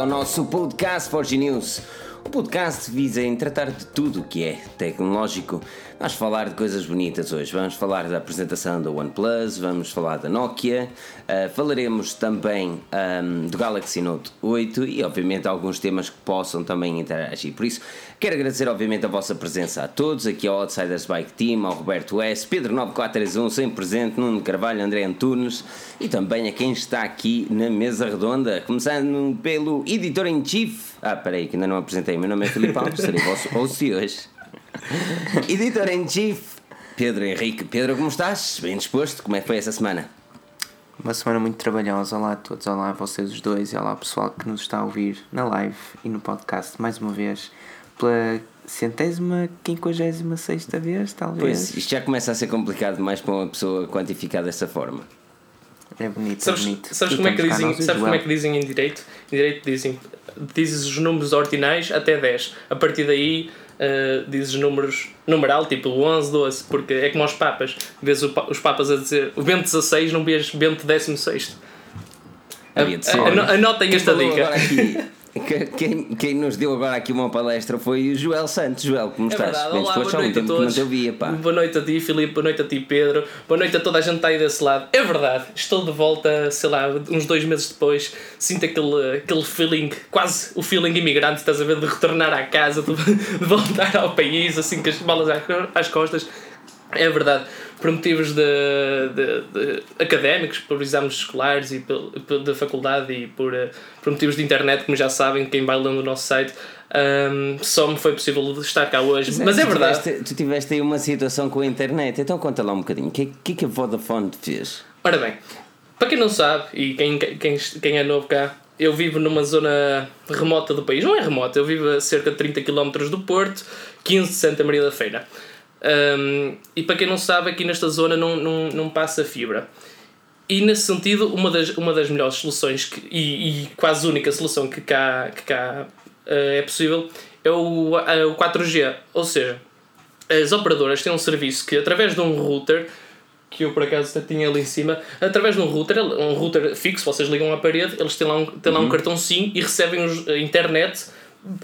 ao nosso podcast Forge News. O podcast visa em tratar de tudo o que é tecnológico. Vamos falar de coisas bonitas hoje. Vamos falar da apresentação da OnePlus, vamos falar da Nokia, uh, falaremos também um, do Galaxy Note 8 e, obviamente, alguns temas que possam também interagir. Por isso, quero agradecer, obviamente, a vossa presença a todos, aqui ao Outsiders Bike Team, ao Roberto S, Pedro 9431, sempre presente, Nuno Carvalho, André Antunes e também a quem está aqui na mesa redonda, começando pelo editor-in-chief. Ah, peraí, que ainda não apresentei. Meu nome é Filipe Alves, serei vosso host hoje. Editor-in-chief, Pedro Henrique. Pedro, como estás? Bem disposto? Como é que foi essa semana? Uma semana muito trabalhosa. Olá a todos, olá a vocês os dois e olá ao pessoal que nos está a ouvir na live e no podcast mais uma vez pela centésima, quinquagésima sexta vez, talvez. Pois, isto já começa a ser complicado mais para uma pessoa quantificar dessa forma. É bonito, sabes, é bonito. Sabes, como é, que dizem, sabes como é que dizem em direito? Em direito dizem, dizes os números ordinais até 10. A partir daí uh, dizes números numeral, tipo 11, 12, porque é como aos papas. Vês os papas a dizer o Bento 16, não vês Bento 16. Anotem esta dica. Quem, quem nos deu agora aqui uma palestra foi o Joel Santos. Joel, como é estás? Verdade. Olá, boa noite a todos. Via. Boa noite a ti, Filipe. Boa noite a ti, Pedro. Boa noite a toda a gente que está aí desse lado. É verdade, estou de volta, sei lá, uns dois meses depois. Sinto aquele, aquele feeling, quase o feeling imigrante, estás a ver, de retornar à casa, de, de voltar ao país, assim, com as balas às costas. É verdade por motivos de, de, de, académicos, por exames escolares e da faculdade e por, eh, por motivos de internet, como já sabem, quem vai lendo o nosso site, um, só me foi possível estar cá hoje. Mas, Mas é verdade. Tiveste, tu tiveste aí uma situação com a internet, então conta lá um bocadinho. O que, que, que a Vodafone fez? Ora bem, para quem não sabe e quem, quem, quem é novo cá, eu vivo numa zona remota do país. Não é remota, eu vivo a cerca de 30 km do Porto, 15 de Santa Maria da Feira. Um, e para quem não sabe, aqui nesta zona não, não, não passa fibra. E nesse sentido, uma das, uma das melhores soluções que, e, e quase única solução que cá, que cá uh, é possível é o, uh, o 4G. Ou seja, as operadoras têm um serviço que através de um router que eu por acaso tinha ali em cima, através de um router, um router fixo, vocês ligam à parede, eles têm lá um, têm lá um uhum. cartão SIM e recebem os, a internet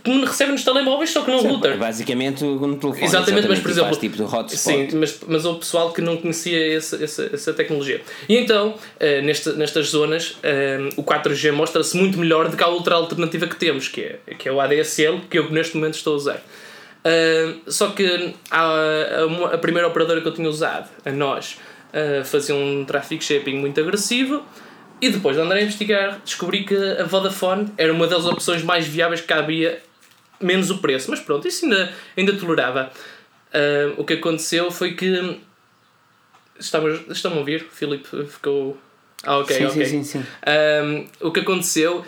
que recebe nos telemóveis, só que não router. Basicamente no telefone. Exatamente, mas por exemplo. Tipo de hotspot. Sim, mas, mas o pessoal que não conhecia essa, essa, essa tecnologia. E então, uh, nesta, nestas zonas, uh, o 4G mostra-se muito melhor do que a outra alternativa que temos, que é, que é o ADSL, que eu neste momento estou a usar. Uh, só que a, a, a, primeira operadora que eu tinha usado, a nós, fazia um traffic shaping muito agressivo e depois de andar a investigar, descobri que a Vodafone era uma das opções mais viáveis que havia, menos o preço. Mas pronto, isso ainda, ainda tolerava. Uh, o que aconteceu foi que. Estamos, estão a ouvir? Filipe ficou. Ah, ok, sim, ok. Sim, sim, sim. Um, o que aconteceu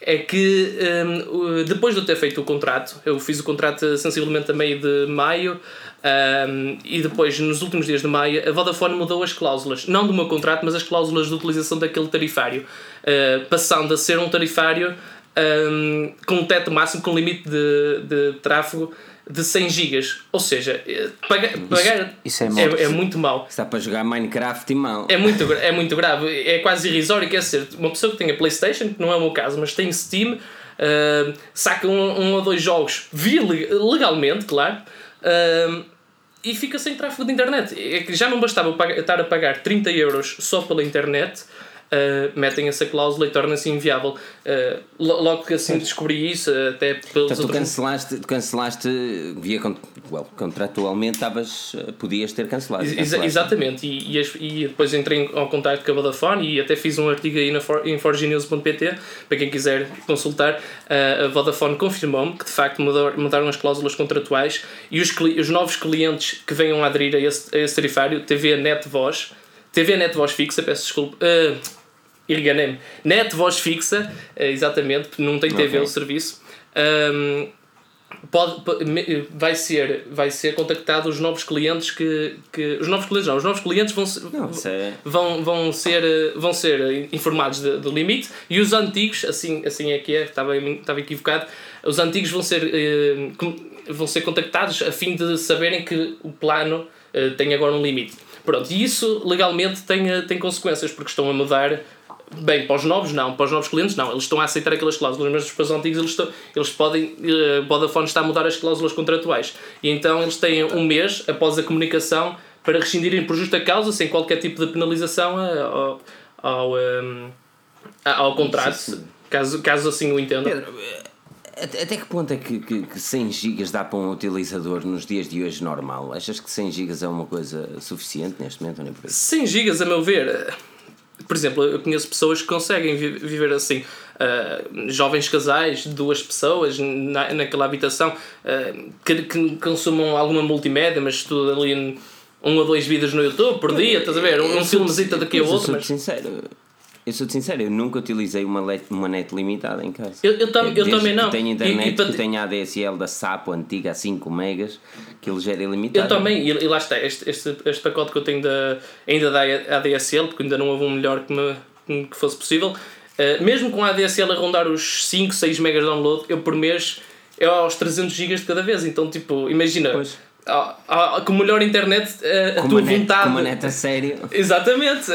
é que um, depois de eu ter feito o contrato, eu fiz o contrato sensivelmente a meio de maio, um, e depois, nos últimos dias de maio, a Vodafone mudou as cláusulas, não do meu contrato, mas as cláusulas de utilização daquele tarifário, uh, passando a ser um tarifário um, com um teto máximo, com limite de, de tráfego de 100 gigas. Ou seja, eh, pagar, pagar isso, isso é, é, é, muito mau. Está para jogar Minecraft e mal. É muito, é muito grave. É quase irrisório. Quer dizer, uma pessoa que tenha Playstation, que não é o meu caso, mas tem Steam, uh, saca um, um ou dois jogos via legalmente, claro. Uh, e fica sem tráfego de internet. É que já não bastava estar a pagar 30 euros só pela internet, uh, metem essa cláusula e torna-se inviável. Uh, logo que assim descobri isso, até pelos então, tu cancelaste, tu cancelaste via well, contratualmente, estavas, eh, podias ter cancelado. Ex exatamente, e, e, e, depois entrei em contato com a Vodafone e até fiz um artigo aí na for, em forgenews.pt para quem quiser consultar. Uh, a Vodafone confirmou-me que de facto mudaram as cláusulas contratuais e os, os novos clientes que venham a aderir a esse, a esse tarifário, TV Net Voz, TV Net Voz fixa, peço desculpa. Uh, enganei-me. Net voz fixa, eh, exatamente, não tem TV okay. o serviço. Um, pode, vai ser vai ser contactado os novos clientes que, que os novos clientes não os novos clientes vão não, é... vão vão ser vão ser informados do limite e os antigos assim assim é que é estava estava equivocado os antigos vão ser eh, vão ser contactados a fim de saberem que o plano eh, tem agora um limite pronto e isso legalmente tem tem consequências porque estão a mudar Bem, para os novos não, para os novos clientes não, eles estão a aceitar aquelas cláusulas, mas para os antigos eles, estão, eles podem, uh, Vodafone está a mudar as cláusulas contratuais e então eles têm um mês após a comunicação para rescindirem por justa causa, sem qualquer tipo de penalização ao, ao, um, ao contrato, caso, caso assim o entendam. Pedro, até que ponto é que, que, que 100 GB dá para um utilizador nos dias de hoje normal? Achas que 100 GB é uma coisa suficiente neste momento? Nem por isso? 100 GB, a meu ver, por exemplo, eu conheço pessoas que conseguem viver assim. Uh, jovens casais, duas pessoas na, naquela habitação uh, que, que consumam alguma multimédia, mas tudo ali um ou dois vídeos no YouTube por dia, estás a ver? Um, um filmezito daqui a outro. Mas... sincero, eu sou sincero, eu nunca utilizei uma, net, uma net limitada em casa. Eu, eu, tam, eu também não. Tenho internet, e, e, que tenho a ADSL da Sapo antiga a 5 megas, que ele já era ilimitado. Eu também, e, e lá está, este, este, este pacote que eu tenho da, ainda da ADSL, porque ainda não houve um melhor que, me, que fosse possível, uh, mesmo com a ADSL a rondar os 5, 6 megas de download, eu por mês é aos 300 gigas de cada vez. Então, tipo, imagina. Pois com melhor internet a, a tua net, vontade. Com uma net a sério. Exatamente.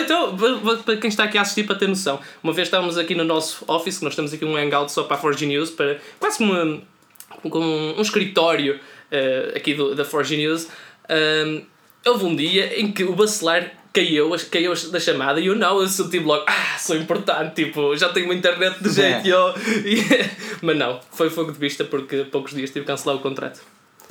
Então, para quem está aqui a assistir, para ter noção, uma vez estávamos aqui no nosso office, nós temos aqui um hangout só para a Forge News, para, quase como um, um escritório uh, aqui do, da Forge News. Um, houve um dia em que o bacelar caiu, caiu da chamada e eu não, eu senti logo, ah, sou importante, tipo, já tenho uma internet de jeito, é. eu, mas não, foi fogo de vista porque poucos dias tive que cancelar o contrato.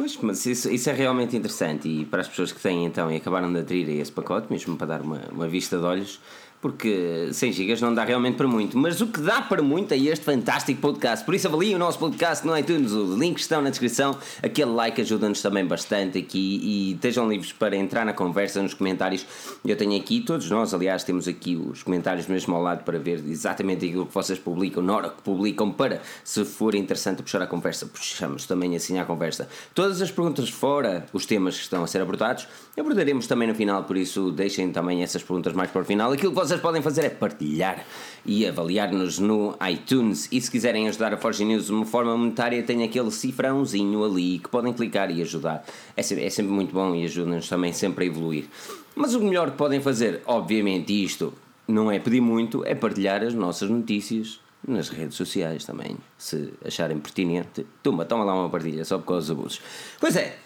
Pois, mas isso, isso é realmente interessante e para as pessoas que têm então e acabaram de aderir a esse pacote, mesmo para dar uma, uma vista de olhos, porque 100 GB não dá realmente para muito. Mas o que dá para muito é este fantástico podcast. Por isso avaliem o nosso podcast no iTunes, os links estão na descrição. Aquele like ajuda-nos também bastante aqui e estejam livres para entrar na conversa nos comentários. Eu tenho aqui, todos nós, aliás, temos aqui os comentários mesmo ao lado para ver exatamente aquilo que vocês publicam, na hora que publicam, para se for interessante puxar a conversa, puxamos também assim a conversa. Todas as perguntas fora os temas que estão a ser abordados, abordaremos também no final, por isso deixem também essas perguntas mais para o final. Aquilo que vocês vocês podem fazer é partilhar e avaliar-nos no iTunes. E se quiserem ajudar a Forge News de uma forma monetária, tem aquele cifrãozinho ali que podem clicar e ajudar. É sempre, é sempre muito bom e ajuda-nos também sempre a evoluir. Mas o melhor que podem fazer, obviamente, isto não é pedir muito, é partilhar as nossas notícias nas redes sociais também, se acharem pertinente. Toma, toma lá uma partilha só por causa dos abusos. Pois é,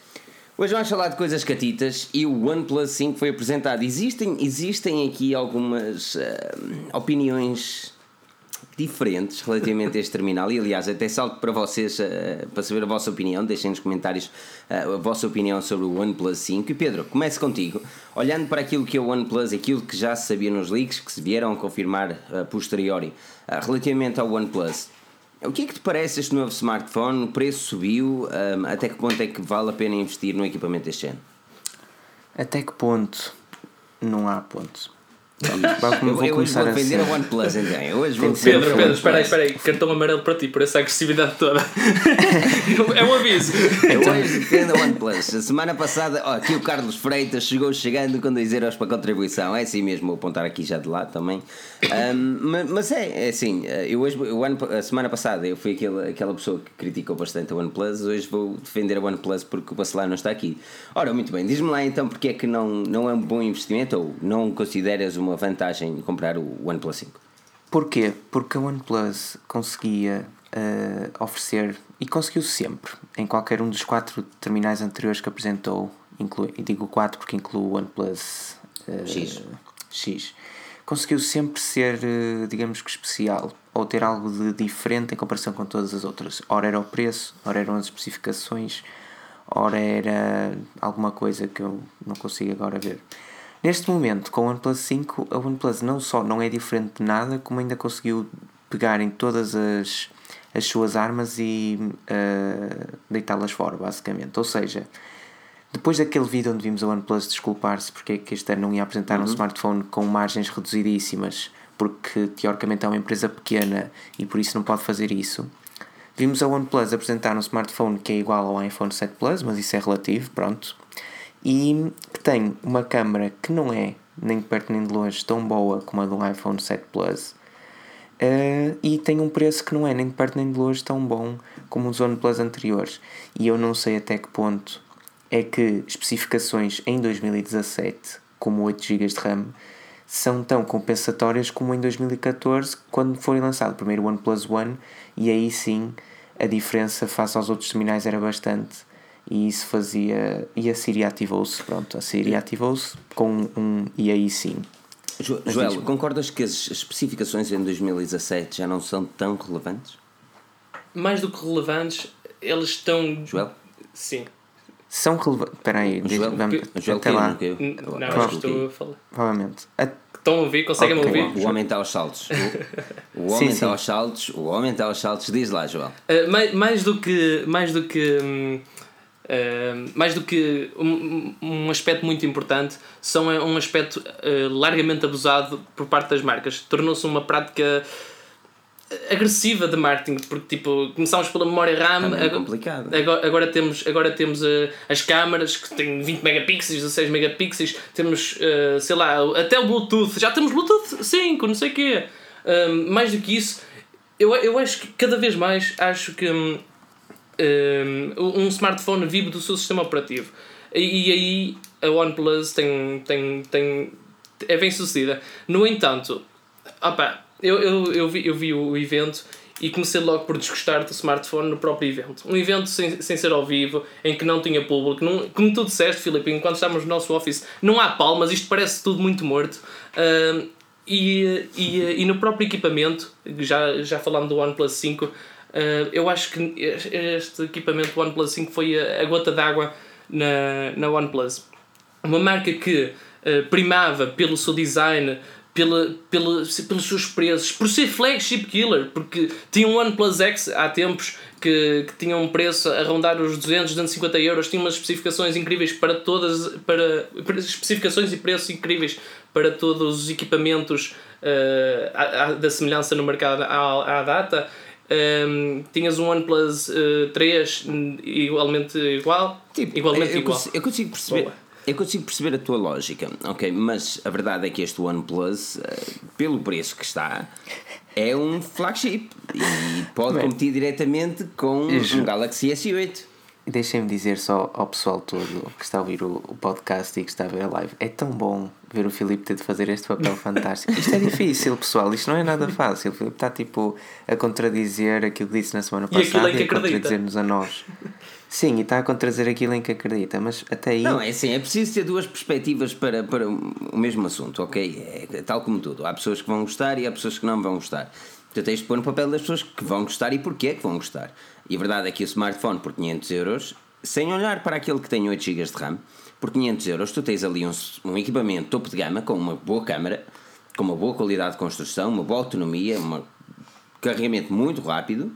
Hoje vamos falar de coisas catitas e o OnePlus 5 foi apresentado. Existem, existem aqui algumas uh, opiniões diferentes relativamente a este terminal. E aliás até salto para vocês uh, para saber a vossa opinião, deixem nos comentários uh, a vossa opinião sobre o OnePlus 5 e Pedro, comece contigo. Olhando para aquilo que é o OnePlus, aquilo que já se sabia nos leaks, que se vieram a confirmar uh, posteriori relativamente ao OnePlus o que é que te parece este novo smartphone? O preço subiu? Um, até que ponto é que vale a pena investir no equipamento deste ano? Até que ponto? Não há ponto. Vou, vou eu hoje vou defender assim. a OnePlus então. Eu hoje vou Pedro, Pedro, espera aí, espera aí. Cartão amarelo para ti, por essa agressividade toda. é um aviso. Eu hoje defendo a OnePlus. A semana passada, ó, aqui o Carlos Freitas chegou chegando com 2 euros para contribuição. É assim mesmo, vou apontar aqui já de lado também. Um, mas é, é assim, eu hoje, o ano, a semana passada eu fui aquela, aquela pessoa que criticou bastante a OnePlus. Hoje vou defender a OnePlus porque o Bacelar não está aqui. Ora, muito bem, diz-me lá então porque é que não, não é um bom investimento ou não consideras uma uma vantagem comprar o OnePlus 5. Porquê? Porque a OnePlus conseguia uh, oferecer, e conseguiu sempre, em qualquer um dos quatro terminais anteriores que apresentou, inclui, e digo 4 porque inclui o OnePlus uh, X. X, conseguiu sempre ser, uh, digamos que especial, ou ter algo de diferente em comparação com todas as outras. Ora era o preço, ora eram as especificações, ora era alguma coisa que eu não consigo agora ver. Neste momento, com o OnePlus 5, a OnePlus não só não é diferente de nada, como ainda conseguiu pegar em todas as, as suas armas e uh, deitá-las fora, basicamente. Ou seja, depois daquele vídeo onde vimos a OnePlus desculpar-se porque é que este ano não ia apresentar uhum. um smartphone com margens reduzidíssimas, porque teoricamente é uma empresa pequena e por isso não pode fazer isso. Vimos a OnePlus apresentar um smartphone que é igual ao iPhone 7 Plus, mas isso é relativo, pronto e que tem uma câmera que não é nem de perto nem de longe tão boa como a do iPhone 7 Plus uh, e tem um preço que não é nem de perto nem de longe tão bom como os OnePlus anteriores e eu não sei até que ponto é que especificações em 2017 como 8 GB de RAM são tão compensatórias como em 2014, quando foi lançado o primeiro OnePlus One, e aí sim a diferença face aos outros terminais era bastante. E isso fazia. E a Siri ativou-se, pronto, a Siri ativou-se com um. E aí sim. Jo Joel, concordas que as especificações em 2017 já não são tão relevantes? Mais do que relevantes, eles estão. Joel? Sim. São relevantes. Espera aí, Joel, vamos Joel até lá. não Não, estou a falar. Provavelmente. A- Estão a ouvir? Conseguem Ok. ouvir? O homem está aos saltos. O, o homem está aos saltos. O homem está aos saltos. Diz lá, Joel. Uh, mais, mais do que mais do que hum, uh, mais do que um, um aspecto muito importante são é um aspecto uh, largamente abusado por parte das marcas. Tornou-se uma prática agressiva de marketing porque tipo começámos pela memória RAM agora, agora, agora temos agora temos uh, as câmaras que têm 20 megapixels 16 megapixels temos sei lá até o Bluetooth. Já temos Bluetooth 5 não sei o quê. Um, mais do que isso eu, eu acho que cada vez mais acho que hum, um, um smartphone vive do seu sistema operativo e, e aí a OnePlus tem, tem, tem, é bem sucedida. No entanto, opa, eu, eu, eu, vi, eu vi o evento e comecei logo por desgostar do smartphone no próprio evento. Um evento sem, sem ser ao vivo, em que não tinha público. Não, como tu disseste, Filipe, enquanto estávamos no nosso office, não há palmas, isto parece tudo muito morto. Um, e, e, e no próprio equipamento, já, já falando do OnePlus 5, uh, eu acho que este equipamento OnePlus 5 foi a, a gota d'água na, na OnePlus. Uma marca que uh, primava pelo seu design, pela, pela, pelos seus preços, por ser flagship killer, porque tinha um OnePlus X há tempos que, que tinha um preço a rondar os 200, 250 euros, tinha umas especificações incríveis para todas, para, para especificações e preços incríveis para todos os equipamentos uh, da semelhança no mercado à, à data. Um, tinhas um OnePlus uh, 3 igualmente igual, Tipo, igualmente eu, igual. consigo, eu consigo perceber. Boa. Eu consigo perceber a tua lógica, ok? Mas a verdade é que este OnePlus, eh, pelo preço que está, é um flagship e pode Bem, competir diretamente com ju- um Galaxy S8. E Deixem-me dizer só ao pessoal todo que está a ouvir o, o podcast e que está a ver a live: é tão bom ver o Filipe ter de fazer este papel fantástico. Isto é difícil, pessoal, isto não é nada fácil. O Filipe está tipo a contradizer aquilo que disse na semana E passada que e a contradizer-nos a nós. Sim, e está a contradizer aquilo em que acredita, mas até aí. Não, é assim, é preciso ter duas perspectivas para, para o mesmo assunto, ok? É tal como tudo. Há pessoas que vão gostar e há pessoas que não vão gostar. Tu tens de pôr no papel das pessoas que vão gostar e porquê é que vão gostar. E a verdade é que o smartphone por 500 euros, sem olhar para aquele que tem 8 GB de RAM, por 500 euros tu tens ali um, um equipamento topo de gama com uma boa câmera, com uma boa qualidade de construção, uma boa autonomia, um carregamento muito rápido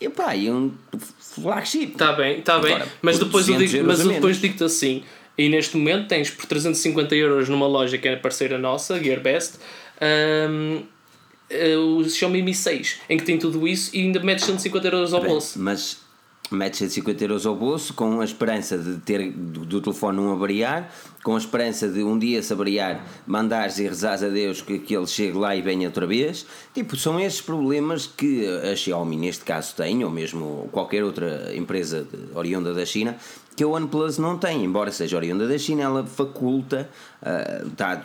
e pá, e um flagship. Está bem, está bem. Mas depois, eu 200 digo, mas eu depois digo-te assim: e neste momento tens por 350 euros numa loja que é parceira nossa, GearBest, hum, eh, o Xiaomi Mi 6, em que tem tudo isso e ainda metes 150 euros ao Bem, bolso. Mas metes 150 euros ao bolso com a esperança de ter do, do telefone não avariar, com a esperança de um dia se avariar, mandares e rezares a Deus que, que ele chegue lá e venha outra vez. Tipo, são esses problemas que a Xiaomi neste caso tem, ou mesmo qualquer outra empresa de- oriunda da China, que a OnePlus não tem, embora seja oriunda da China, ela faculta, ah, tá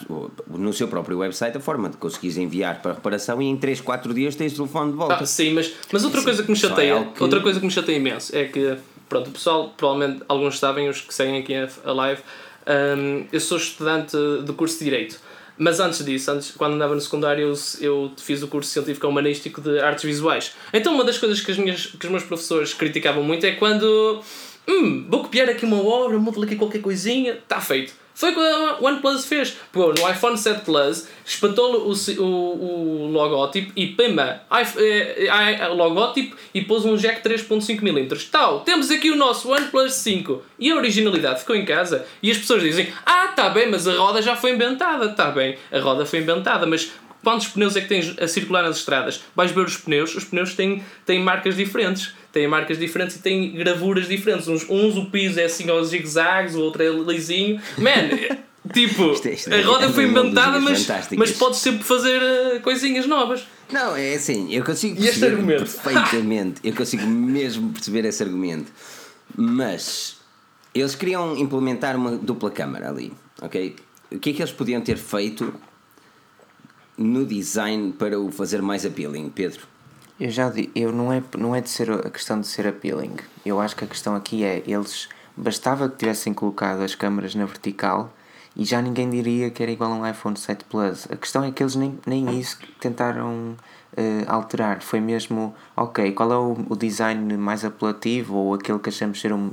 no seu próprio website, a forma de conseguires enviar para reparação e em 3, 4 dias tens o telefone de volta. Ah, sim, mas, mas outra Sim, coisa que me é chateia, algo que- outra coisa que me chateia imenso é que, pronto, o pessoal, provavelmente alguns sabem, os que seguem aqui a, live, hum, eu sou estudante do curso de Direito. Mas antes disso, antes, quando andava no secundário, eu, eu fiz o curso científico humanístico de artes visuais. Então, uma das coisas que, as minhas, que os meus professores criticavam muito é quando. Hum, vou copiar aqui uma obra, mudo aqui qualquer coisinha, está feito. Foi o que a OnePlus fez. Pô, no iPhone 7 Plus, espantou o, o, o logótipo e iPh- eh, eh, logótipo e pôs um jack 3.5mm. Tal, temos aqui o nosso OnePlus 5. E a originalidade ficou em casa. E as pessoas dizem, ah, tá bem, mas a roda já foi inventada. Tá bem, a roda foi inventada, mas quantos pneus é que tens a circular nas estradas? Vais ver os pneus, os pneus têm, têm marcas diferentes. Têm marcas diferentes e têm gravuras diferentes. Uns, uns o piso é assim aos zigue-zagues, o outro é lisinho. Man, tipo, Isto é- isto é- a roda é foi inventada, mas, mas podes sempre fazer eh, coisinhas novas. Não, é assim, eu consigo este perceber argumento? perfeitamente, eu consigo mesmo perceber esse argumento, mas eles queriam implementar uma dupla câmara ali, ok? O que é que eles podiam ter feito no design para o fazer mais appealing, Pedro? Eu já di- eu não é, não é de ser a questão de ser appealing. Eu acho que a questão aqui é eles bastava que tivessem colocado as câmaras na vertical e já ninguém diria que era igual a um iPhone 7 Plus. A questão é que eles nem, nem isso tentaram eh, alterar. Foi mesmo, ok, qual é o, o design mais apelativo ou aquele que achamos ser um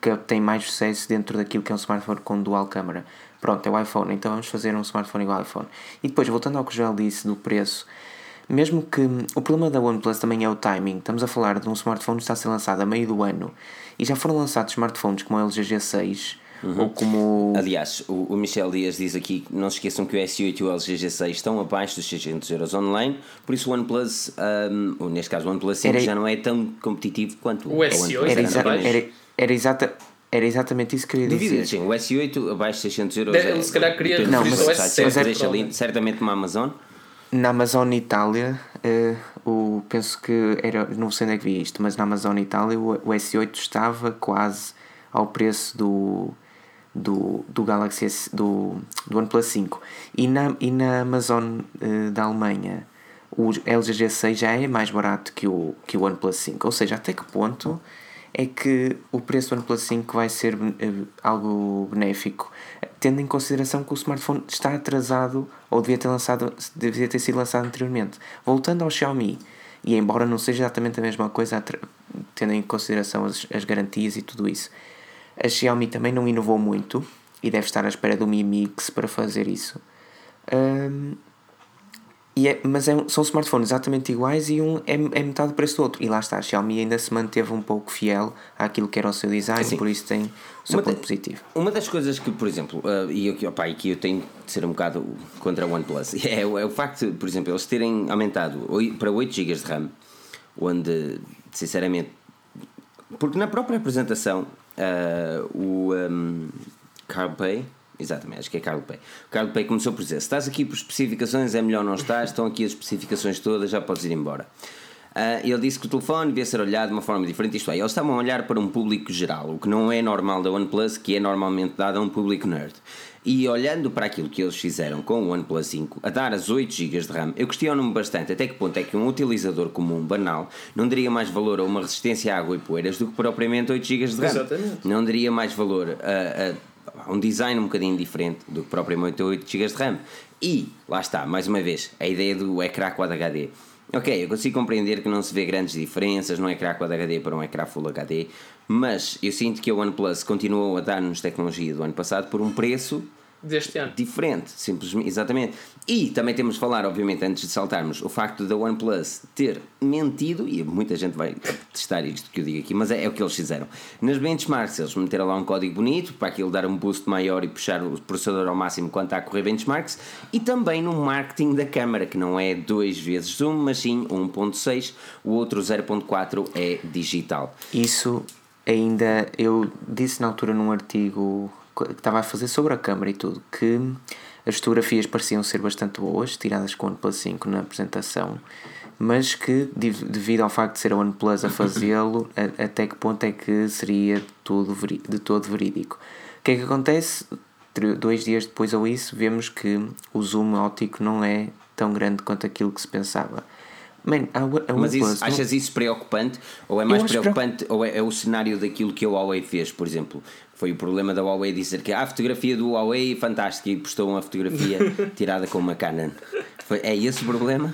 que tem mais sucesso dentro daquilo que é um smartphone com dual câmara. Pronto, é o iPhone, então vamos fazer um smartphone igual ao iPhone. E depois, voltando ao que o Joel disse do preço, mesmo que o problema da OnePlus também é o timing. Estamos a falar de um smartphone que está a ser lançado a meio do ano e já foram lançados smartphones como o LG G6 ou como. Aliás, o, o Michel Dias diz aqui que não se esqueçam que o S8 e o LG G6 estão abaixo dos 600 euros online, por isso o OnePlus, um, ou neste caso o OnePlus 5, Era- já não é tão competitivo quanto O S8 OnePlus Era, era era, era, exata, era exatamente isso que eu ia Duvido, dizer. sim, o S8 abaixo de 600 euros. Deve- é- ele se calhar queria Não, mas- site, mas certo, é- deixa ali, certamente uma Amazon. Na Amazon Itália, eh, o, penso que era, não sei onde é que vi isto, mas na Amazon Itália o, o S8 estava quase ao preço do, do, do Galaxy S, do, do OnePlus 5. E na, e na Amazon eh, da Alemanha, o LG G6 já é mais barato que o, que o OnePlus 5. Ou seja, até que ponto é que o preço do OnePlus 5 vai ser eh, algo benéfico, tendo em consideração que o smartphone está atrasado ou devia ter, lançado, devia ter sido lançado anteriormente. Voltando ao Xiaomi, e embora não seja exatamente a mesma coisa, tendo em consideração as, as garantias e tudo isso, a Xiaomi também não inovou muito e deve estar à espera do Mi Mix para fazer isso. E é- mas é são smartphones exatamente iguais e um é, é metade do preço do outro. E lá está, a Xiaomi ainda se manteve um pouco fiel àquilo que era o seu design, Sim. por isso tem o seu ponto da- positivo. Uma das coisas que, por exemplo, uh, e aqui, opa, aqui eu tenho de ser um bocado contra a OnePlus, é, o- é o facto de, por exemplo, eles terem aumentado para 8 GB de RAM, onde, sinceramente, porque na própria apresentação, uh, o um, Carl Pay, exatamente, acho que é Carl Pay, o Carl Pay começou por dizer: se estás aqui por especificações, é melhor não estar, estão aqui as especificações todas, já podes ir embora. Ah, ele disse que o telefone devia ser olhado de uma forma diferente, isto é, eles estavam a olhar para um público geral, o que não é normal da OnePlus, que é normalmente dado a um público nerd. E olhando para aquilo que eles fizeram com o OnePlus 5, a dar as 8 GB de RAM, eu questiono-me bastante até que ponto é que um utilizador comum, banal, não daria mais valor a uma resistência à água e poeiras do que propriamente 8 GB de RAM. Exatamente. Não daria mais valor a- a um design um bocadinho diferente do que propriamente 8 GB de RAM. E, lá está, mais uma vez, a ideia do ecrã Quad HD. Ok, eu consigo compreender que não se vê grandes diferenças num ecrã Quad HD para um ecrã Full HD, mas eu sinto que a OnePlus continuou a dar-nos tecnologia do ano passado por um preço deste ano. diferente, simplesmente, exatamente. E também temos de falar, obviamente, antes de saltarmos, o facto da OnePlus ter mentido, e muita gente vai testar isto que eu digo aqui, mas é, é o que eles fizeram. Nas benchmarks, eles meteram lá um código bonito para aquilo dar um boost maior e puxar o processador ao máximo quando está a correr benchmarks, e também no marketing da câmara, que não é 2 vezes zoom, mas sim 1.6, o outro 0.4 é digital. Isso ainda eu disse na altura num artigo que estava a fazer sobre a câmara e tudo que as fotografias pareciam ser bastante boas, tiradas com o OnePlus 5 na apresentação, mas que devido ao facto de ser a OnePlus a fazê-lo, até que ponto é que seria tudo veri- de todo verídico. O que é que acontece? Dois dias depois ou isso, vemos que o zoom óptico não é tão grande quanto aquilo que se pensava. Man, a, a Mas isso, não- achas isso preocupante? Ou é mais preocupante? Ou é, é o cenário daquilo que a Huawei fez, por exemplo? Foi o problema da Huawei dizer que ah, a fotografia do Huawei é fantástica e postou uma fotografia tirada com uma Canon. Foi, é esse o problema?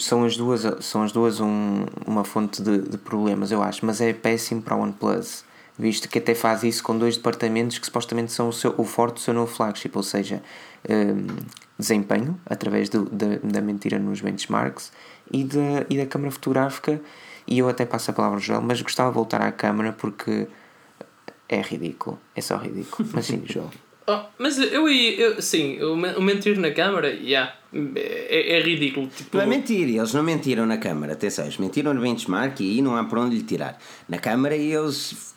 São as duas, são as duas um, uma fonte de, de problemas, eu acho, mas é péssimo para a OnePlus, visto que até faz isso com dois departamentos que supostamente são o, seu, o forte do seu novo flagship, ou seja, hum, desempenho, através do, da, da mentira nos benchmarks, e da, e da câmara fotográfica, e eu até passo a palavra ao Joel, mas gostava de voltar à câmara porque é ridículo, é só ridículo, mas sim, Joel. Oh, mas eu aí, eu, sim, o mentir na câmara, yeah, é, é ridículo. Tipo, Não é mentir, eles não mentiram na câmara, atenção, eles mentiram no benchmark e aí não há para onde lhe tirar. Na câmara eles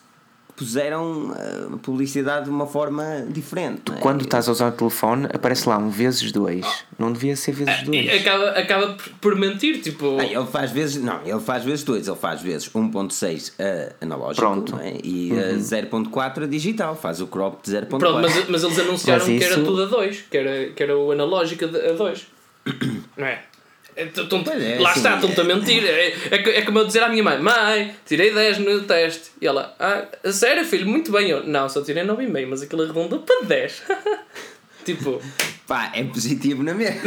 puseram a publicidade de uma forma diferente. não é? Quando estás a usar o telefone, aparece lá um vezes dois, não devia ser vezes dois. e acaba, acaba por- mentir, tipo. Ah, ele faz vezes, não, ele faz vezes dois, ele faz vezes 1.6 uh, analógico Pronto. é? e uh, 0.4 digital, faz o crop de 0.4. Pronto, mas, mas eles anunciaram Mas que era isso- tudo a 2, que era, que era o analógico a 2. Não é? É, tão- Pois é, lá está, é. estão-te a mentir. É, é, é como eu dizer à minha mãe: Mãe, tirei 10 no teste. E ela: Ah, sério, filho, muito bem. Eu: Não, só tirei 9,5, mas aquilo arredondou para 10. tipo, Pá, é positivo na mesma.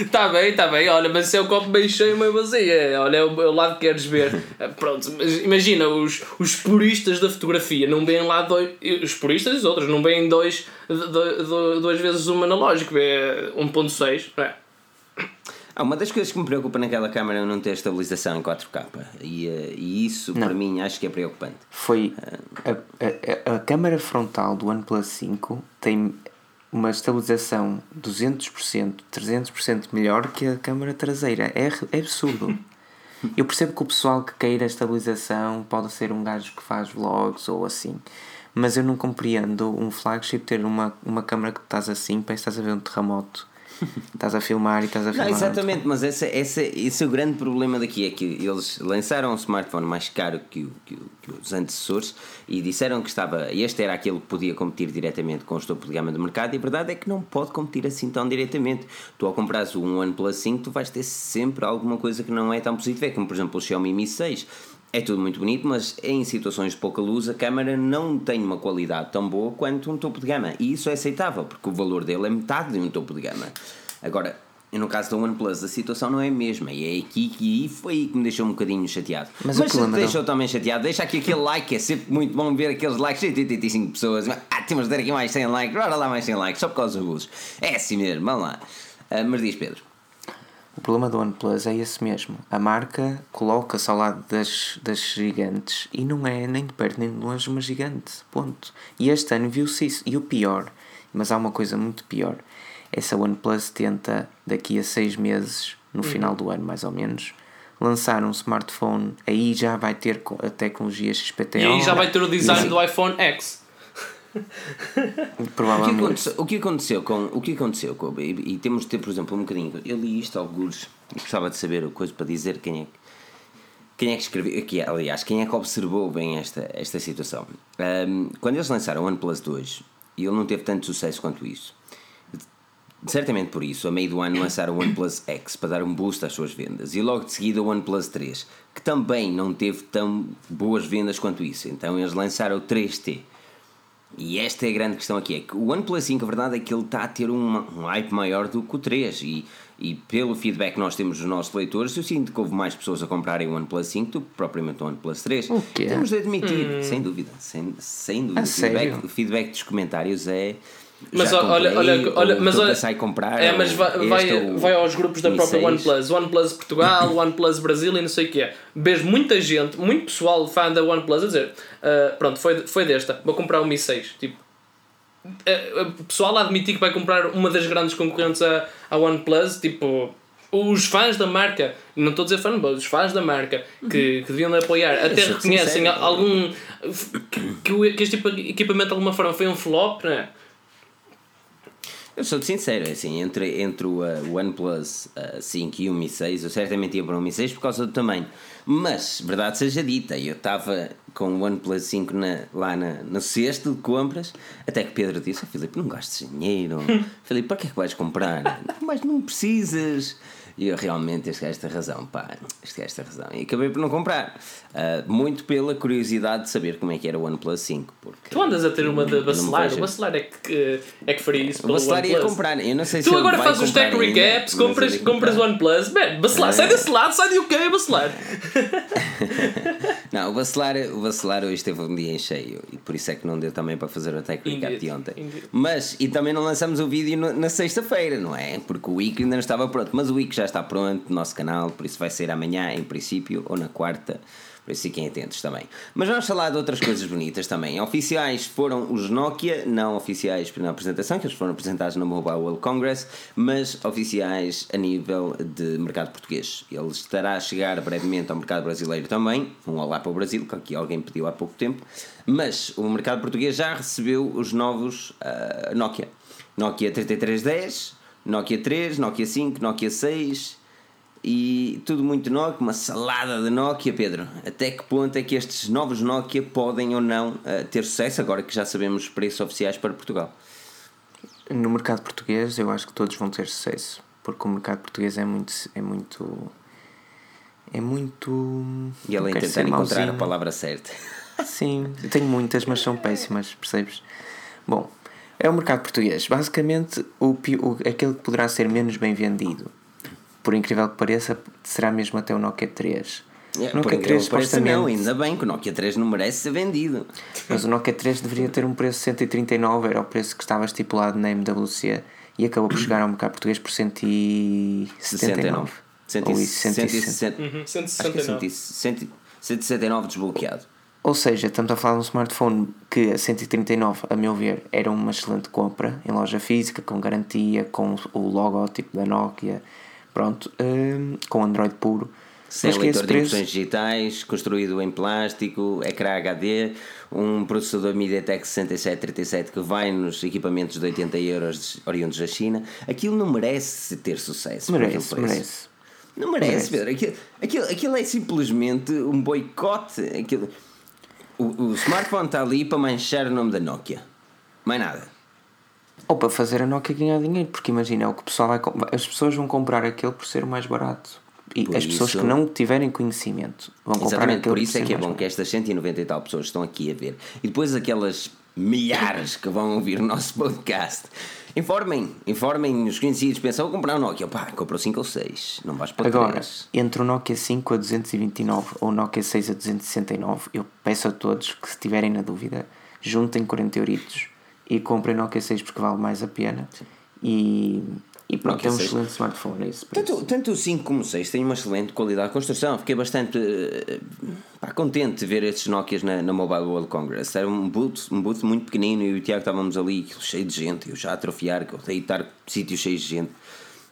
está bem, está bem, olha, mas isso é o copo meio cheio, meio vazio. É, Olha, é o, é o lado que queres ver. Ah, Pronto, imagina, os, os puristas da fotografia não veem lá dois. Os puristas e os outros não veem dois, do- do- duas vezes um analógico, vê 1.6, não é? Ah, uma das coisas que me preocupa naquela câmera é não ter estabilização em 4K. E, eh, e isso, para mim, acho que é preocupante. Foi a, a, a, a câmara frontal do OnePlus 5 tem uma estabilização 200%, 300% melhor que a câmara traseira. É, é absurdo. Eu percebo que o pessoal que queira estabilização pode ser um gajo que faz vlogs ou assim. Mas eu não compreendo um flagship ter uma, uma câmera que estás assim, parece que estás a ver um terremoto. Estás a filmar e estás a Não, filmar. exatamente, mas essa, essa, esse é o grande problema daqui: é que eles lançaram um smartphone mais caro que, o, que, o- que os antecessores e disseram que estava. Este era aquele que podia competir diretamente com o topo de gama do mercado, e a verdade é que não pode competir assim tão diretamente. Tu, ao comprares um OnePlus 5, tu vais ter sempre alguma coisa que não é tão positiva, é como por exemplo o Xiaomi Mi 6. É tudo muito bonito, mas em situações de pouca luz a câmera não tem uma qualidade tão boa quanto um topo de gama. E isso é aceitável, porque o valor dele é metade de um topo de gama. Agora, no caso da OnePlus, a situação não é a mesma. E é aqui que foi aí que me deixou um bocadinho chateado. Mas Mas, se te deixou também chateado, deixa aqui aquele like, é sempre muito bom ver aqueles likes, 85 pessoas. Ah, temos de ter aqui mais 100 likes, bora lá mais 100 likes, só por causa dos abusos. É assim mesmo, vamos lá. Ah, mas diz Pedro. O problema do OnePlus é esse mesmo. A marca coloca-se ao lado das, das gigantes e não é nem de perto nem de longe uma gigante. Ponto. E este ano viu-se isso. E o pior, mas há uma coisa muito pior. Essa OnePlus tenta, daqui a seis meses, no final do ano mais ou menos, lançar um smartphone. Aí já vai ter a tecnologia XPTO. E aí já vai ter o design E- do iPhone X. Provavelmente. o que aconteceu com. O que aconteceu com. E, e temos de ter, por exemplo, um bocadinho. Eu li isto alguns gostava de saber a coisa para dizer quem é que. Quem é que escreveu. Aqui, aliás, quem é que observou bem esta, esta situação? Ahm, quando eles lançaram o OnePlus 2, e ele não teve tanto sucesso quanto isso. Certamente por isso, a meio do ano lançaram o OnePlus X para dar um boost às suas vendas e logo de seguida o OnePlus 3, que também não teve tão boas vendas quanto isso. Então eles lançaram o 3T. E esta é a grande questão aqui: é que o OnePlus 5, a verdade é que ele está a ter uma- um hype maior do que o 3. E, e pelo feedback que nós temos dos nossos leitores, eu sinto que houve mais pessoas a comprarem o OnePlus 5 do que propriamente o OnePlus 3. O quê? Temos de admitir, sem dúvida, sem, sem dúvida. O, feedback, o feedback dos comentários é. Mas olha, comprei, olha, olha, ou mas a olha, comprar. é, mas vai, vai, vai aos grupos da própria 6. OnePlus, OnePlus Portugal, OnePlus Brasil e não sei o que é. Vejo muita gente, muito pessoal fã da OnePlus a dizer: ah, pronto, foi, foi desta, vou comprar o Mi 6. Tipo, o pessoal a admitir que vai comprar uma das grandes concorrentes à, à OnePlus, tipo. Os fãs da marca, não estou a dizer fanboys, os fãs da marca que, que deviam de apoiar, até reconhecem algum. que, que, este equipamento de alguma forma foi um flop, não é? Eu sou sincero, é assim, entre, entre o uh, OnePlus uh, 5 e o Mi 6, eu certamente ia para o Mi 6 por causa do tamanho. Mas, verdade seja dita, eu estava com o OnePlus 5 na, lá na, no cesto de compras, até que Pedro disse: oh, Filipe, não gastes dinheiro. Filipe, para que é que vais comprar? Mas não precisas. E eu realmente, este gajo tem razão, pá, este gajo tem razão. E acabei por não comprar. Uh, muito pela curiosidade de saber como é que era o OnePlus 5. Porque Tu andas a ter uma de Bacelar, o Bacelar é que, é que faria isso O pelo Bacelar ia comprar, eu não sei se Tu agora fazes os tech recaps, compras, compras comprar. OnePlus. Man, Bacelar, sai desse lado, sai de UK, Bacelar. Não, o Bacelar, o Bacelar hoje teve um dia em cheio e por isso é que não deu também para fazer o Tech Recap de ontem. indeed. Mas, e também não lançamos o vídeo na sexta-feira, não é? Porque o Wiki ainda não estava pronto. Mas o Wiki já está pronto no nosso canal, por isso vai sair amanhã, em princípio, ou na quarta. Por isso fiquem atentos também. Mas vamos falar de outras coisas bonitas também. Oficiais foram os Nokia, não oficiais na apresentação, que eles foram apresentados no Mobile World Congress, mas oficiais a nível de mercado português. Ele estará a chegar brevemente ao mercado brasileiro também. Um olá para o Brasil, que aqui alguém pediu há pouco tempo. Mas o mercado português já recebeu os novos ah, Nokia. Nokia 3310, Nokia 3, Nokia 5, Nokia 6 e tudo muito Nokia, uma salada de Nokia, Pedro. Até que ponto é que estes novos Nokia podem ou não ah, ter sucesso, agora que já sabemos os preços oficiais para Portugal? No mercado português, eu acho que todos vão ter sucesso. porque o mercado português é muito. É muito é muito. E ele não a quero tentar ser encontrar a palavra certa. Sim, eu tenho muitas, mas são péssimas, percebes? Bom, é o mercado português. Basicamente, o, o, aquele que poderá ser menos bem vendido, por incrível que pareça, será mesmo até o Nokia 3. É, Nokia incrível 3 que pareça, supostamente. não, ainda bem que o Nokia 3 não merece ser vendido. Mas o Nokia 3 deveria ter um preço de 139, era o preço que estava estipulado na MWC e acabou por chegar ao mercado português por 179. 69. Ou isso, 160. 160. Uhum, Acho que é 169. 100 169 desbloqueado. Ou seja, estamos a falar de um smartphone que a 139, a meu ver, era uma excelente compra em loja física, com garantia, com o logótipo da Nokia, pronto, hum, com Android puro. Sem leitor de impressões digitais, construído em plástico, ecrã HD, um processador MediaTek 6737 que vai nos equipamentos de 80 euros oriundos da China, aquilo não merece ter sucesso. merece, merece. Não merece, Merece. Pedro. Aquilo, aquilo, aquilo é simplesmente um boicote. Aquilo... O, o smartphone está ali para manchar o nome da Nokia. Mais nada. Ou para fazer a Nokia ganhar dinheiro, porque imagina, é o que o pessoal vai, as pessoas vão comprar aquele por ser o mais barato. E Por as pessoas isso- que não tiverem conhecimento vão comprar Exatamente, aquele por isso é ser que é bom que estas 190 e tal pessoas estão aqui a ver. E depois aquelas milhares que vão ouvir o nosso podcast. Informem, informem os conhecidos. Pensam, comprar um Nokia. Pá, comprou 5 ou 6. Não vais para Agora, 3. entre o Nokia 5 a 229 ou o Nokia 6 a 269, eu peço a todos que, se estiverem na dúvida, juntem 40 euritos e comprem Nokia 6 porque vale mais a pena. E, e pronto, é um 6. excelente smartphone. É preço. Tanto, tanto o 5 como o 6 têm uma excelente qualidade de construção. Fiquei bastante eh, pá, contente de ver estes Nokias na, na Mobile World Congress. Era um booth, um booth muito pequenino e o Tiago estávamos ali cheio de gente. Eu já a atrofiar, que eu odeio estar sítios cheios de gente.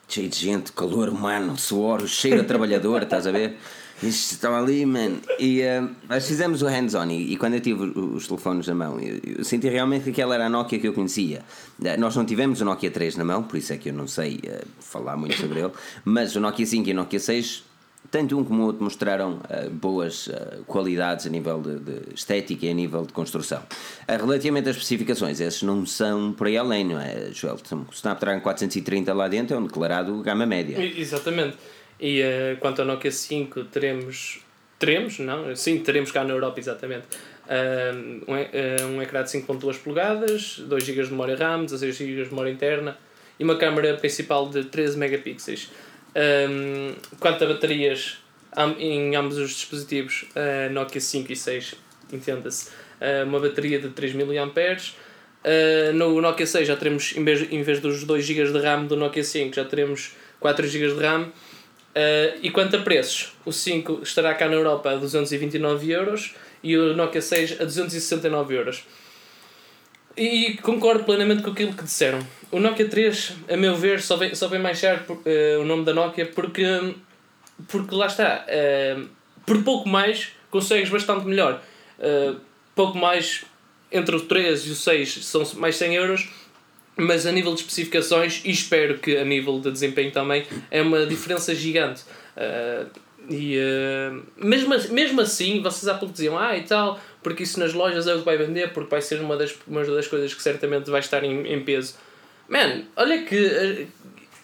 Cheio de gente, calor humano, suor, cheiro a trabalhador, estás a ver? Isto estava ali, man. E eh, nós fizemos o hands-on e, e quando eu tive os, telefones na mão, eu, eu senti realmente que aquela era a Nokia que eu conhecia. Eh, Nós não tivemos o Nokia 3 na mão, por isso é que eu não sei eh, falar muito sobre ele, mas o Nokia 5 e o Nokia 6, tanto um como o outro, mostraram eh, boas eh, qualidades a nível de, de estética e a nível de construção. Eh, relativamente às especificações, esses não são por aí além, não é, Joel? O Snapdragon 430 lá dentro é um declarado gama média. Exatamente. E eh, quanto ao Nokia 5, teremos. Teremos, não? Sim, teremos cá na Europa, exatamente. Ah, um, e- eh, um ecrã de 5.2 polegadas, 2 GB de memória RAM, 16 GB de memória interna e uma câmera principal de 13 megapixels. Um, quanto a baterias em ambos os dispositivos, eh, Nokia 5 e 6, entenda-se, eh, uma bateria de 3000 mAh. Uh, no Nokia 6 já teremos, em vez, em vez dos 2 GB de RAM do Nokia 5, já teremos 4 GB de RAM. Uh, e quanto a preços, o 5 estará cá na Europa a 229 euros e o Nokia 6 a 269 euros. E concordo plenamente com aquilo que disseram. O Nokia 3, a meu ver, só vem, só vem manchar por- eh, o nome da Nokia porque, porque lá está. eh, por pouco mais consegues bastante melhor. Pouco mais entre o 3 e o 6 são mais 100 euros, mas a nível de especificações e espero que a nível de desempenho também é uma diferença gigante. Eh, e eh, mesmo, mesmo assim, vocês há pouco diziam, ah e tal, porque isso nas lojas é o que vai vender, porque vai ser uma das, uma das coisas que certamente vai estar em, em peso. Man, olha que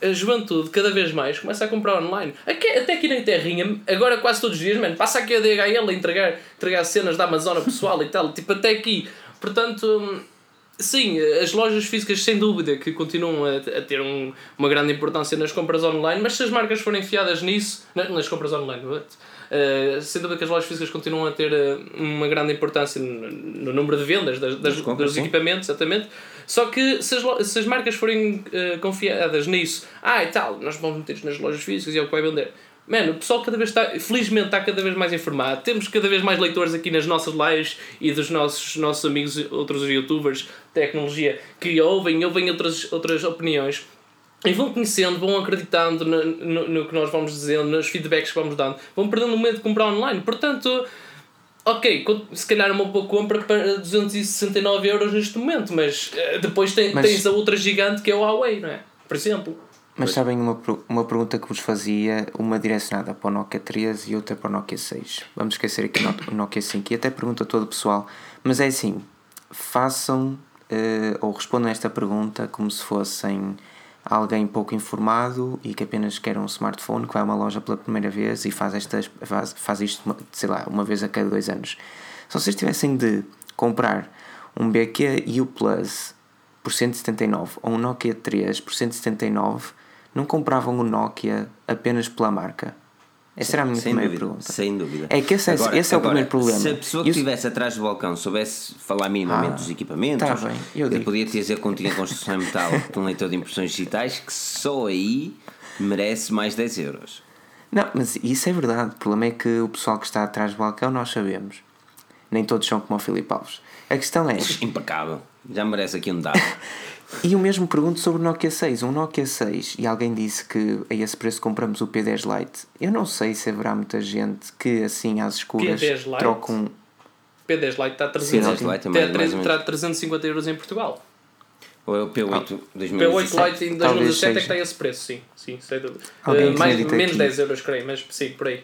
a, a juventude cada vez mais começa a comprar online. Aqui, até aqui na terrinha, agora quase todos os dias, man, passa aqui a DHL a entregar, entregar cenas da Amazon pessoal e tal, tipo até aqui. Portanto, Sim, as lojas físicas sem dúvida que continuam a, a ter um, uma grande importância nas compras online, mas se as marcas forem enfiadas nisso, na- nas compras online, what? Uh, sem dúvida que as lojas físicas continuam a ter uh, uma grande importância no, no número de vendas das, das, compras, dos sim. equipamentos, exatamente. Só que se as, se as marcas forem uh, confiadas nisso, ah e tal, nós vamos meter nas lojas físicas e é o que vai vender. Mano, o pessoal cada vez está, felizmente está cada vez mais informado. Temos cada vez mais leitores aqui nas nossas lives e dos nossos, nossos amigos, outros youtubers de tecnologia, que ouvem, ouvem outras, outras opiniões. E vão conhecendo, vão acreditando no, no, no que nós vamos dizendo, nos feedbacks que vamos dando. Vão perdendo o medo de comprar online. Portanto, ok, se calhar uma boa compra para 269 euros neste momento, mas eh, depois tem- Mas- tens a outra gigante que é o Huawei, não é? Por exemplo. Mas sabem uma, uma pergunta que vos fazia, uma direcionada para o Nokia 3 e outra para o Nokia 6. Vamos esquecer aqui o No- o Nokia 5 e até pergunta a todo o pessoal. Mas é assim, façam eh, ou respondam esta pergunta como se fossem alguém pouco informado e que apenas quer um smartphone, que vai a uma loja pela primeira vez e faz, estas, faz, faz isto, sei lá, uma vez a cada dois anos. Se vocês tivessem de comprar um BQ U Plus por 179 ou um Nokia 3 por 179, não compravam o Nokia apenas pela marca. Essa era a minha primeira dúvida, pergunta. Sem dúvida. É que esse é- esse é o primeiro problema. Se a pessoa Eu- que estivesse atrás do balcão soubesse falar minimamente Ah, dos equipamentos, tá bem, eu digo. podia te dizer que tinha construção em metal com um leitor de impressões digitais que só aí merece mais 10 euros. Não, mas isso é verdade. O problema é que o pessoal que está atrás do balcão nós sabemos. Nem todos são como o Filipe Alves. A questão é. Impecável. Já merece aqui um dado. E o mesmo pergunto sobre o Nokia 6. Um Nokia 6, e alguém disse que a esse preço compramos o P10 Lite. Eu não sei se haverá muita gente que assim às escuras P10 Lite? troca um. P10 Lite está a Sim, 300, Lite é mais- mais terá 350 euros em Portugal. Ou é o P8 P8 2017? Lite em talvez 2017 é que está a esse preço, sim. sim sem dúvida. Alguém Eh, mais, menos que- 10 euros, creio, mas sim, por aí.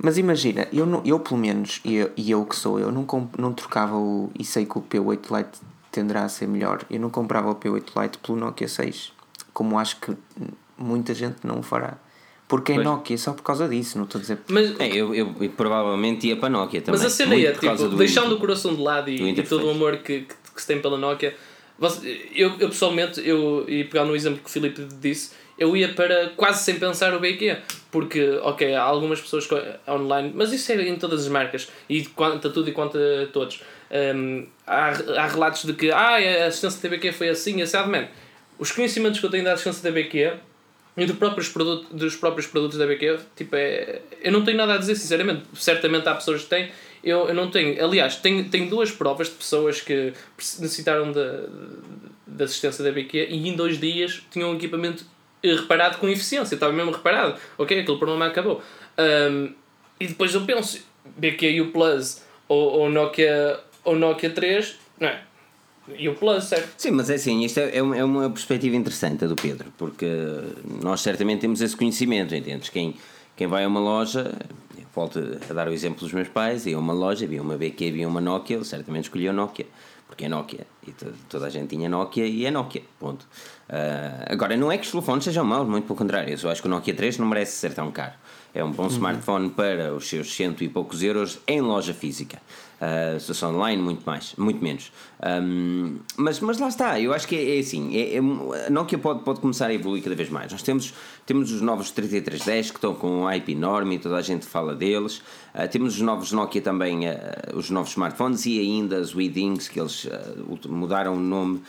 Mas imagina, eu, não, eu pelo menos, e eu, eu que sou, eu não, comp- não trocava o. E sei que o P8 Lite tenderá a ser melhor. Eu não comprava o P8 Lite pelo Nokia 6. Como acho que muita gente não o fará. Porque é Pois. Nokia, só por causa disso, não estou a dizer. Mas, É, eu, eu, eu provavelmente ia para a Nokia também. mas a cena é, tipo, do deixando o coração de lado do e, e todo o amor que, que, que se tem pela Nokia, eu, eu pessoalmente, eu, e pegar no exemplo que o Filipe disse, eu ia para quase sem pensar o BQ. Porque, ok, há algumas pessoas online, mas isso é em todas as marcas, e quanto tudo e quanto todos. Hum, há, há relatos de que ah, a assistência da BQ foi assim, assado, man. Os conhecimentos que eu tenho da assistência da BQ e do próprios produto, dos próprios produtos da BQ, tipo, é, eu não tenho nada a dizer, sinceramente. Certamente há pessoas que têm, eu, eu não tenho. Aliás, tenho, tenho duas provas de pessoas que necessitaram da da assistência da BQ e em dois dias tinham um equipamento reparado com eficiência, estava mesmo reparado. Ok, aquele problema acabou. Um, e depois eu penso, BQ U Plus ou, ou, Nokia, ou Nokia 3, não é? E o Plus, certo? Sim, mas é assim, isto é, é uma, é uma perspectiva interessante do Pedro, porque nós certamente temos esse conhecimento, entendes? Quem, quem vai a uma loja, volto a dar o exemplo dos meus pais, ia a uma loja, via uma BQ, via uma Nokia, ele certamente escolheu Nokia, porque é Nokia, e to- toda a gente tinha Nokia e é Nokia, ponto. Ah, agora, não é que os telefones sejam maus, muito pelo contrário, eu acho que o Nokia 3 não merece ser tão caro. É um bom smartphone para os seus cento e poucos euros em loja física. Uh, se fosse online, muito mais, muito menos. Um, mas, mas lá está, eu acho que é, é assim: é, é- a Nokia pode, pode começar a evoluir cada vez mais. Nós temos, temos os novos 3310 que estão com um IP enorme e toda a gente fala deles. Uh, temos os novos Nokia também, uh, os novos smartphones e ainda os Weedings, que eles mudaram o nome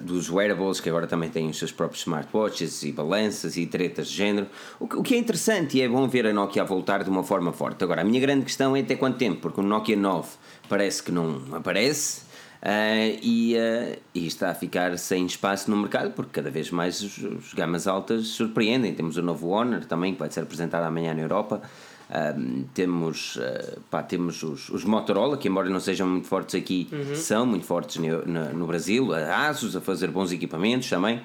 dos wearables que agora também têm os seus próprios smartwatches e balanças e tretas de género. O que, é interessante e é bom ver a Nokia voltar de uma forma forte. Agora, a minha grande questão é até quanto tempo, porque o Nokia 9 parece que não aparece. ah, e, ah, e está a ficar sem espaço no mercado porque cada vez mais os, os gamas altas surpreendem. Temos o novo Honor também que vai ser apresentado amanhã na Europa. Um, temos, uh, pá, temos os, os Motorola, que embora não sejam muito fortes aqui, são muito fortes no, no, no Brasil, a Asus a fazer bons equipamentos também,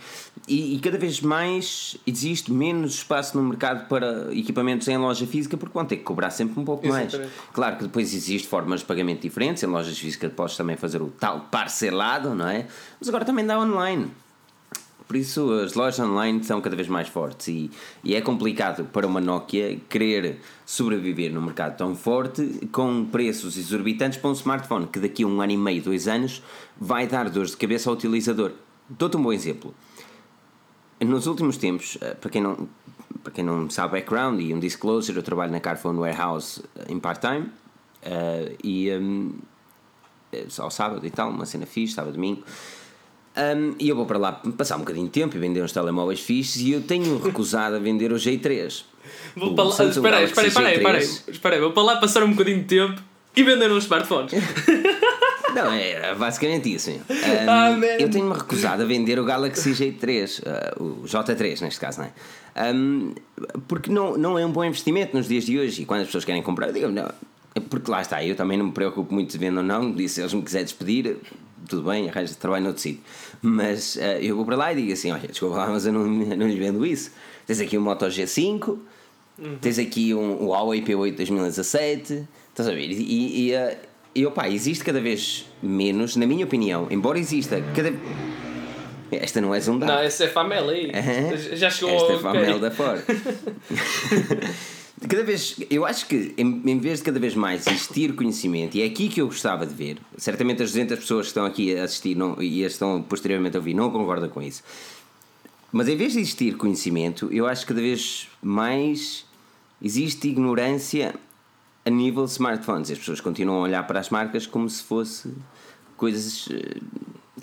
e, e cada vez mais existe menos espaço no mercado para equipamentos em loja física, porque vão ter que cobrar sempre um pouco mais. Exatamente. Claro que depois existem formas de pagamento diferentes, em lojas físicas podes também fazer o tal parcelado, não é? Mas agora também dá online. Por isso as lojas online são cada vez mais fortes e, e é complicado para uma Nokia querer sobreviver num mercado tão forte com preços exorbitantes para um smartphone que daqui a um ano e meio, dois anos vai dar dores de cabeça ao utilizador. Dou-te um bom exemplo. Nos últimos tempos, eh, para quem não, para quem não sabe background e um disclosure, eu trabalho na Carphone Warehouse eh, em part-time eh, e um, ao sábado e tal, uma cena fixe, sábado domingo. Um, e eu vou para lá passar um bocadinho de tempo e vender uns telemóveis fixes e eu tenho recusado a vender o G3. Vou O para lá, espera aí, espera aí, espera aí, G3. espera aí, espera aí, vou para lá passar um bocadinho de tempo e vender uns smartphones. Não, é basicamente isso. Um, Ah, eu tenho-me recusado a vender o Galaxy J3, uh, o J3 neste caso, não é? Um, porque não, não é um bom investimento nos dias de hoje e quando as pessoas querem comprar, eu digo, não, porque lá está, eu também não me preocupo muito se vendo ou não, disse, se eles me quiserem despedir, tudo bem, arranjo trabalho noutro sítio. Mas uh, eu vou para lá e digo assim: olha, desculpa lá, mas eu não, não lhes vendo isso. Tens aqui um Moto G5, tens aqui um, o Huawei P8 2017, estás a ver? E, e, uh, e opá, existe cada vez menos, na minha opinião, embora exista cada Esta não é Zoom Não, essa é Famel aí. Aham. Já chegou Esta é. Famel da fora. cada vez, eu acho que em, em vez de cada vez mais existir conhecimento, e é aqui que eu gostava de ver, certamente as 200 pessoas que estão aqui a assistir não, e as estão posteriormente a ouvir não concordam com isso, mas em vez de existir conhecimento, eu acho que cada vez mais existe ignorância a nível de smartphones. As pessoas continuam a olhar para as marcas como se fosse coisas.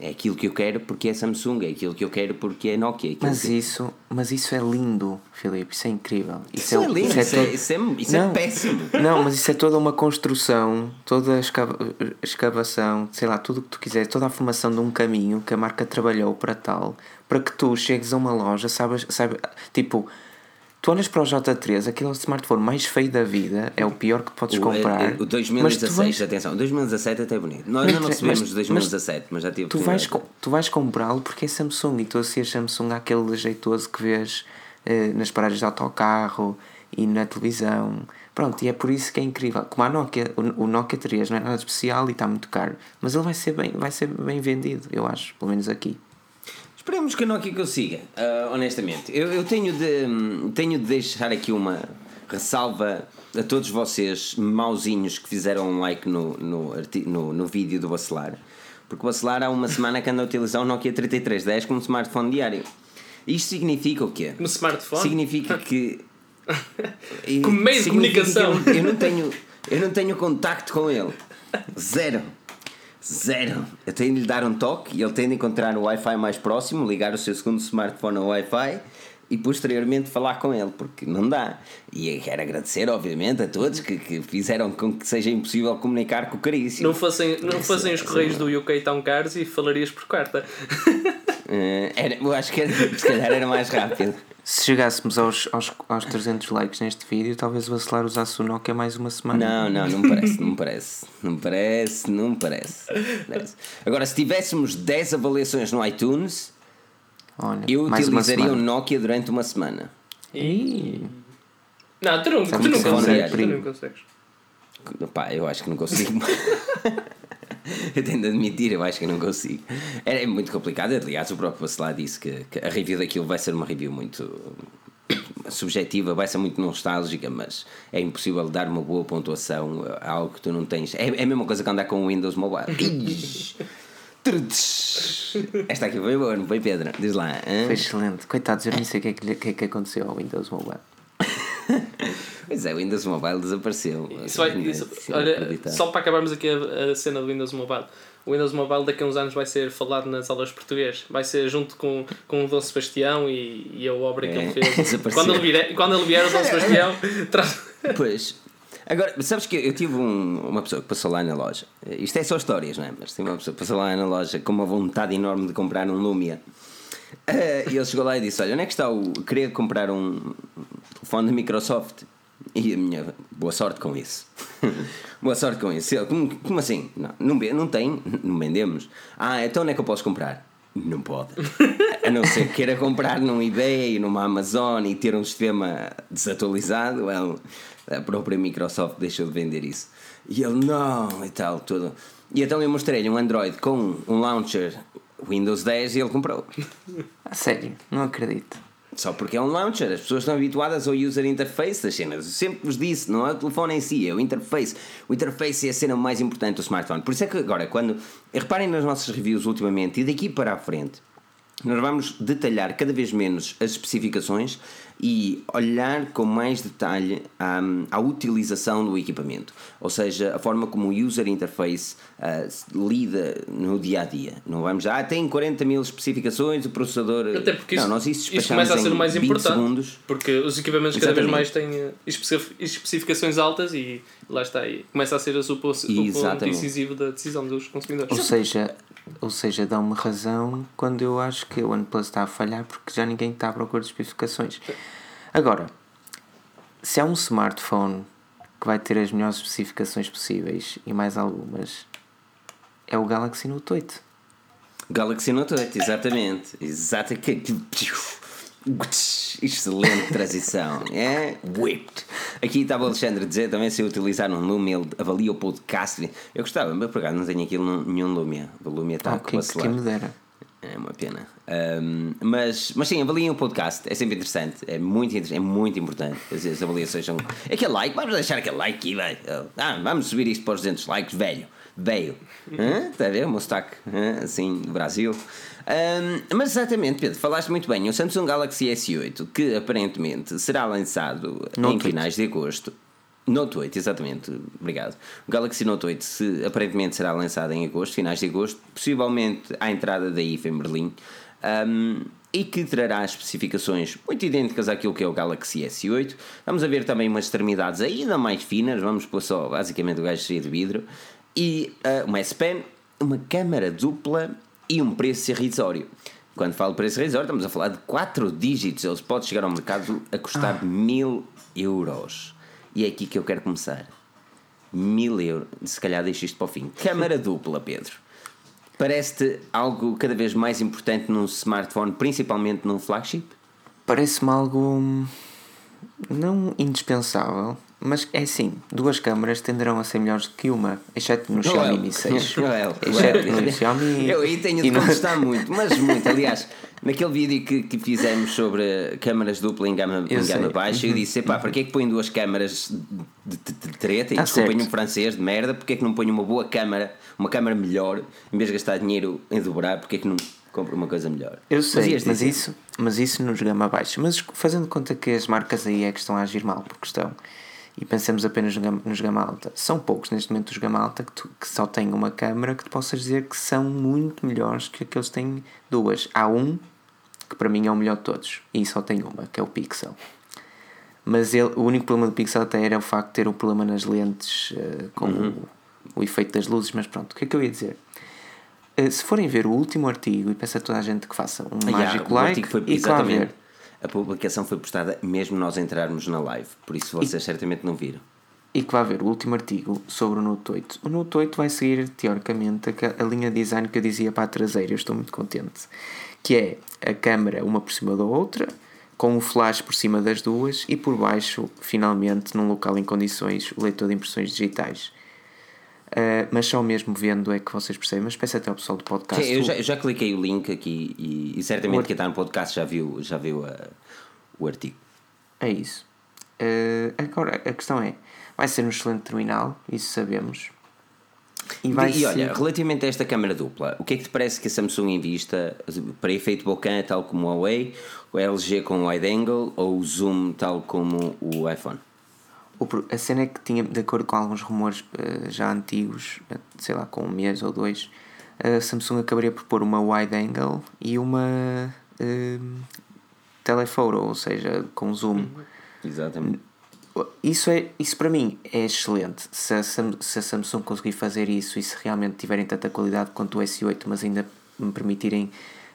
É aquilo que eu quero porque é Samsung, é aquilo que eu quero porque é Nokia. é Mas que... isso, mas isso é lindo, Filipe, isso é incrível. Isso é lindo, isso é, todo- isso é- isso é Não. péssimo. Não, mas isso é toda uma construção, toda a escava- escavação, sei lá, tudo o que tu quiseres, toda a formação de um caminho que a marca trabalhou para tal, para que tu chegues a uma loja, sabes, sabe, tipo, tu olhas para o J3, aquele smartphone mais feio da vida, é o pior que podes O, comprar. é- é- o mas tu 2016, vais- atenção, o 2017 até é bonito. Nós ainda não Mas- recebemos mas- o 2017, mas, já tive Tu vais, tu vais comprá-lo porque é Samsung e tu associas Samsung àquele jeitoso que vês eh, nas paragens de autocarro e na televisão. Pronto, e é por isso que é incrível. Como a Nokia, o, o Nokia 3 não é nada especial e está muito caro, mas ele vai ser bem, vai ser bem vendido, eu acho, pelo menos aqui. Esperemos que a Nokia consiga, ah, honestamente. Eu, eu tenho, de, tenho de deixar aqui uma ressalva a todos vocês, mauzinhos, que fizeram um like no, no, no, no vídeo do Bacelar. Porque o Bacelar há uma semana que anda a utilizar o Nokia 3310 como smartphone diário. Isto significa o quê? No smartphone? Significa que. Como meio de comunicação. Eu, eu não tenho, eu não tenho contacto com ele. Zero. Zero. Eu tenho de lhe dar um toque e ele tem de encontrar o Wi-Fi mais próximo, ligar o seu segundo smartphone ao Wi-Fi e posteriormente falar com ele, porque não dá. E eu quero agradecer, obviamente, a todos que, que fizeram com que seja impossível comunicar com o caríssimo. Não fossem, não fossem os Sim, correios do UK tão caros e falarias por carta. Eh, era, eu acho que era, se calhar era mais rápido. Se chegássemos aos, aos, aos 300 likes neste vídeo, talvez o Bacelar usasse o Nokia mais uma semana. Não, não, não me parece, não me parece. Não me parece, não me parece. Parece. Agora, se tivéssemos 10 avaliações no iTunes, Olha, eu utilizaria o. Nokia durante uma semana. Ih, Não, tu não, tu não é consegues. Tu não consegues. Pá, eu acho que não consigo. eu tenho de admitir, eu acho que não consigo. É, é muito complicado. Aliás, o próprio Bacelar disse que, que a review daquilo vai ser uma review muito subjetiva, vai ser muito nostálgica, mas é impossível dar uma boa pontuação a algo que tu não tens. É, é a mesma coisa que andar com o Windows Mobile. Esta aqui foi boa, não foi Pedro? Diz lá. hã? foi excelente. Coitados, eu nem sei o que é que, que, é que aconteceu ao Windows Mobile. Pois é, o Windows Mobile desapareceu. Isso vai, isso- olha, só para acabarmos aqui a, a cena do Windows Mobile. O Windows Mobile daqui a uns anos vai ser falado nas aulas de português. Vai ser junto com, com o Dom Sebastião e, e a obra que É, ele fez. desapareceu. quando, ele vier, quando ele vier, o Dom Sebastião traz. Pois. Agora, sabes que eu tive um- uma pessoa que passou lá na loja. Isto é só histórias, não é? Mas tem uma pessoa que passou lá na loja com uma vontade enorme de comprar um Lumia. Eh, e ele chegou lá e disse: Olha, onde é que está o. Queria comprar um telefone da Microsoft. E a minha. Boa sorte com isso. boa sorte com isso. Como, como assim? Não, não, não tem, não vendemos. Ah, então onde é que eu posso comprar? Não pode. A não ser que queira comprar num eBay, numa Amazon e ter um sistema desatualizado, well, a própria Microsoft deixou de vender isso. E ele, não, e tal, tudo. E então eu mostrei-lhe um Android com um launcher Windows 10 e ele comprou. A sério, não acredito. Só porque é um launcher, as pessoas estão habituadas ao user interface das cenas. Eu sempre vos disse, não é o telefone em si, é o interface. O interface é a cena mais importante do smartphone. Por isso é que agora, quando. Reparem nas nossas reviews ultimamente e daqui para a frente, nós vamos detalhar cada vez menos as especificações e olhar com mais detalhe à, à utilização do equipamento, ou seja, a forma como o user interface se lida no dia a dia. Não vamos já, ah, tem 40 mil especificações, o processador. Até porque isso, não, nós isso isso começa a ser o mais 20 importante. segundos. Porque os equipamentos cada vez Exatamente. mais têm eh, especi- especificações altas e lá está. aí começa a ser esse o ponto o ponto Exatamente. decisivo da decisão dos consumidores. Ou seja, ou seja, dão-me razão quando eu acho que o OnePlus está a falhar porque já ninguém está à procura de especificações. Agora, se há um smartphone que vai ter as melhores especificações possíveis e mais algumas, é o Galaxy Note 8. Galaxy Note 8, exatamente. Exato. Excelente transição. É? Whipped. Aqui estava o Alexandre a dizer também se eu utilizar um Lumia, ele avalia o podcast. Eu gostava, mas por acaso não tenho aquilo num- nenhum Lumia. O Lumia está Ah, com quem, me dera. é uma pena. Um, mas, mas sim, avaliem o podcast, é sempre interessante, é muito, é muito importante. As, as avaliações são. Aquele like, vamos deixar aquele like aqui, velho. Ah, vamos subir isto para os 200 likes, velho. Veio. Está a ver? O meu sotaque, assim, do Brasil. Um, mas exatamente, Pedro, falaste muito bem. O Samsung Galaxy S8, que aparentemente será lançado Note em finais 8. de agosto. Note 8, exatamente, obrigado. O Galaxy Note 8 se, aparentemente será lançado em agosto, finais de agosto, possivelmente à entrada da IFA em Berlim. Um, e que trará especificações muito idênticas àquilo que é o Galaxy S8. Vamos ver também umas extremidades ainda mais finas, vamos pôr só basicamente o gajo cheio de vidro, e uh, uma S Pen, uma câmara dupla e um preço irrisório. Quando falo preço irrisório, estamos a falar de 4 dígitos. Eles podem chegar ao mercado a custar ah. mil euros. E é aqui que eu quero começar. Mil euros. Se calhar deixo isto para o fim. Câmara dupla, Pedro. Parece-te algo cada vez mais importante num smartphone, principalmente num flagship? Parece-me algo. Hum, não indispensável, mas é assim, duas câmaras tenderão a ser melhores que uma, exceto no Xiaomi Mi 6. Well, exceto no Xiaomi. Eu aí tenho de contestar no... muito, mas muito. Aliás, naquele vídeo que, que fizemos sobre câmaras dupla em gama, em gama baixa, eu uhum. disse: pá, para que é que põem duas câmaras de, de, de treta? E tá desculpem um francês de merda, porque é que não põem uma boa câmara, uma câmara melhor, em vez de gastar dinheiro em dobrar, porque é que não compra uma coisa melhor? Eu sei, mas, mas isso, mas isso nos gama baixa. Mas fazendo conta que as marcas aí é que estão a agir mal por questão e pensemos apenas nos gama alta. São poucos neste momento os gama alta que, tu, que só têm uma câmera que tu possas dizer que são muito melhores que aqueles que têm duas. Há um que para mim é o melhor de todos e só tem uma, que é o Pixel. Mas ele, o único problema do Pixel até era o facto de ter o problema nas lentes uh, com uhum. o, o, efeito das luzes, mas pronto, o que é que eu ia dizer? Uh, se forem ver o último artigo e pensa toda a gente que faça um ah, mágico like foi, e que ver a publicação foi postada mesmo nós entrarmos na live, por isso vocês e, certamente não viram. E que vai haver o último artigo sobre o Note 8. O Note 8 vai seguir, teoricamente, a, a linha de design que eu dizia para a traseira, eu estou muito contente. Que é a câmera uma por cima da outra, com o flash por cima das duas e por baixo, finalmente, num local em condições, o leitor de impressões digitais. Uh, mas só mesmo vendo é que vocês percebem. Mas peço até ao pessoal do podcast. Sim, eu, já, já cliquei o link aqui e, e certamente o... quem está no podcast já viu, já viu uh, o artigo. É isso. Uh, agora, a questão é: vai ser um excelente terminal, isso sabemos. E, vai e, ser... olha, relativamente a esta câmera dupla, o que é que te parece que a Samsung invista para efeito bokeh, tal como o Huawei, o LG com wide angle ou o zoom, tal como o iPhone? A cena é que tinha, de acordo com alguns rumores uh, já antigos, eh, sei lá, com um mês ou dois, a Samsung acabaria por pôr uma wide angle e uma uh, telephoto, ou seja, com zoom. Exatamente. Isso, é, isso para mim é excelente. Se a, se a Samsung conseguir fazer isso e se realmente tiverem tanta qualidade quanto o S8, mas ainda me permitirem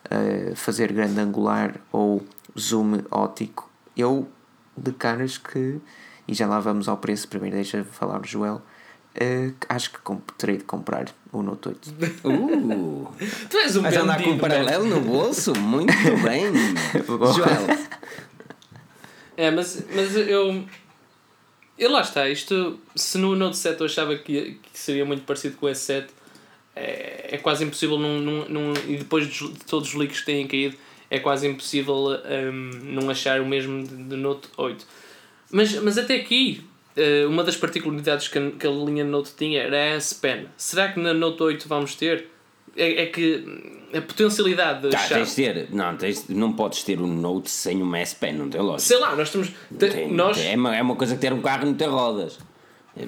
uh, fazer grande angular ou zoom óptico, eu de caras que e já lá vamos ao preço, primeiro deixa falar o Joel. Uh, acho que terei de comprar o Note 8. Uh, tu és um Mas andar com um paralelo no bolso? Muito bem, Joel. É, mas, mas eu. Eu lá está, isto. Se no Note 7 eu achava que, que seria muito parecido com o S7, é, é quase impossível. Num, num, num, e depois de, todos os leaks que têm caído, é quase impossível um, não achar o mesmo de Note 8. Mas, mas até aqui, eh, uma das particularidades que a, que a linha Note tinha era a S Pen. Será que na Note 8 vamos ter? É, é que a potencialidade de tá, tens de ter, não, tens, não podes ter um Note sem uma S Pen, não tem lógica. Sei lá, nós temos. Tem, nós... é, uma, é uma coisa que ter um carro não ter rodas.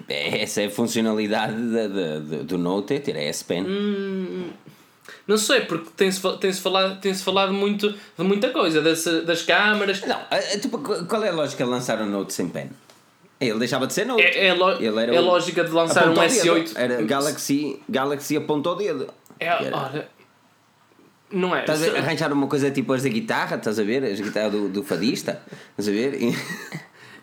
É, essa é a funcionalidade da, do Note, é ter a S Pen. Hum, não sei, porque tem-se tem -se falado, tem -se falado muito de muita coisa, das, das câmaras. Não, tipo, qual é a lógica de lançar um Note sem pen? Ele deixava de ser Note. É, é, lo Ele era é o, lógica de lançar um S8. Era Galaxy, Galaxy apontou o dedo. É, ora, não é. Estás a arranjar uma coisa tipo as da guitarra, estás a ver? As guitarras do, do fadista, estás a ver? E...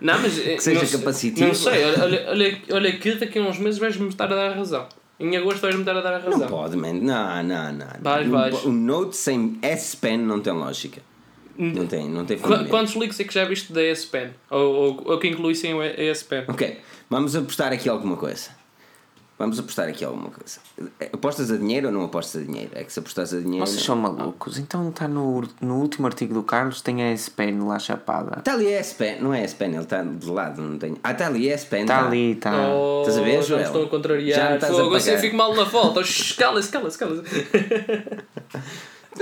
Não, mas. que seja não, capacitivo. Não sei, olha, olha, olha que daqui a uns meses vais-me estar a dar razão. Em agosto vais-me estar a dar a razão. Não pode, man. Não, não, não. Vais, vais. O Note sem S Pen não tem lógica. Não tem, não tem fundamento. Quantos leaks é que já viste da S Pen? Ou, ou, ou que inclui sem a S Pen? Ok, vamos apostar aqui alguma coisa. Vamos apostar aqui alguma coisa. Apostas a dinheiro ou não apostas a dinheiro? É que se apostas a dinheiro. Vocês são malucos. Então está no, no último artigo do Carlos, tem a S-Pen lá chapada. Está ali a S-Pen, não é a S-Pen, ele está de lado, não tem. Ah, está ali a S-Pen. Está tá. ali, está. Oh, Estás a ver, já Joel? me estão a Já contrariar. estás a Fogo, assim eu pagar. fico mal na Cala-se, cala-se, cala-se.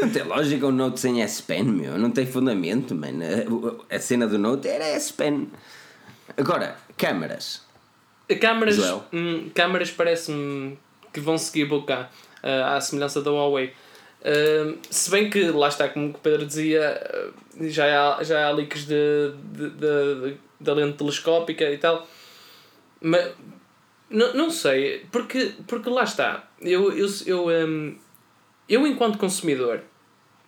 Não tem lógica o Note sem S-Pen, meu. Não tem fundamento, mano. A- A cena do Note era S-Pen. Agora, câmaras. Câmaras, hum, câmaras parece-me que vão seguir boca ah, à semelhança da Huawei. Ah, se bem que, lá está, como o Pedro dizia, ah, já há, já há leaks de, de, de- da lente telescópica e tal. Mas não, não sei, porque, porque lá está. Eu, eu, eu, hum, eu enquanto consumidor,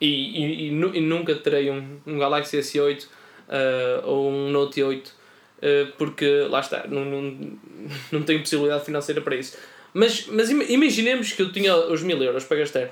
e, e, e, nu- nunca terei um, um Galaxy S8 ah, ou um Note 8, ah, porque lá está, não, não, não tenho possibilidade financeira para isso. Mas, mas ima- imaginemos que eu tinha os mil euros para gastar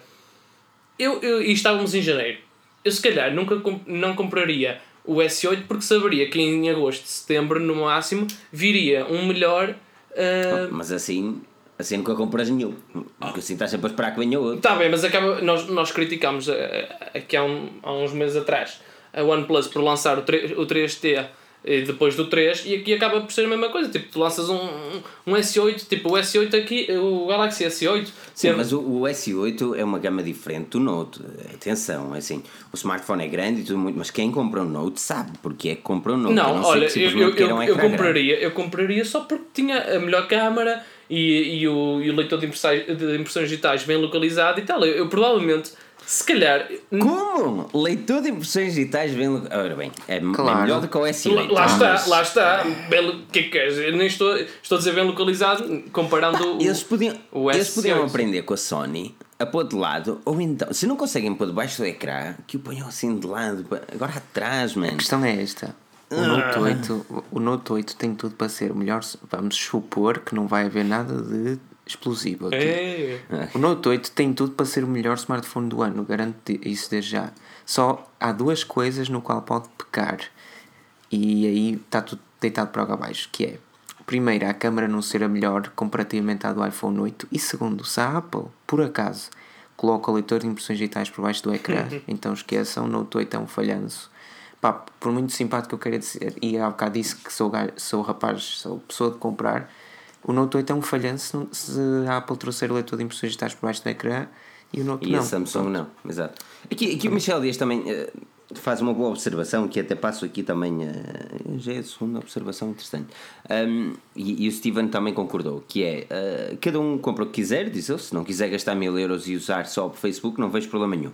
eu, eu, e estávamos em janeiro. Eu se calhar nunca com- não compraria o S8 porque saberia que em agosto, setembro, no máximo, viria um melhor. ah, Mas assim, assim nunca compras nenhum. Porque assim estás sempre a esperar que venha outro. Tá bem, mas acaba, nós, nós criticámos eh, aqui há, um, há uns meses atrás a OnePlus por lançar o, 3, o 3T e depois do 3 e aqui acaba por ser a mesma coisa. Tipo, tu lanças um, um, um S8, tipo o S8 aqui, o Galaxy S8. Sim, mas o, o S8 é uma gama diferente do Note. Atenção, é assim, o smartphone é grande e tudo muito, mas quem compra um Note sabe porque é que compra um Note. Não, ser olha, eu, eu, eu, um eu ecrã grande. compraria, eu compraria só porque tinha a melhor câmara e, e, o, e o leitor de impressões, de impressões digitais bem localizado e tal. Eu, eu provavelmente, se calhar, Como? Leitor de impressões digitais bem. lo- Ora bem, é m- Claro. é melhor do que o S8. lá está, mas lá está. Que é que queres? Eu nem estou, estou a dizer bem localizado comparando o- Eles podiam, o eles S8. podiam aprender com a Sony a pôr de lado, ou então, se não conseguem pôr debaixo do ecrã, que o ponham assim de lado, agora atrás, A mano. questão é esta. O Note 8, o Note 8 tem tudo para ser o melhor. Vamos supor que não vai haver nada de explosivo aqui. É. O Note 8 tem tudo para ser o melhor smartphone do ano, garanto isso desde já. Só há duas coisas no qual pode pecar e aí está tudo deitado para abaixo, que é primeiro a câmera não ser a melhor comparativamente à do iPhone 8 e segundo, se a Apple, por acaso, coloca o leitor de impressões digitais por baixo do ecrã, então esqueçam, o Note 8 é um falhanço. Pá, por muito simpático que eu queira dizer, e há bocado disse que sou, sou rapaz, sou pessoa de comprar, o Note 8 é um falhanço se a Apple trouxer o leitor de impressões digitais por baixo do ecrã e o Note E não. a Samsung não, exato. Aqui, aqui o Michel Dias também eh, faz uma boa observação, que até passo aqui também, eh, já é a segunda observação interessante. Um, e, e o Steven também concordou, que é, eh, cada um compra o que quiser, diz ele, se não quiser gastar mil euros e usar só o Facebook, não vejo problema nenhum.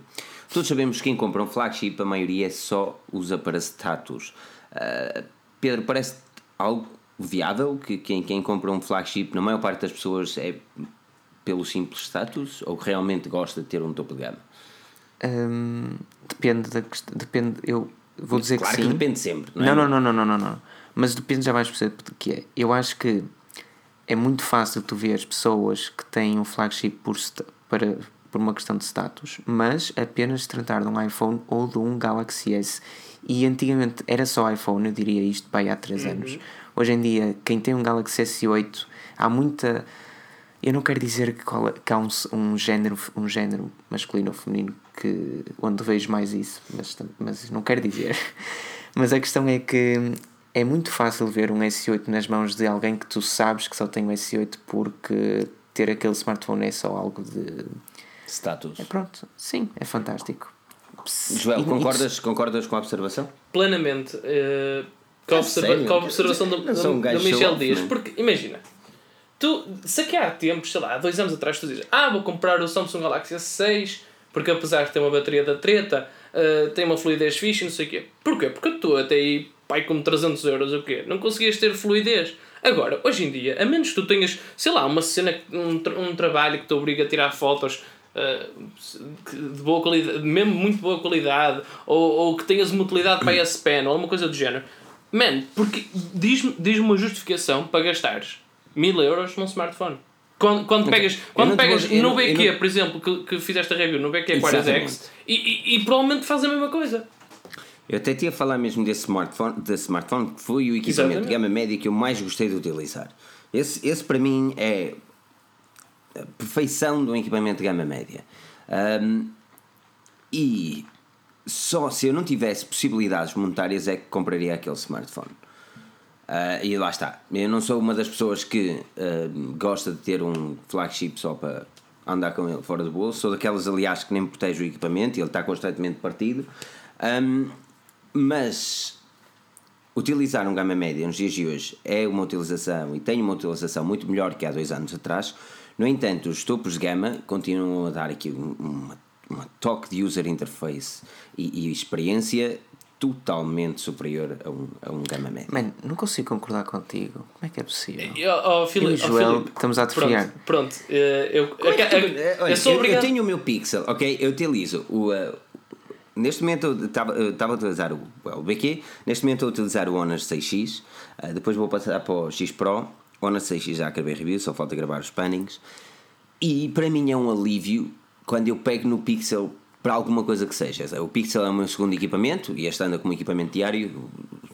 Todos sabemos que quem compra um flagship, a maioria só usa para status. Eh, Pedro, parece algo viável que quem, quem compra um flagship, na maior parte das pessoas, é pelo simples status ou que realmente gosta de ter um topo de gama? Hum, depende da questão. Depende, eu vou dizer claro que que sim. depende sempre, não é? Não, não, não, não, não, não, não. Mas depende, já vais perceber que é. Eu acho que é muito fácil tu ver pessoas que têm um flagship por, para, por uma questão de status, mas apenas tratar de um iPhone ou de um Galaxy S. E antigamente era só iPhone, eu diria isto para aí há 3 anos. Hoje em dia, quem tem um Galaxy S8, há muita. Eu não quero dizer que, qual é- que há um, um, género, um género masculino ou feminino que, onde vejo mais isso, mas, mas não quero dizer. Mas a questão é que é muito fácil ver um S8 nas mãos de alguém que tu sabes que só tem um S8 porque ter aquele smartphone é só algo de. Status. É pronto, sim, é fantástico. Joel, concordas, concordas com a observação? plenamente eh, com, a observa- sério? com a observação do, um do, do Michel Dias. é? Porque, imagina, tu, se aqui há tempos, sei lá, há dois anos atrás, tu dizes, ah, vou comprar o Samsung Galaxy S6, porque apesar de ter uma bateria da treta, eh, tem uma fluidez fixe não sei o quê. Porquê? Porque tu até aí, pai, como 300 euros, o quê? Não conseguias ter fluidez. Agora, hoje em dia, a menos que tu tenhas, sei lá, uma cena, um, tra- um trabalho que te obriga a tirar fotos uh, de boa qualidade, mesmo muito boa qualidade, ou, ou que tenhas uma utilidade para a S-Pen ou alguma coisa do género, man, porque diz-me diz uma justificação para gastares mil euros num smartphone. Quando, quando pegas, quando pegas vou- no BQ, não- por exemplo, que, que fizeste a review no BQ Aquarius Exatamente. X, e, e, e provavelmente faz a mesma coisa. Eu até tinha a falar mesmo desse smartphone, desse smartphone que foi o equipamento de gama média que eu mais gostei de utilizar. Esse, esse para mim é a perfeição de um equipamento de gama média. Um, e só se eu não tivesse possibilidades monetárias é que compraria aquele smartphone. Uh, e lá está. Eu não sou uma das pessoas que uh, gosta de ter um flagship só para andar com ele fora do bolso. Sou daquelas, aliás, que nem protege o equipamento e ele está constantemente partido. Um, mas utilizar um gama média nos dias de hoje é uma utilização e tem uma utilização muito melhor que há dois anos atrás. No entanto, os topos de gama continuam a dar aqui uma, toque de user interface e, e experiência totalmente superior a um, a um gama média. Mano, não consigo concordar contigo. Como é que é possível? Oh, oh, Fili- Eu e o oh, Joel Filipe, estamos a desfiar. Pronto, pronto eh, eu, eu, eu, eu eu, eu tenho o meu Pixel, ok? Eu utilizo o. uh, neste momento eu estava eu estava a utilizar o, o BQ, neste momento estou a utilizar o Honor 6X, uh, depois vou passar para o X Pro. O Honor 6X já acabei a review, só falta gravar os pannings. E para mim é um alívio quando eu pego no Pixel para alguma coisa que seja. O Pixel é o meu segundo equipamento e este anda como equipamento diário,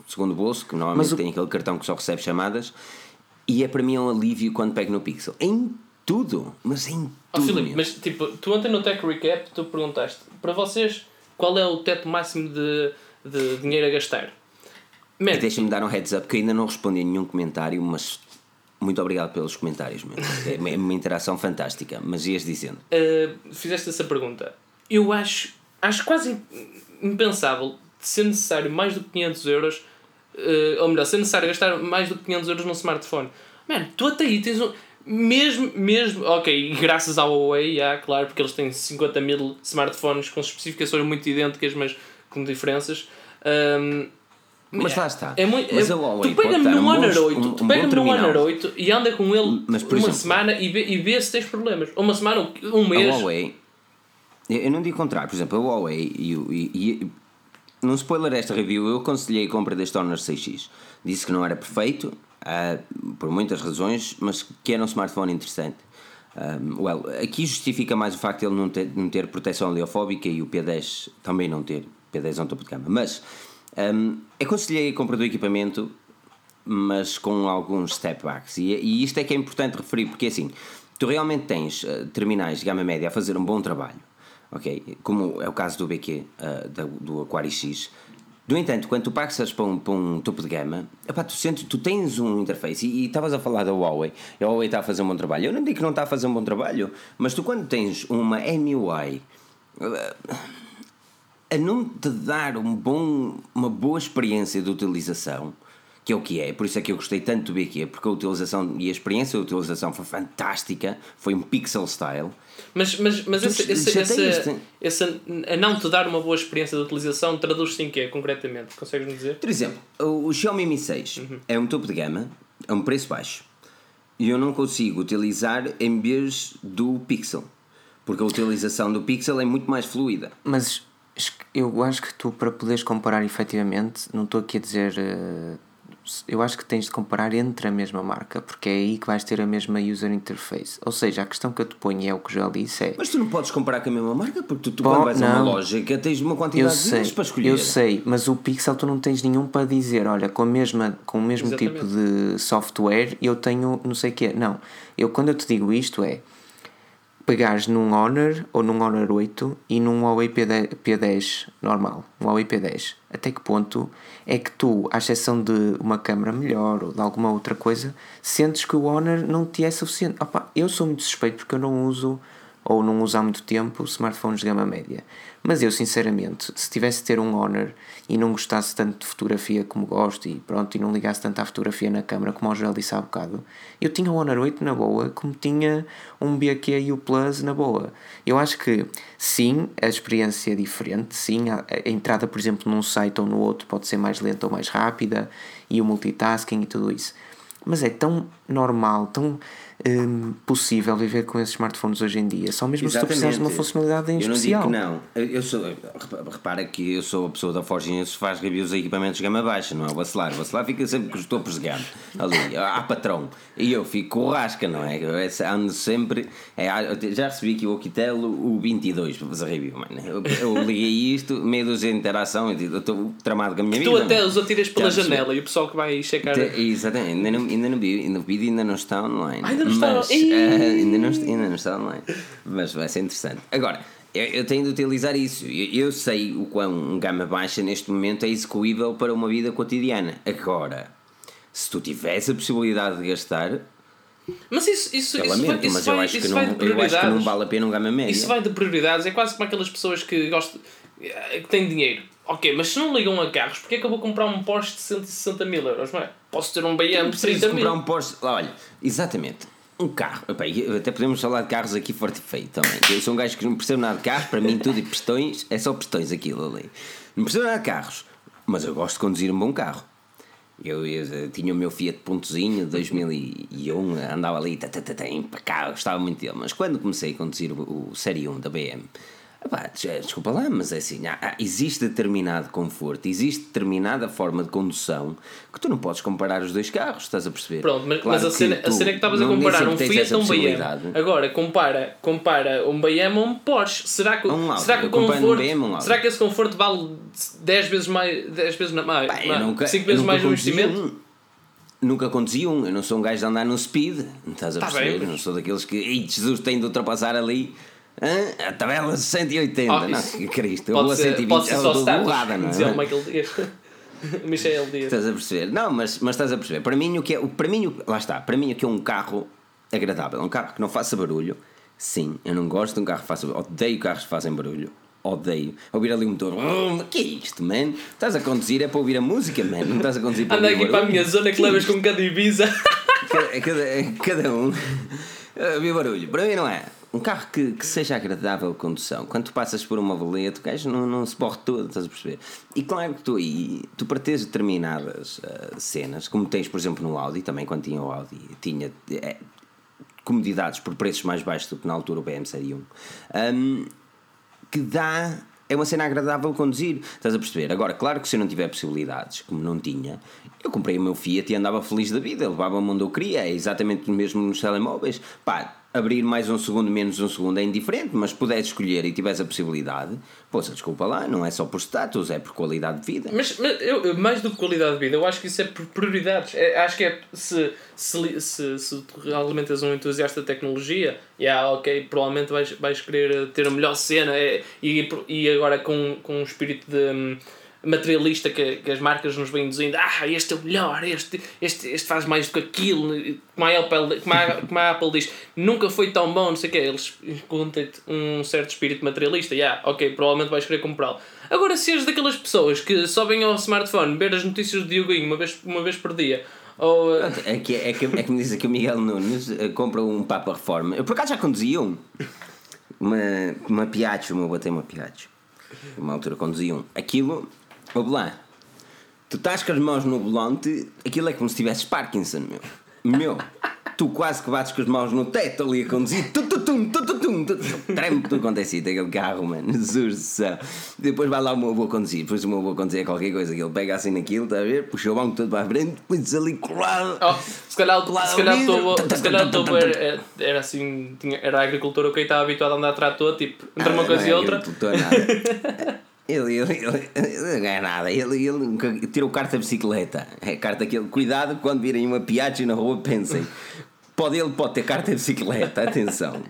segundo bolso, que normalmente o- tem aquele cartão que só recebe chamadas. E é para mim um alívio quando pego no Pixel. Em tudo, mas em Oh, tudo. Filipe, mesmo. mas tipo, tu ontem no Tech Recap tu perguntaste para vocês qual é o teto máximo de, de dinheiro a gastar. Man, E Deixa-me dar um heads up que ainda não respondi a nenhum comentário, mas muito obrigado pelos comentários, mesmo. É uma- é uma interação fantástica. Mas ias dizendo. uh, fizeste essa pergunta. Eu acho, acho quase im- impensável ser necessário mais do que 500 euros, uh, ou melhor, ser necessário gastar mais do que 500 euros num smartphone. Mano, tu até aí tens um. Mesmo, mesmo, ok, graças ao Huawei, já, claro, porque eles têm 50 mil smartphones com especificações muito idênticas, mas com diferenças. Um, Mas lá está. É muito, Mas é, a tu pega-me num um Honor bom- 8, um- tu pega-me num. Honor 8 e anda com ele Mas, uma exemplo- semana e vê, e vê se tens problemas. Uma semana, um A mês. Huawei, eu não digo contrário, por exemplo, a Huawei e, e, e num spoiler desta review eu aconselhei a compra deste Honor 6X. Disse que não era perfeito, ah, por muitas razões, mas que era um smartphone interessante. Um, well, aqui justifica mais o facto de ele não ter, não ter proteção oleofóbica e o P10 também não ter. P10 é um topo de gama. Mas um, aconselhei a compra do equipamento mas com alguns step backs. E, e isto é que é importante referir, porque assim, tu realmente tens eh, terminais de gama média a fazer um bom trabalho, ok? Como é o caso do BQ, eh, da- do Aquari X. No entanto, quando tu passas para um, para um topo de gama, epá, tu, sentes, tu tens um interface e estavas a falar da Huawei, a Huawei está a fazer um bom trabalho. Eu não digo que não está a fazer um bom trabalho, mas tu quando tens uma MUI eh, a não te dar um bom, uma boa experiência de utilização, que é o que é, por isso é que eu gostei tanto do BQ, porque a utilização e a experiência de utilização foi fantástica, foi um pixel style. Mas, mas, mas Tu esse, esse, chateias-te. esse, esse a não te dar uma boa experiência de utilização traduz-se em quê, concretamente? Consegues-me dizer? Por exemplo, o, Xiaomi Mi 6 é um topo de gama, a um preço baixo, e eu não consigo utilizar em vez do Pixel, porque a utilização do Pixel é muito mais fluida. Mas eu acho que tu, para poderes comparar efetivamente, não estou aqui a dizer. eh, eu acho que tens de comparar entre a mesma marca, porque é aí que vais ter a mesma user interface. Ou seja, a questão que eu te ponho, é o que já disse, é. Mas tu não podes comparar com a mesma marca, porque tu, tu Bom, quando vais a uma não. que tens uma Eu quantidade de sei, para escolher. eu sei, mas o Pixel tu não tens nenhum para dizer, olha, com, a mesma, com o mesmo Exatamente. tipo de software eu tenho não sei o quê. Não, eu quando eu te digo isto é pegares num Honor ou num Honor 8 e num Huawei P10, P10 normal, um Huawei P10. Até que ponto é que tu, à exceção de uma câmera melhor ou de alguma outra coisa, sentes que o Honor não te é suficiente? Opa, eu sou muito suspeito porque eu não uso ou não há muito tempo smartphones de gama média. Mas eu, sinceramente, se tivesse de ter um Honor e não gostasse tanto de fotografia como gosto e pronto, e não ligasse tanto à fotografia na câmera, como o Joel disse há bocado, eu tinha o Honor 8 na boa, como tinha um BQ e o Plus na boa. Eu acho que, sim, a experiência é diferente, sim, a, a entrada, por exemplo, num site ou no outro pode ser mais lenta ou mais rápida, e o multitasking e tudo isso. Mas é tão normal, tão hum, possível viver com esses smartphones hoje em dia. Só mesmo se tu precisares de uma funcionalidade em eu especial. não digo que não. Eu eu sou, repa- repara que eu sou a pessoa da Forge News que faz reviews de equipamentos de gama baixa, não é o Bacelar. O Bacelar fica sempre com os topos de gama. Ali, há patrão. E eu fico com o rasca, não é? Eu ando sempre. É, eu já recebi aqui o Okitelo, o 22, para fazer review, mano. Eu, eu liguei isto, meio dúzia de interação, eu eu estou tramado com a minha Tu vida. até mano. os atiras pela Já janela e o pessoal que vai checar. Te- Exatamente, ainda não, ainda não vi, no vídeo ainda não está online. Ainda não está. Mas, ah, ainda, não, está- ainda não está online. Mas vai ser interessante. Agora, eu, eu tenho de utilizar isso. Eu, eu sei o quão um gama baixa neste momento é execuível para uma vida cotidiana. Agora, se tu tivesse a possibilidade de gastar, Mas isso, isso, eu isso, lamento, vai, isso, mas vai, eu, acho que não, eu acho que não vale a pena um gama médio. Isso vai de prioridades. É quase como aquelas pessoas que gostam. que têm dinheiro. Ok, mas se não ligam a carros, porque é que eu vou comprar um Porsche de 160 mil euros? Não é? Posso ter um BM Não de precisas 30 mil. comprar um Porsche. Olha, exatamente. Um carro. Até podemos falar de carros aqui forte e feio também. Eu sou um gajo que não percebo nada de carros, para mim tudo e pistões, é só pistões aquilo ali. Não percebo nada de carros, mas eu gosto de conduzir um bom carro. Eu, eu tinha o meu Fiat Pontozinho de 2001, andava ali, para cá, gostava muito dele. Mas quando comecei a conduzir o, o Série 1 da BM, epá, desculpa lá, mas é assim, há- existe determinado conforto, existe determinada forma de condução que tu não podes comparar os dois carros, estás a perceber? Pronto, mas, Claro mas a, cena, a cena é que estavas a comparar um Fiat a um BM. Agora, compara, compara um BM a um Porsche. Será que, Um Audi. será que o um conforto. Um Audi. será que esse conforto vale 10 vezes mais. 10 vezes na, mais, Pá, nunca, 5 eu vezes mais o conduzi investimento? um. Nunca conduzi um, eu não sou um gajo de andar no speed, estás a Tá perceber? bem, mas- Não sou daqueles que, ei, Jesus, tem de ultrapassar ali hã? a tabela de 180. Oh, não, isso que Cristo, vou a Pode ser, 120, pode ser ela só toda status. borrada, não Dizia o é? Michael Dias. Michel Dias. Estás a perceber? Não, mas, mas estás a perceber. Para mim, o que é, o- para mim, o- lá está, para mim, o que é um carro agradável, um carro que não faça barulho. Sim, eu não gosto de um carro que faça barulho. Odeio carros que fazem barulho. Odeio. Ouvir ali o motor. "Hum, que é isto, man? Estás a conduzir é para ouvir a música, man. Não estás a conduzir para Anda aqui para a barulho. minha zona que levas com cada Ibiza. Cada, cada, cada um. Ouvir barulho. Para mim, não é. Um carro que, que seja agradável de condução. Quando tu passas por uma valeta, o gajo não, não se borre todo, estás a perceber? E claro que tu aí, tu para teres determinadas ah, cenas, como tens, por exemplo, no Audi, também quando tinha o Audi, tinha eh, comodidades por preços mais baixos do que na altura o BM Série 1. Hum, que dá. É uma cena agradável conduzir, estás a perceber? Agora, claro que se eu não tiver possibilidades, como não tinha, eu comprei o meu Fiat e andava feliz da vida, levava-me onde eu queria, é exatamente o mesmo nos telemóveis. Pá, abrir mais um segundo, menos um segundo é indiferente, mas puderes escolher e tivesse a possibilidade, poxa, desculpa lá, não é só por status, é por qualidade de vida. Mas, mas eu, mais do que qualidade de vida, eu acho que isso é por prioridades. É- acho que é se, se, se, se realmente és um entusiasta de tecnologia, yeah, ok, provavelmente vais, vais querer ter a melhor cena é, e, e agora com, com um espírito de hum, materialista que, que as marcas nos vêm dizendo ah, este é o melhor, este, este, este faz mais do que aquilo, como a Apple, como a, como a Apple diz, nunca foi tão bom, não sei o quê, eles encontram-te um certo espírito materialista, yeah, ok, provavelmente vais querer comprá-lo. Agora, se és daquelas pessoas que só vêm ao smartphone ver as notícias do Dioguinho uma vez, uma vez por dia, ou uh, É que, é, que, é que me diz aqui o Miguel Nunes eh, compra um Papa Reforma. Eu por acaso já conduzia um. Uma, uma Piaggio, uma botei uma Piaggio. Uma altura conduzia um. Aquilo, ouve lá. Tu estás com as mãos no volante, aquilo é como se tivesses Parkinson, meu. Meu, tu quase que bates com as mãos no teto ali a conduzir. Tu, tu, tum, tu, tu, tum, tu, tu. Treme tudo quanto é sítio, aquele carro, mano. Jesus do céu. Depois vai lá o meu avô conduzir. Depois o meu avô conduzir qualquer coisa que ele pega assim naquilo, está a ver? Puxa o banco todo para a frente, põe-se ali colado. Oh, se calhar, se calhar o teu se calhar o era, assim, tinha, era a agricultura que estava habituado a andar a trator, tipo, entre uma Ah, coisa não e é outra. agricultor, nada. Ele, ele, ele, ele não ganha nada. Ele, ele nunca tirou carta de bicicleta. É carta que ele. Cuidado quando virem uma Piaggio na rua, pensem. Pode, ele pode ter carta de bicicleta, atenção.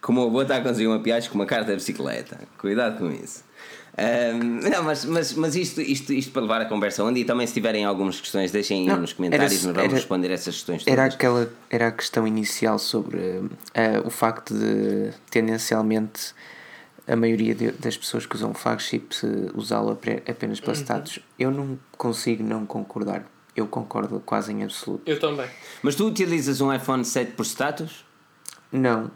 Como o avô está a conduzir uma Piaggio com uma carta de bicicleta. Cuidado com isso. Ahm, não, mas, mas, mas isto, isto, isto para levar a conversa onde e também se tiverem algumas questões, deixem Não, nos comentários, era- nós vamos responder essas questões todas. Era aquela era a questão inicial sobre eh, o facto de tendencialmente a maioria de- das pessoas que usam flagship usá-lo apenas para status. Eu não consigo não concordar. Eu concordo quase em absoluto. Eu também. Mas tu utilizas um iPhone 7 por status? Não.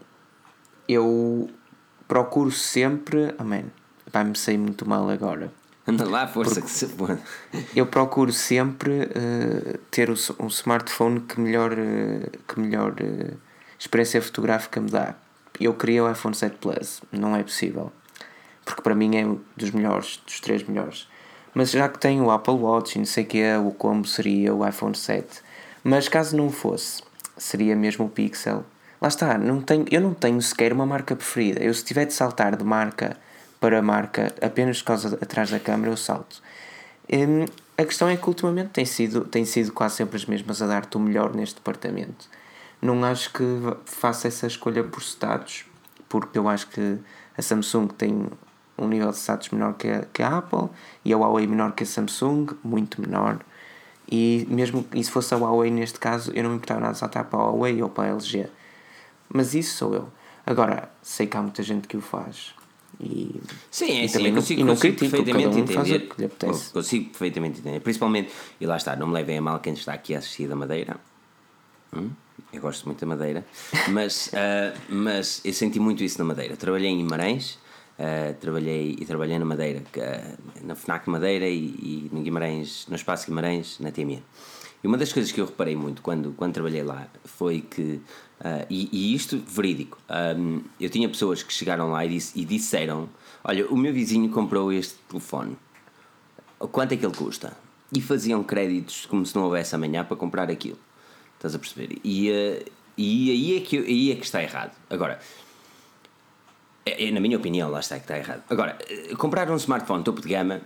Eu procuro sempre. Oh man, vai-me sair muito mal agora. Anda lá, força que se foda. Eu procuro sempre eh, ter um smartphone que melhor, eh, que melhor eh, experiência fotográfica me dá. Eu queria o iPhone 7 Plus, não é possível. Porque para mim é um dos melhores, dos três melhores. Mas já que tenho o Apple Watch e não sei o que é, o combo seria o iPhone 7. Mas caso não fosse, seria mesmo o Pixel. Lá está, não tenho, eu não tenho sequer uma marca preferida. Eu se tiver de saltar de marca para marca apenas por causa de, atrás da câmera, eu salto. Hum, a questão é que ultimamente tem sido, tem sido quase sempre as mesmas a dar-te o melhor neste departamento. Não acho que faça essa escolha por status, porque eu acho que a Samsung tem um nível de status menor que a, que a Apple e a Huawei menor que a Samsung, muito menor. E mesmo e se fosse a Huawei neste caso, eu não me importava nada de saltar para a Huawei ou para a LG. Mas isso sou eu. Agora, sei que há muita gente que o faz. E, Sim, é e também não, consigo, não consigo perfeitamente um entender. que lhe apetece. Consigo perfeitamente entender. Principalmente, e lá está, não me levem a mal quem está aqui a assistir da Madeira. Hum? Eu gosto muito da Madeira. Mas, ah, mas eu senti muito isso na Madeira. Trabalhei em Guimarães, ah, trabalhei, e trabalhei na Madeira, ah, na FNAC Madeira e, e no Guimarães, no Espaço Guimarães, na TME. E uma das coisas que eu reparei muito quando, quando trabalhei lá foi que, e, e isto verídico, ah, eu tinha pessoas que chegaram lá e, disse, e disseram: Olha, o meu vizinho comprou este telefone, quanto é que ele custa? E faziam créditos como se não houvesse amanhã para comprar aquilo. Estás a perceber? E, ah, e aí, é que, aí é que está errado. Agora, é, é, na minha opinião, lá está que está errado. Agora, eh, comprar um smartphone topo de gama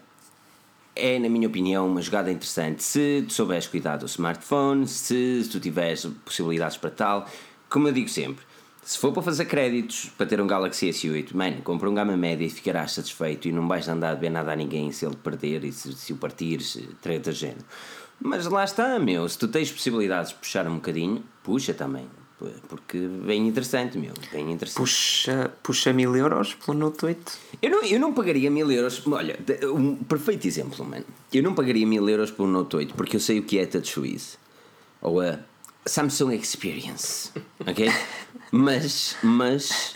é, na minha opinião, uma jogada interessante se tu souberes cuidar do smartphone, se tu tiveres possibilidades para tal. Como eu digo sempre, se for para fazer créditos para ter um Galaxy S8, mano, compra um gama média e ficarás satisfeito e não vais andar a ver nada a ninguém se ele perder e se, se o partires, treta de género. Mas lá está, meu, se tu tens possibilidades de puxar um bocadinho, puxa também. Porque bem interessante, meu, bem interessante. Puxa, puxa mil euros pelo Note 8. Eu não, eu não pagaria mil euros. Olha, um perfeito exemplo, mano. Eu não pagaria mil euros um Note 8 porque eu sei o que é TouchWiz ou a Samsung Experience, ok? mas, mas.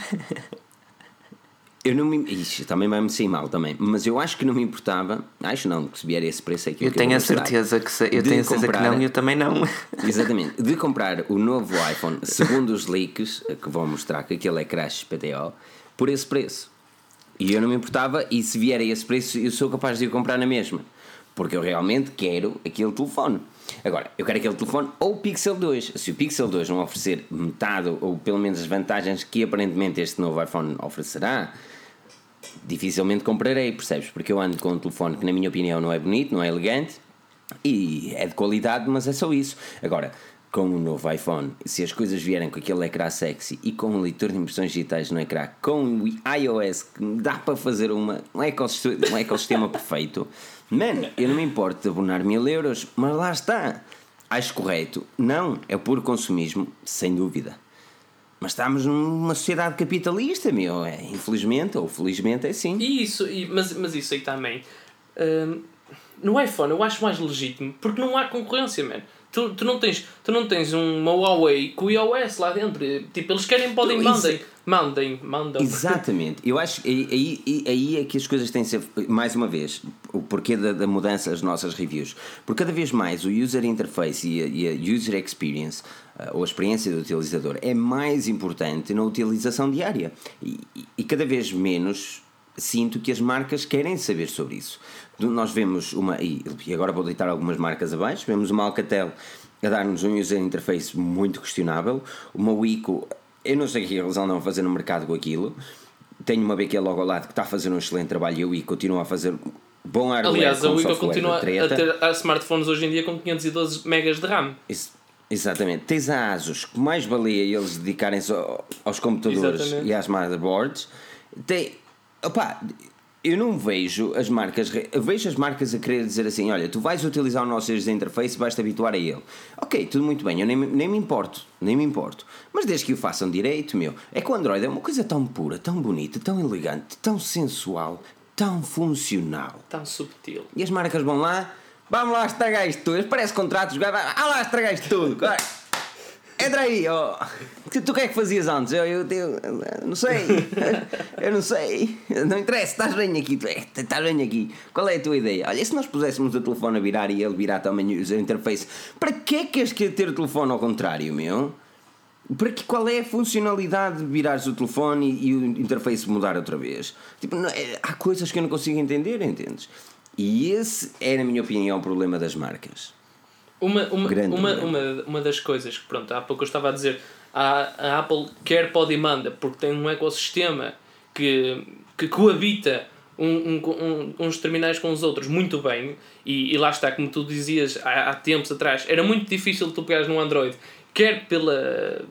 Eu não me. Ixi, também vai-me sair mal também. Mas eu acho que não me importava. Acho não, que se vier esse preço é aquilo Eu que tenho eu a certeza que se, eu tenho a certeza que não e eu também não. Exatamente. De comprar o novo iPhone, segundo os leaks que vão mostrar que aquele é crash PTO, por esse preço. E eu não me importava, e se vier a esse preço, eu sou capaz de ir comprar na mesma. Porque eu realmente quero aquele telefone. Agora, eu quero aquele telefone ou o Pixel 2. Se o Pixel 2 não oferecer metade, ou pelo menos as vantagens que aparentemente este novo iPhone oferecerá, dificilmente comprarei, percebes? Porque eu ando com um telefone que, na minha opinião, não é bonito, não é elegante e é de qualidade, mas é só isso. Agora, com o novo iPhone, se as coisas vierem com aquele ecrã sexy e com um leitor de impressões digitais no ecrã, com o iOS que dá para fazer uma, um, ecossistema, um ecossistema perfeito, mano, eu não me importo de abonar mil euros, mas lá está. Acho correto? Não, é puro consumismo, sem dúvida. Mas estamos numa sociedade capitalista, meu. É, infelizmente ou felizmente é assim. E isso, e, mas, mas isso aí também. hum, no iPhone eu acho mais legítimo porque não há concorrência, man. Tu, tu, não tens, tu não tens uma Huawei com o iOS lá dentro. Tipo, eles querem, podem, isso- mandem. Mandem, mandam. Exatamente. Eu acho que aí, aí, é que as coisas têm de ser, mais uma vez, o porquê da, da mudança das nossas reviews. Porque cada vez mais o user interface e a, e a user experience, ah, ou a experiência do utilizador, é mais importante na utilização diária. E, e- cada vez menos sinto que as marcas querem saber sobre isso. Nós vemos uma, e agora vou deitar algumas marcas abaixo, vemos uma Alcatel a dar-nos um user interface muito questionável, uma Wico, eu não sei o que eles andam a fazer no mercado com aquilo, tenho uma BQ logo ao lado que está a fazer um excelente trabalho e a Wico continua a fazer bom hardware Aliás, a software continua a ter smartphones hoje em dia com 512 megas de RAM. Ex- Exatamente. Tens a Asus, que mais valia eles dedicarem-se ao- aos computadores Exatamente. e às motherboards. Tem. Opá, eu não vejo as marcas. vejo as marcas a querer dizer assim: olha, tu vais utilizar o nosso interface, vais-te habituar a ele. Ok, tudo muito bem, eu nem, me- nem me importo, nem me importo. Mas desde que o façam direito, meu. É que o Android é uma coisa tão pura, tão bonita, tão elegante, tão sensual, tão funcional. Tão subtil. E as marcas vão lá, vamos lá estragar isto tudo. Parece contratos, ah lá estragar isto tudo. Entra aí, ó. Tu, tu o que é que fazias antes? Eu, eu, eu, eu não sei. Eu não sei. Não interessa, estás bem aqui. tu é, Estás bem aqui. Qual é a tua ideia? Olha, e se nós puséssemos o telefone a virar e ele virar também o interface, para que é que queres que ter o telefone ao contrário, meu? Para que, qual é a funcionalidade de virares o telefone e, e o interface mudar outra vez? Tipo, não- é- há coisas que eu não consigo entender, entendes? E esse é, na minha opinião, o problema das marcas. Uma, uma, Grande uma, problema. uma, uma das coisas que, pronto, há pouco eu estava a dizer, a, a Apple quer pode e manda, porque tem um ecossistema que, que coabita um, um, um, uns terminais com os outros muito bem, e, e lá está, como tu dizias há, há tempos atrás, era muito difícil tu pegares num Android quer pela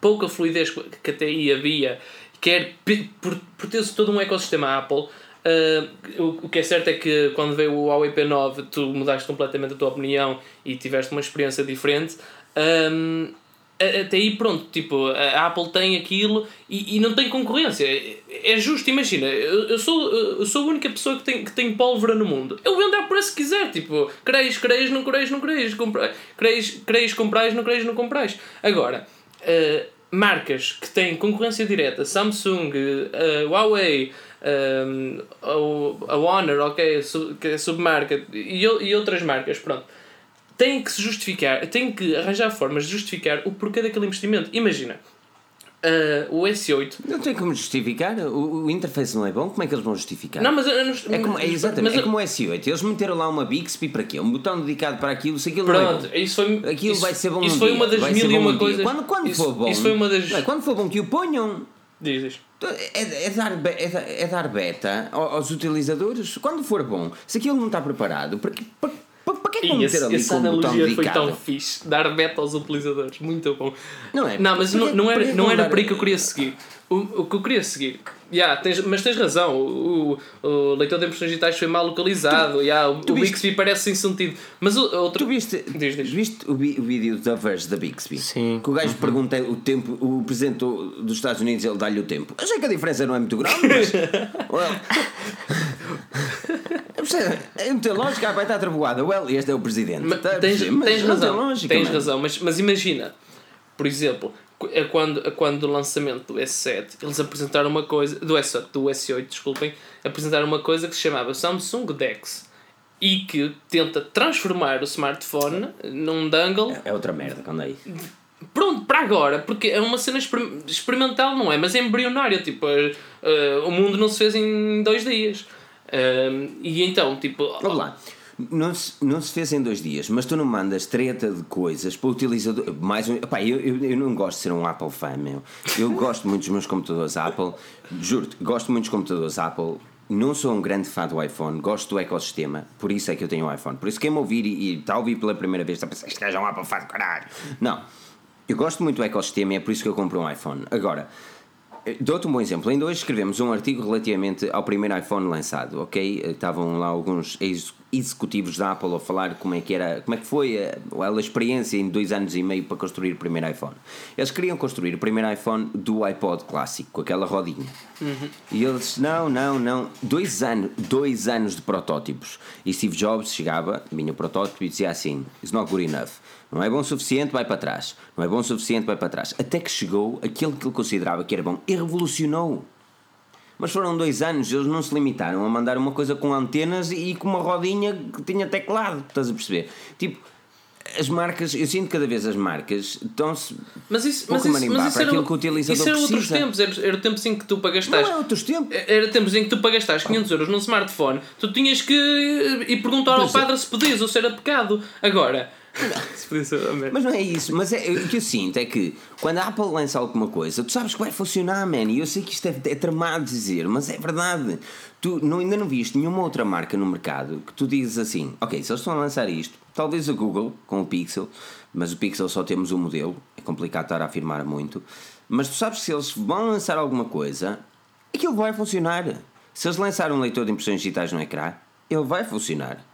pouca fluidez que até aí havia, quer por, por ter todo um ecossistema Apple. Uh, o, o que é certo é que quando veio o Huawei P9 tu mudaste completamente a tua opinião e tiveste uma experiência diferente. Um, até aí pronto, tipo, a Apple tem aquilo e, e não tem concorrência. É justo, imagina, eu, sou, eu sou a única pessoa que tem, que tem pólvora no mundo. Eu vendo ao preço que quiser, tipo, queres, queres, não queres, não compra, queres, queres, comprais, não queres, não comprais. Agora, uh, marcas que têm concorrência direta, Samsung, uh, Huawei, um, a Honor, ok, que é submarca, e, e outras marcas, pronto têm que se justificar, têm que arranjar formas de justificar o porquê daquele investimento. Imagina, uh, o S8. Não tem como justificar, o, o interface não é bom, como é que eles vão justificar? Não, mas. Uh, é, como, é exatamente, mas, é como o S8. Eles meteram lá uma Bixby para quê? Um botão dedicado para aquilo, se aquilo pronto, não é. Isso foi, aquilo isso, vai ser bom Isso um foi dia, uma das mil e uma coisas. Quando, quando isso, for bom. Isso foi uma das. Não, quando for bom que o ponham. Diz, diz. É, é, dar, é, é dar beta aos utilizadores quando for bom. Se aquilo não está preparado, para, para, para que é que vão meter ali essa com analogia foi tão fixe. Dar beta aos utilizadores. Muito bom. Não é? Não, mas não, não era, não era por aí que eu queria seguir. O, o que eu queria seguir. Yeah, tens, mas tens razão, o, o, o leitor de impressões digitais foi mal localizado. Tu, yeah, o, o Bixby parece sem sentido. Mas o, outro. Tu viste, diz, diz. viste o, o vídeo da Verge da Bixby? Sim. Que o gajo uhum. pergunta o tempo, o presidente dos Estados Unidos ele dá-lhe o tempo. Achei que a diferença não é muito grande, mas. well, é muito lógica, vai estar traboada. Well, este é o presidente. Mas, tá, tens, mas tens razão. Lógica, tens razão, mas, mas imagina, por exemplo, é quando, é quando o lançamento do S7 eles apresentaram uma coisa do S8, do S8 desculpem apresentaram uma coisa que se chamava Samsung Dex e que tenta transformar o smartphone num dangle. É, é outra merda quando é pronto para agora porque é uma cena experimental não é? Mas é embrionária tipo uh, o mundo não se fez em dois dias. Uh, e então tipo vamos lá não se, não se fez em dois dias, mas tu não mandas treta de coisas para o utilizador. Mais um, epá, eu, eu, eu não gosto de ser um Apple fan, meu. Eu gosto muito dos meus computadores Apple, juro-te, gosto muito dos computadores Apple. Não sou um grande fã do iPhone, gosto do ecossistema, por isso é que eu tenho um iPhone. Por isso quem me ouvir e está a ouvir pela primeira vez está a pensar, este gajo é um Apple fan do caralho. Não, eu gosto muito do ecossistema e é por isso que eu compro um iPhone. Agora, Dou-te um bom exemplo. Ainda hoje escrevemos um artigo relativamente ao primeiro iPhone lançado, ok? Estavam lá alguns executivos da Apple a falar como é que era, como é que foi a, a experiência em dois anos e meio para construir o primeiro iPhone. Eles queriam construir o primeiro iPhone do iPod clássico, com aquela rodinha. Uhum. E eles, não, não, não. Dois anos, dois anos de protótipos. E Steve Jobs chegava, vinha o protótipo e dizia assim: It's not good enough. Não é bom o suficiente, vai para trás. Não é bom o suficiente, vai para trás. Até que chegou aquele que ele considerava que era bom e revolucionou. Mas foram dois anos, eles não se limitaram a mandar uma coisa com antenas e com uma rodinha que tinha teclado, estás a perceber? Tipo, as marcas, eu sinto cada vez as marcas estão-se mas isso, mas isso, mas isso aquilo que o utilizador Isso era outros tempos, era, era tempos em que tu para gastares. Não é outros tempos. Era tempos em que tu para gastares 500 euros num smartphone, tu tinhas que ir perguntar ao padre se podias ou se era pecado. Agora, mas não é isso. Mas é, o que eu sinto é que quando a Apple lança alguma coisa, tu sabes que vai funcionar, man. E eu sei que isto é, é tramado dizer, mas é verdade. Tu não, ainda não viste nenhuma outra marca no mercado que tu dizes assim: ok, se eles estão a lançar isto, talvez a Google com o Pixel, mas o Pixel só temos um modelo, é complicado estar a afirmar muito. Mas tu sabes que se eles vão lançar alguma coisa, aquilo vai funcionar. Se eles lançarem um leitor de impressões digitais no ecrã, ele vai funcionar.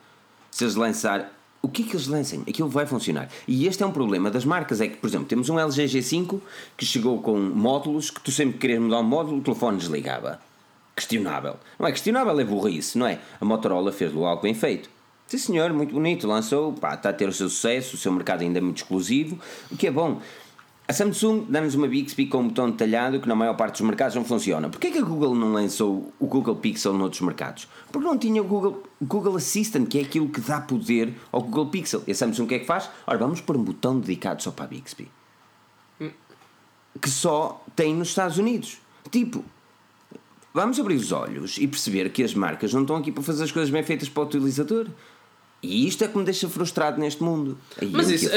Se eles lançar o que é que eles lancem? Aquilo vai funcionar. E este é um problema das marcas, é que, por exemplo, temos um LG G5 que chegou com módulos que tu sempre que querias mudar um módulo, o telefone desligava. Questionável. Não é questionável, é burrice, não é? A Motorola fez-lo algo bem feito. Sim senhor, muito bonito, lançou, pá, está a ter o seu sucesso, o seu mercado ainda é muito exclusivo, o que é bom. A Samsung dá-nos uma Bixby com um botão detalhado que na maior parte dos mercados não funciona. Porquê que a Google não lançou o Google Pixel noutros mercados? Porque não tinha o Google, Google Assistant, que é aquilo que dá poder ao Google Pixel. E a Samsung o que é que faz? Ora, vamos pôr um botão dedicado só para a Bixby. Que só tem nos Estados Unidos. Tipo, vamos abrir os olhos e perceber que as marcas não estão aqui para fazer as coisas bem feitas para o utilizador. E isto é que me deixa frustrado neste mundo. Aí Mas isso,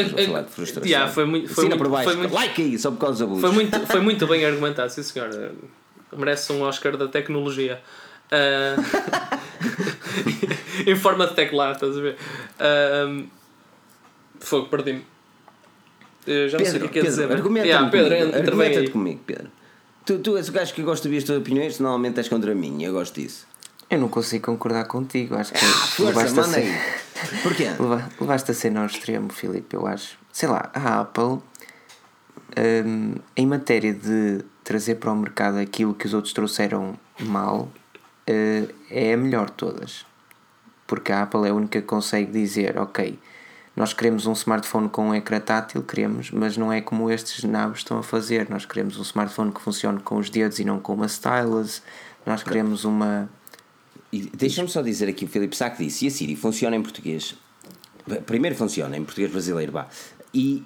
frustração. Yeah, foi muito, foi muito, por baixo, foi muito, like aí, só por causa da Foi muito, foi muito bem argumentado, sim senhor. Merece um Oscar da tecnologia. Uh, em forma de teclado, estás a ver? Uh, fogo, perdi-me. Eu já não sei o que é é dizer. mas- argumenta Yeah, Pedro, comigo, argumenta comigo, Pedro. Tu, tu és o gajo que gosta de ouvir as tuas opiniões, normalmente és contra mim, eu gosto disso. Eu não consigo concordar contigo. Acho que Ah, força, manda aí. ser, Porquê? leva- levaste a cena ao extremo, Filipe, eu acho. Sei lá, a Apple, hum, em matéria de trazer para o mercado aquilo que os outros trouxeram mal, eh, é a melhor de todas. Porque a Apple é a única que consegue dizer, ok, nós queremos um smartphone com um ecrã tátil, queremos, mas não é como estes nabos estão a fazer. Nós queremos um smartphone que funcione com os dedos e não com uma stylus. Nós queremos uma... Deixa-me só dizer aqui, o Filipe Sá que disse, e a Siri funciona em português. Primeiro funciona em português brasileiro, vá. E,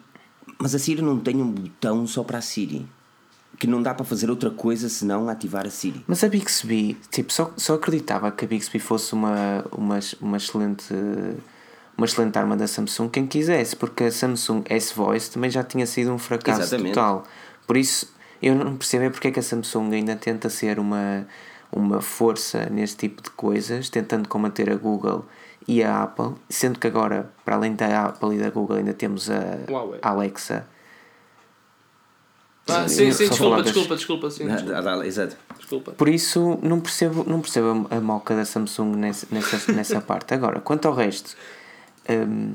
mas a Siri não tem um botão só para a Siri. Que não dá para fazer outra coisa senão ativar a Siri. Mas a Bixby, tipo, só, só acreditava que a Bixby fosse uma, uma, uma excelente uma excelente arma da Samsung quem quisesse, porque a Samsung S-Voice também já tinha sido um fracasso Exatamente. total. Por isso, eu não percebo é porque é que a Samsung ainda tenta ser uma, uma força neste tipo de coisas, tentando combater a Google e a Apple, sendo que agora, para além da Apple e da Google, ainda temos a Huawei. Alexa. Ah, Sim, sim, desculpa, desculpa, desculpa, sim, desculpa. Exato. desculpa. Por isso, não percebo, não percebo a moca da Samsung nessa, nessa, nessa parte. Agora, quanto ao resto, hum,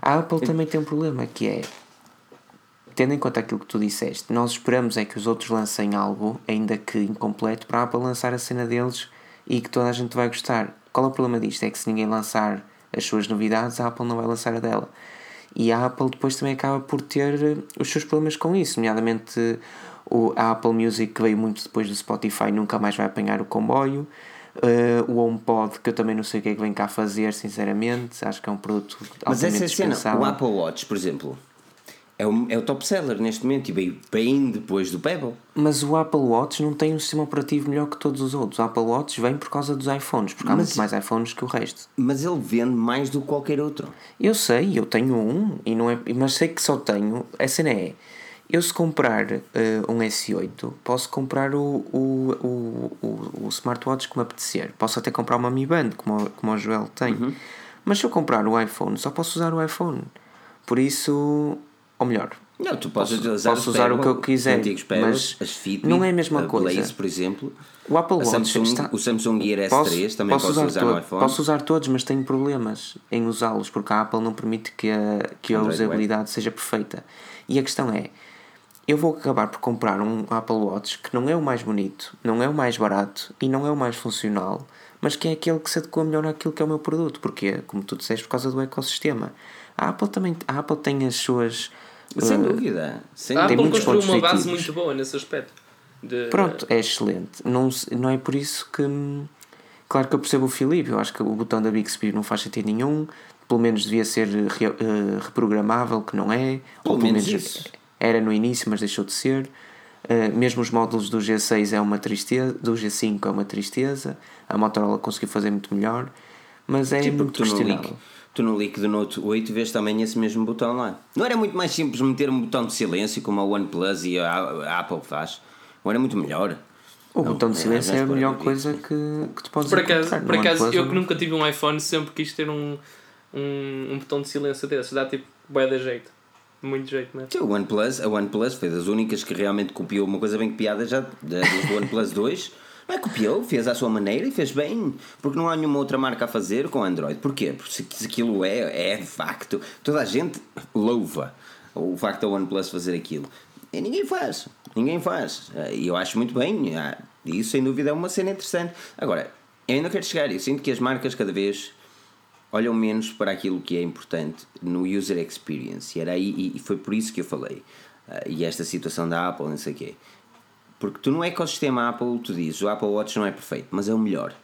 a Apple também tem um problema que é, tendo em conta aquilo que tu disseste, nós esperamos é que os outros lancem algo, ainda que incompleto, para a Apple lançar a cena deles e que toda a gente vai gostar. Qual é o problema disto? É que se ninguém lançar as suas novidades, a Apple não vai lançar a dela. E a Apple depois também acaba por ter eh, os seus problemas com isso, nomeadamente o, a Apple Music que veio muito depois do Spotify nunca mais vai apanhar o comboio. Eh, o HomePod, que eu também não sei o que é que vem cá fazer, sinceramente, acho que é um produto Mas essa é a cena. O Apple Watch, por exemplo, é o, é o top seller neste momento e veio bem depois do Pebble. Mas o Apple Watch não tem um sistema operativo melhor que todos os outros. O Apple Watch vem por causa dos iPhones, porque há Mas- muito mais iPhones que o resto. Mas ele vende mais do que qualquer outro. Eu sei, eu tenho um, e não é, mas sei que só tenho. A cena é: eu se comprar eh, um S8, posso comprar o, o, o, o, smartwatch que me apetecer. Posso até comprar uma Mi Band, como, o- como o Joel tem. Uhum. Mas se eu comprar o iPhone, só posso usar o iPhone. Por isso, ou melhor, Não, tu podes Posso- utilizar posso os usar o que eu quiser, Pebble, mas as Fitbit, não é a mesma coisa. Blaze, por exemplo. o Apple A Watch Samsung, está... O Samsung Gear S3 Posso- também posso usar todo- no iPhone. Posso usar todos, mas tenho problemas em usá-los porque a Apple não permite que a, que a Android usabilidade seja perfeita. E a questão é: eu vou acabar por comprar um Apple Watch que não é o mais bonito, não é o mais barato e não é o mais funcional, mas que é aquele que se adequa melhor àquilo que é o meu produto. Porque, como tu disseste, por causa do ecossistema. A Apple também a Apple tem as suas. Sem uh, dúvida. Sem A Tem muitos construiu pontos uma base positivos. muito boa nesse aspecto. De- Pronto, é excelente. Não, não é por isso que. Claro que eu percebo o Filipe, eu acho que o botão da Bixby não faz sentido nenhum, pelo menos devia ser re- eh, reprogramável, que não é, Pelo menos isso. era no início, mas deixou de ser. Eh, mesmo os módulos do G6 é uma tristeza, do G5 é uma tristeza, a Motorola conseguiu fazer muito melhor, mas é Sim, muito questionável. Tu no link do Note 8 vês também esse mesmo botão lá. Não era muito mais simples meter um botão de silêncio como a OnePlus e a, a Apple faz? Ou era muito melhor? O Não, botão de é, silêncio é a melhor coisa que, que tu podes Por acaso, por acaso OnePlus eu que nunca tive um iPhone sempre quis ter um, um, um botão de silêncio desses. Dá tipo, bué de jeito. Muito jeito mesmo. Sim, o OnePlus, a OnePlus foi das únicas que realmente copiou uma coisa bem copiada já da- desde o OnePlus 2. É copiou, fez à sua maneira e fez bem. Porque não há nenhuma outra marca a fazer com Android. Porquê? Porque se aquilo é, é facto. Toda a gente louva o facto da OnePlus fazer aquilo. E ninguém faz. Ninguém faz. E eu acho muito bem. isso sem dúvida é uma cena interessante. Agora, eu ainda quero chegar. Eu sinto que as marcas cada vez olham menos para aquilo que é importante no user experience. E, era aí, e foi por isso que eu falei. Ah, e esta situação da Apple, não sei o quê. Porque tu no ecossistema Apple, tu dizes o Apple Watch não é perfeito, mas é o melhor.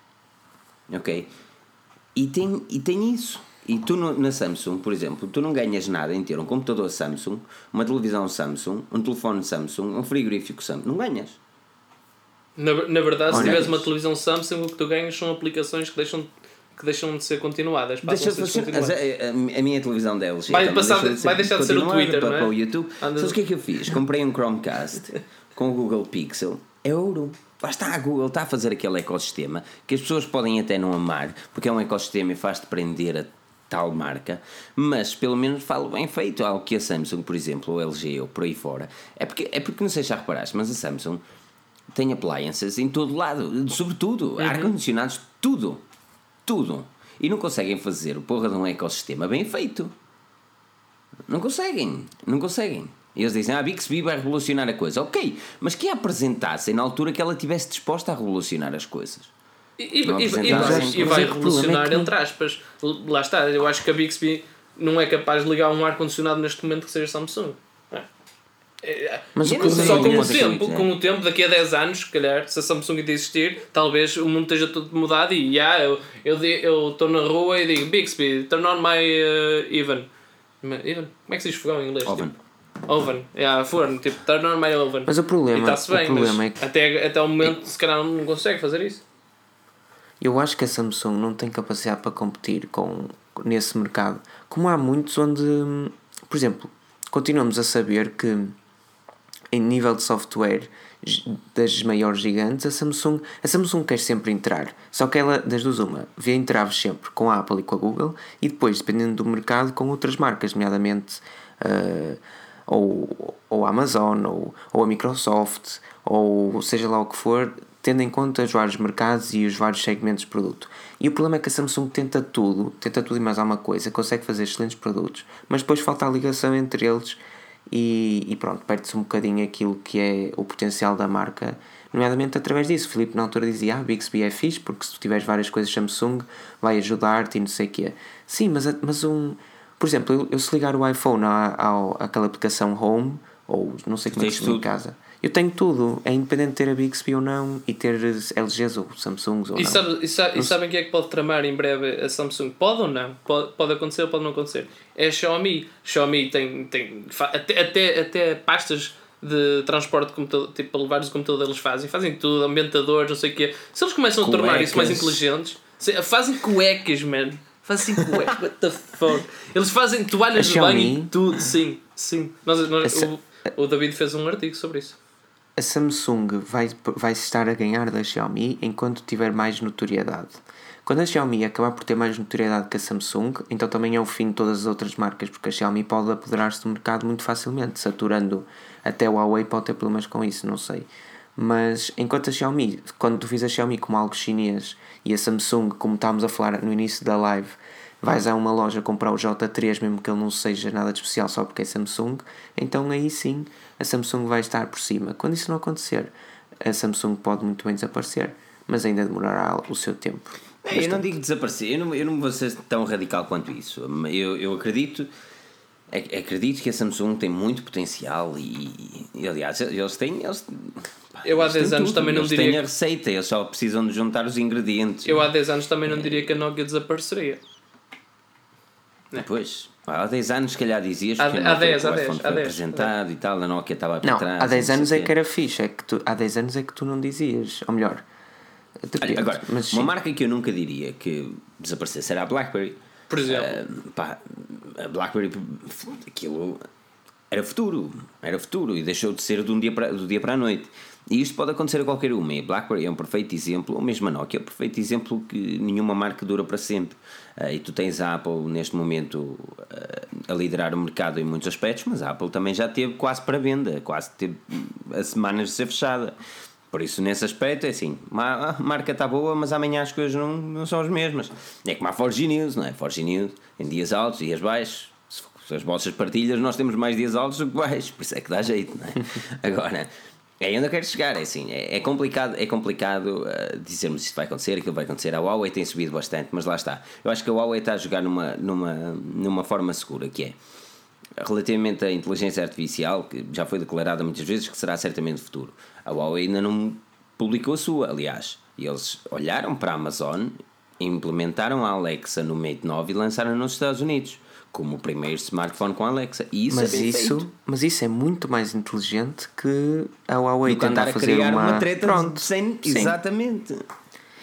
Ok? E tem, e tem isso. E tu no- na Samsung, por exemplo, tu não ganhas nada em ter um computador Samsung, uma televisão Samsung, um telefone Samsung, um frigorífico Samsung. Não ganhas. Na, na verdade, se Olha, tiveres uma televisão Samsung, o que tu ganhas são aplicações que deixam, que deixam de ser continuadas. Deixa de ser funcionar. descontinuadas. A, a- a minha televisão da LG Vai também passar- deixou de vai deixar de ser o Twitter, para, não é? para o YouTube. Sabes o que é que eu fiz? Comprei um Chromecast com o Google Pixel. É ouro. Lá está a Google, está a fazer aquele ecossistema que as pessoas podem até não amar, porque é um ecossistema e faz-te prender a tal marca, mas pelo menos falo bem feito ao que a Samsung, por exemplo, ou LG ou por aí fora. É porque, é porque não sei se já reparaste, mas a Samsung tem appliances em todo lado, sobretudo, uhum. ar-condicionados, tudo, tudo. E não conseguem fazer o porra de um ecossistema bem feito. Não conseguem, não conseguem. E eles dizem, ah, a Bixby vai revolucionar a coisa. Ok, mas que a apresentassem na altura que ela estivesse disposta a revolucionar as coisas. E, e, e, vai, e vai revolucionar, é entre aspas. Lá está, eu acho que a Bixby não é capaz de ligar um ar-condicionado neste momento que seja Samsung. É. É, mas só com o tempo, com o tempo, daqui a 10 anos, se calhar, se a Samsung ainda existir, talvez o mundo esteja todo mudado e yeah, eu estou na rua e digo Bixby, turn on my uh, even. Even? Como é que se diz fogão em inglês? Oven. Tipo? Oven, yeah, forno, tipo, turn on my oven. Mas o problema, bem, o problema é que... até, até o momento, se calhar, não consegue fazer isso. Eu acho que a Samsung não tem capacidade para competir com, nesse mercado. Como há muitos onde, por exemplo, continuamos a saber que em nível de software das maiores gigantes, a Samsung, a Samsung quer sempre entrar. Só que ela, das duas, uma, vê entraves sempre com a Apple e com a Google e depois, dependendo do mercado, com outras marcas, nomeadamente uh, ou, ou a Amazon, ou, ou a Microsoft, ou seja lá o que for, tendo em conta os vários mercados e os vários segmentos de produto. E o problema é que a Samsung tenta tudo, tenta tudo e mais alguma coisa, consegue fazer excelentes produtos, mas depois falta a ligação entre eles e, e pronto, perde-se um bocadinho aquilo que é o potencial da marca, nomeadamente através disso. O Filipe na altura dizia: Ah, Bixby é fixe, porque se tu tiveres várias coisas Samsung vai ajudar-te e não sei o quê. Sim, mas, mas um. Por exemplo, eu, se ligar o iPhone à, à, àquela aplicação Home, ou não sei como é que se em casa eu tenho tudo, é independente de ter a Bixby ou não e ter LGs ou Samsungs ou e não. Sabe, e, sabe, e sabem o que é que pode tramar em breve a Samsung? Pode ou não? Pode, pode acontecer ou pode não acontecer? É a Xiaomi. Xiaomi tem, tem até, até, até pastas de transporte de computador, tipo, para levar os computadores eles fazem, fazem tudo, ambientadores, não sei o quê. Se eles começam cuecas. a tornar isso mais inteligentes, fazem cuecas, man. Fazem cuecas, what the fuck? Eles fazem toalhas de banho, tudo, sim, sim. Nós, nós, o, o David fez um artigo sobre isso a Samsung vai, vai estar a ganhar da Xiaomi enquanto tiver mais notoriedade. Quando a Xiaomi acabar por ter mais notoriedade que a Samsung, então também é o fim de todas as outras marcas, porque a Xiaomi pode apoderar-se do mercado muito facilmente, saturando até o Huawei pode ter problemas com isso, não sei. Mas enquanto a Xiaomi, quando tu fiz a Xiaomi como algo chinês e a Samsung, como estávamos a falar no início da live, vais a uma loja comprar o J3 mesmo que ele não seja nada de especial só porque é Samsung, então aí sim a Samsung vai estar por cima. Quando isso não acontecer, a Samsung pode muito bem desaparecer, mas ainda demorará o seu tempo. Eu não digo desaparecer, eu não, eu não vou ser tão radical quanto isso. Eu, eu acredito acredito que a Samsung tem muito potencial e, e aliás, eles têm. Eles, eu há 10 anos tudo. também não eles diria. Eles têm a receita, eles só precisam de juntar os ingredientes. Eu há 10 anos também não diria que a Nokia desapareceria. Né? Pois. Há 10 anos, se calhar dizias que há, há 10, há 10, foi apresentado e tal, a Nokia estava para não, trás. Há 10 anos é que era fixe, é que tu, há 10 anos é que tu não dizias, ou melhor. Olha, agora, mas, uma marca que eu nunca diria que desaparecesse era a Blackberry. Por exemplo. Uh, pá, a Blackberry, aquilo era futuro, era futuro e deixou de ser de um dia para, do dia para a noite. E isto pode acontecer a qualquer uma. E a BlackBerry é um perfeito exemplo, ou mesmo a Nokia é um perfeito exemplo que nenhuma marca dura para sempre. Uh, e tu tens a Apple neste momento uh, a liderar o mercado em muitos aspectos, mas a Apple também já teve quase para venda, quase teve a semanas de ser fechada. Por isso, nesse aspecto, é assim: a marca está boa, mas amanhã as coisas não, não são as mesmas. É como a Forge News, não é? Forge News, em dias altos, dias baixos. Se as vossas partilhas, nós temos mais dias altos do que baixos, por isso é que dá jeito, não é? Agora. É onde eu quero chegar, é assim, é, é complicado, é complicado uh, dizermos isto vai acontecer, aquilo vai acontecer. A Huawei tem subido bastante, mas lá está. Eu acho que a Huawei está a jogar numa, numa, numa forma segura, que é relativamente à inteligência artificial, que já foi declarada muitas vezes que será certamente o futuro. A Huawei ainda não publicou a sua, aliás. E eles olharam para a Amazon, implementaram a Alexa no Mate 9 e lançaram nos Estados Unidos como o primeiro smartphone com Alexa. E isso mas, é isso, feito. mas isso é muito mais inteligente que a Huawei tentar a fazer uma, uma treta Pronto, sem... Exatamente.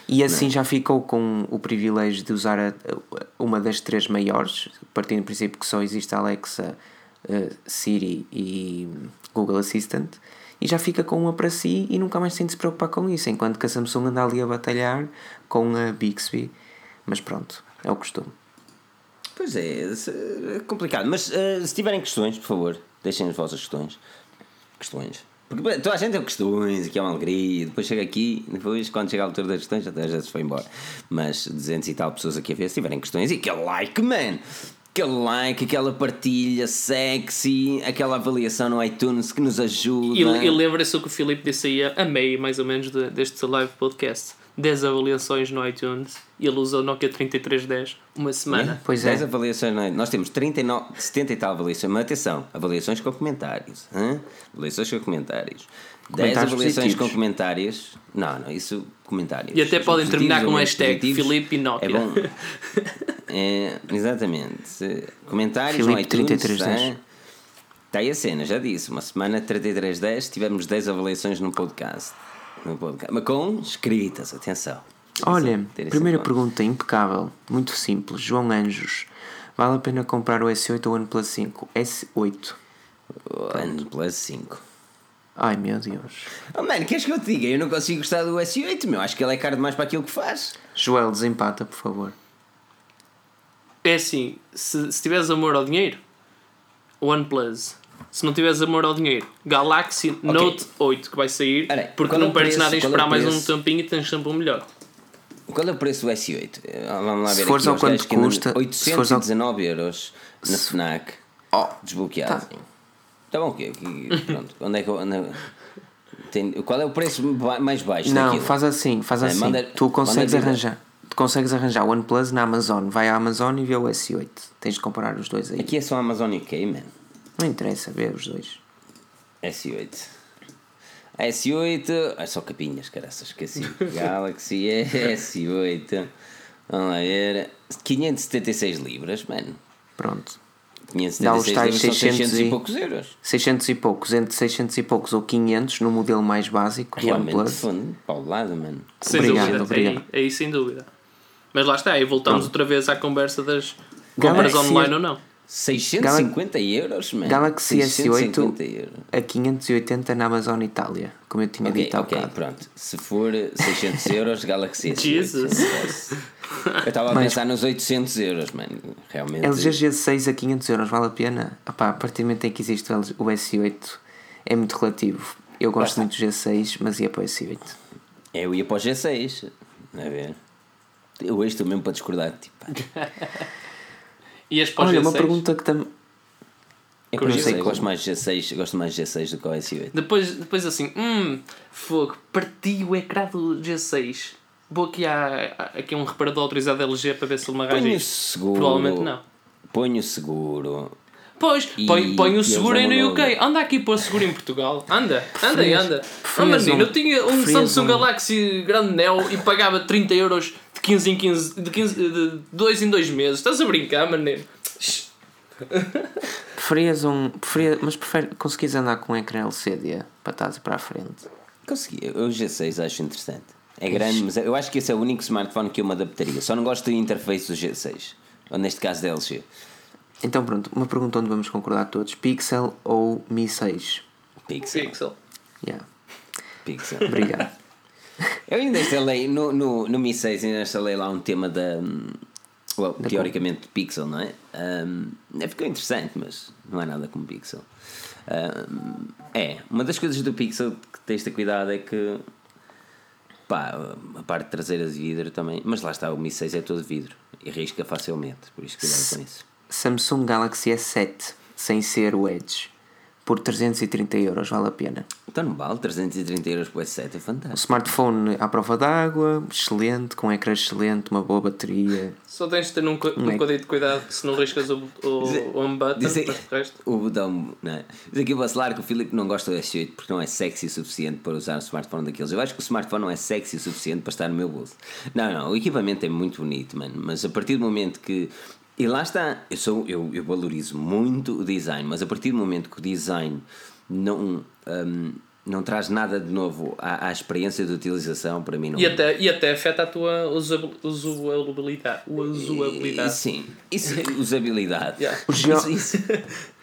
E assim Não. já ficou com o privilégio de usar a, uma das três maiores, partindo do princípio que só existe a Alexa, uh, Siri e Google Assistant, e já fica com uma para si e nunca mais tem de se preocupar com isso, enquanto que a Samsung anda ali a batalhar com a Bixby. Mas pronto, é o costume. Pois é, é complicado. Mas eh, se tiverem questões, por favor, deixem as vossas questões. Questões. Porque toda a gente tem questões, aqui é uma alegria. Depois chega aqui, depois, quando chega a altura das questões, até às vezes foi embora. Mas 200 e tal pessoas aqui a ver, se tiverem questões, e aquele like, man! Aquele like, aquela partilha sexy, aquela avaliação no iTunes que nos ajuda. E, e lembra-se o que o Filipe disse aí a meio, mais ou menos, de- deste live podcast. 10 avaliações no iTunes e ele usa o Nokia 3310 uma semana. Pois é. 10 avaliações, não é? Nós temos 39, 70 e tal avaliações, mas atenção, avaliações com comentários. hã? Avaliações com comentários. 10 Comentários avaliações positivos. com comentários. Não, não, isso comentários. E até podem terminar com o hashtag Filipe e Nokia. É bom. É, exatamente. Comentários Filipe no iTunes. 3310. hã? Está aí a cena, já disse. Uma semana 3310 tivemos 10 avaliações no podcast. No podcast. Mas com escritas, atenção. Olha, primeira pergunta impecável, muito simples. João Anjos, vale a pena comprar o S8 ou o OnePlus 5? S8. OnePlus 5. Ai meu Deus. Oh, mano, queres que eu te diga? Eu não consigo gostar do S8, meu. Acho que ele é caro demais para aquilo que faz. Joel, desempata, por favor. É assim, se, se tiveres amor ao dinheiro, OnePlus. Se não tiveres amor ao dinheiro, Galaxy Note 8 que vai sair, porque é não perdes preço? nada em é esperar mais um tempinho e tens sempre o melhor. Qual é o preço do S8? Eh, Vamos lá Se ver fores aqui. ao os quanto que custa, se fores ao- 819 euros na FNAC. Oh, Desbloqueado. tá. Tá bom, o quê? Pronto. Onde é que eu- onde é- Tem- qual é o preço mais baixo Não, daquilo? faz assim, faz É, assim. manda- tu consegues arranjar. Tu consegues arranjar o OnePlus na Amazon. Vai à Amazon e vê o S8. Tens de comparar os dois aí. Aqui é só a Amazon UK, man. Não interessa, vê os dois. S8. A S8. Ah, só capinhas, caraças, esqueci. Galaxy S8. Vamos lá ver. 576 libras, mano. Pronto. 576 Dá os tais libras são 600 600 e e- poucos euros. 600 e poucos, entre 600 e poucos ou 500 no modelo mais básico do Realmente, OnePlus. fundo, para o lado, mano. Sem Obrigado, dúvida. obrigado. Aí, aí sem dúvida. Mas lá está, aí voltamos outra vez à conversa das compras Galaxy- online ou não. 650 euros, mano. Galaxy S8 650 euros. a 580 na Amazon Itália, como eu tinha Ok, dito há ok, bocado. pronto. Se for 600 euros, Galaxy S8. Jesus. Eu estava a Mas- pensar nos 800 euros, mano. Realmente. LG G6 a 500 euros, vale a pena? Epá, a partir do momento em que existe o LG o S8 é muito relativo. Eu gosto está. muito do G6, mas ia para o S8. Eu ia para o G6. A ver. Eu hoje estou mesmo para discordar. Tipo, E as o Olha, uma G6? pergunta que também. é Eu não G6, sei como. gosto mais de G6, eu gosto mais de G6 do que o S8. Depois, depois assim, hum, fogo, parti o ecrã do G6. Vou aqui a, aqui a um reparador autorizado LG para ver se ele me arranja Ponho isto. seguro. Provavelmente não. Ponho seguro. Pois, E- põe, põe o seguro aí no logo. UK. Anda aqui para o seguro em Portugal. Anda, anda e anda. Ah, menino, um- eu tinha um Samsung um- Galaxy Grande Neo e pagava 30 euros de 15 em 15, de 15, de 2 em 2 meses. Estás a brincar, menino? Preferias um. Preferia, mas prefere, conseguis andar com um ecrã LCD para trás e para a frente? Consegui. Eu o G6 acho interessante. É grande, mas eu acho que esse é o único smartphone que eu me adaptaria. Só não gosto da interface do G6. Ou neste caso da LG. Então pronto, uma pergunta onde vamos concordar todos: Pixel ou Mi 6? Pixel. Pixel. Yeah. Pixel. Obrigado. Eu ainda instalei no, no, no Mi 6 ainda instalei lá um tema da. hum, well, teoricamente Pixel, não é? Um, é, ficou interessante, mas não é nada como Pixel. Um, é, uma das coisas do Pixel que tens de ter cuidado é que pá, a parte traseira de vidro também, mas lá está, o Mi 6 é todo vidro e risca facilmente, por isso cuidado com isso. Samsung Galaxy S7 sem ser o Edge por 330 euros, vale a pena. Então não vale, 330 euros para o S7 é O fantástico. smartphone à prova d'água, excelente, com um ecrã excelente, uma boa bateria. Só tens de ter um, um Mac. bocadinho de cuidado se não riscas o, o, o home button, Diz aí- mas de resto. o botão, não é? Diz aqui o vacilar que o Filipe não gosta do S8 porque não é sexy o suficiente para usar um smartphone daqueles. Eu acho que o smartphone não é sexy o suficiente para estar no meu bolso. Não, não, o equipamento é muito bonito, mano, mas a partir do momento que. E lá está, eu, sou, eu, eu valorizo muito o design, mas a partir do momento que o design não, hum, não traz nada de novo à, à experiência de utilização, para mim não E até, e até afeta a tua usabil- usabilidade. usabilidade. Sim, isso, usabilidade. Yeah. O isso-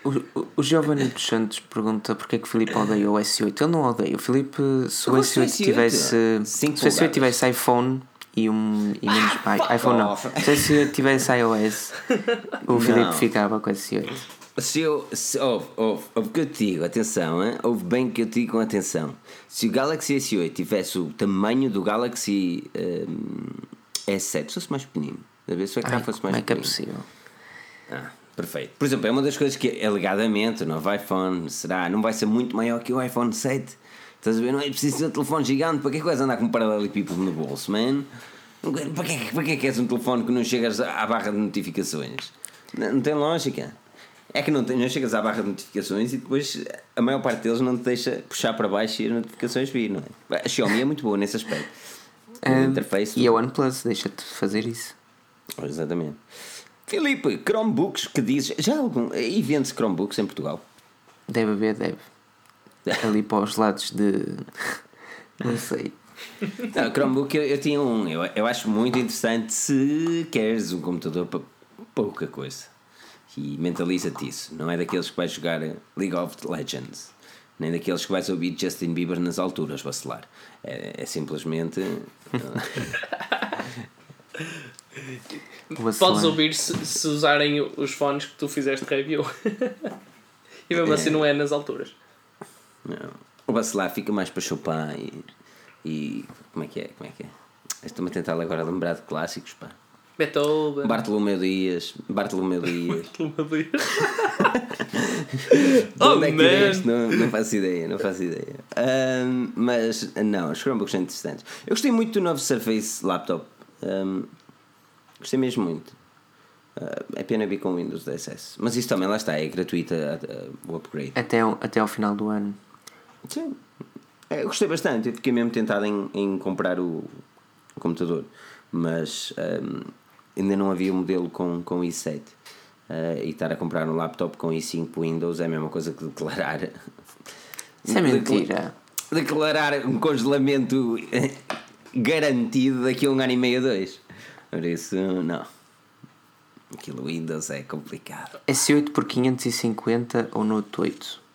O, o, Giovanni dos Santos pergunta porque é que o Filipe odeia o S8. Ele não odeia. O Filipe, se o Eu gosto do S8 S8. tivesse. Se o S8 polegadas. tivesse iPhone e, um, e menos. Ai, iPhone não. off. Se eu tivesse iOS, o Filipe ficava com esse 8. Se eu. Se, ouve, ouve, ouve o que eu te digo, atenção, hein? ouve bem o que eu te digo com atenção. Se o Galaxy S8 tivesse o tamanho do Galaxy hum, S7, fosse mais pequenino. A ver se o ecrã Ai, fosse como mais é que é pequenino. possível? Ah, perfeito. Por exemplo, é uma das coisas que, alegadamente, o novo iPhone será, não vai ser muito maior que o iPhone 7. Estás a ver? Não é preciso ter um telefone gigante. Para que é que vais andar com um paralelepípedo no bolso, man? Para que, é que- para que é que és um telefone que não chegas à barra de notificações? Não, não tem lógica. É que não, tem, não chegas à barra de notificações e depois a maior parte deles não te deixa puxar para baixo e as notificações vir, não é? A Xiaomi é muito boa nesse aspecto. O Um, interface. e a OnePlus deixa-te fazer isso. Exatamente. Filipe, Chromebooks que dizes. Já há algum. E vende-se Chromebooks em Portugal? Deve haver, deve. Ali para os lados de. Não sei. Não, Chromebook eu, eu tinha um. Eu, eu acho muito interessante se queres um computador para pouca coisa. E mentaliza-te isso. Não é daqueles que vais jogar League of Legends. Nem daqueles que vais ouvir Justin Bieber nas alturas vacilar. É, é simplesmente. Podes ouvir se, se usarem os fones que tu fizeste review. e mesmo assim não é nas alturas. Não. O vacilar fica mais para chupar e. e como é que é? Como é que é? Estou-me a tentar agora lembrar de clássicos, pá. Beethoven. Bartolomeu Dias, Bartolomeu Dias. Bartolomeu Dias. Oh, é que? Não, não faço ideia, não faço ideia. Ahm, mas não, os Chromebooks são interessantes. Eu gostei muito do novo Surface Laptop. Ahm, gostei mesmo muito. Ah, é pena vir com Windows 10S. Mas isso também, lá está, é gratuita ah, o upgrade. Até, ao- até ao final do ano. Sim. É, Eu gostei bastante, eu fiquei mesmo tentado em, em comprar o, o computador, mas ahm, ainda não havia um modelo com, com i7. Ah, e estar a comprar um laptop com i5 Windows é a mesma coisa que declarar. Isso é mentira. Declarar um congelamento garantido daqui a um ano e meio, dois. Por isso, não. Aquilo Windows é complicado. S8 por 550 ou Note 8?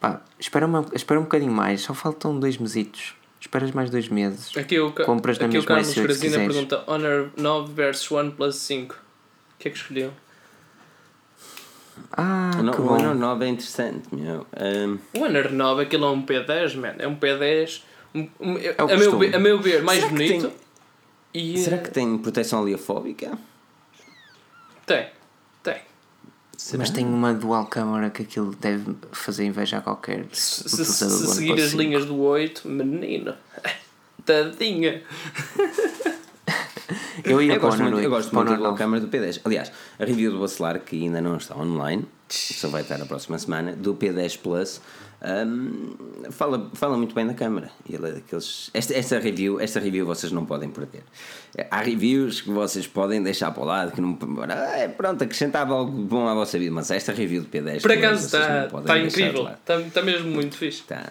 Pá, espera, uma, espera um bocadinho mais, só faltam dois mesitos. Esperas mais dois meses. Aqui o, Ca- Compras na aqui o mesma Carlos S8 se Grazina quiseres. pergunta Honor 9 versus OnePlus 5. O que é que escolheu? Ah, O no- que o ano 9 é interessante, meu. Ahm, O Honor 9, aquilo é um P10, man. É um P10. Um, um, o a, meu, a meu ver, mais Será que bonito. tem- E, Será eh, que tem proteção oleofóbica? Tem. Tem. Será? Mas tem uma dual câmara que aquilo deve fazer inveja a qualquer Se, se, utilizador se seguir as 5. linhas do 8, menino. Tadinha. Eu ia Eu para o gosto, muito, eu 8, gosto muito da 9. câmara do P10. Aliás, a review do Bacelar, que ainda não está online, só vai estar na próxima semana, do P10 Plus, hum, fala, fala muito bem da câmara. Ele é daqueles. Esta, esta, review, esta review vocês não podem perder. Há reviews que vocês podem deixar para o lado, que não. É, pronto, acrescentava algo bom à vossa vida, mas esta review do P10 Por acaso está tá de incrível. Está tá mesmo muito fixe. Tá.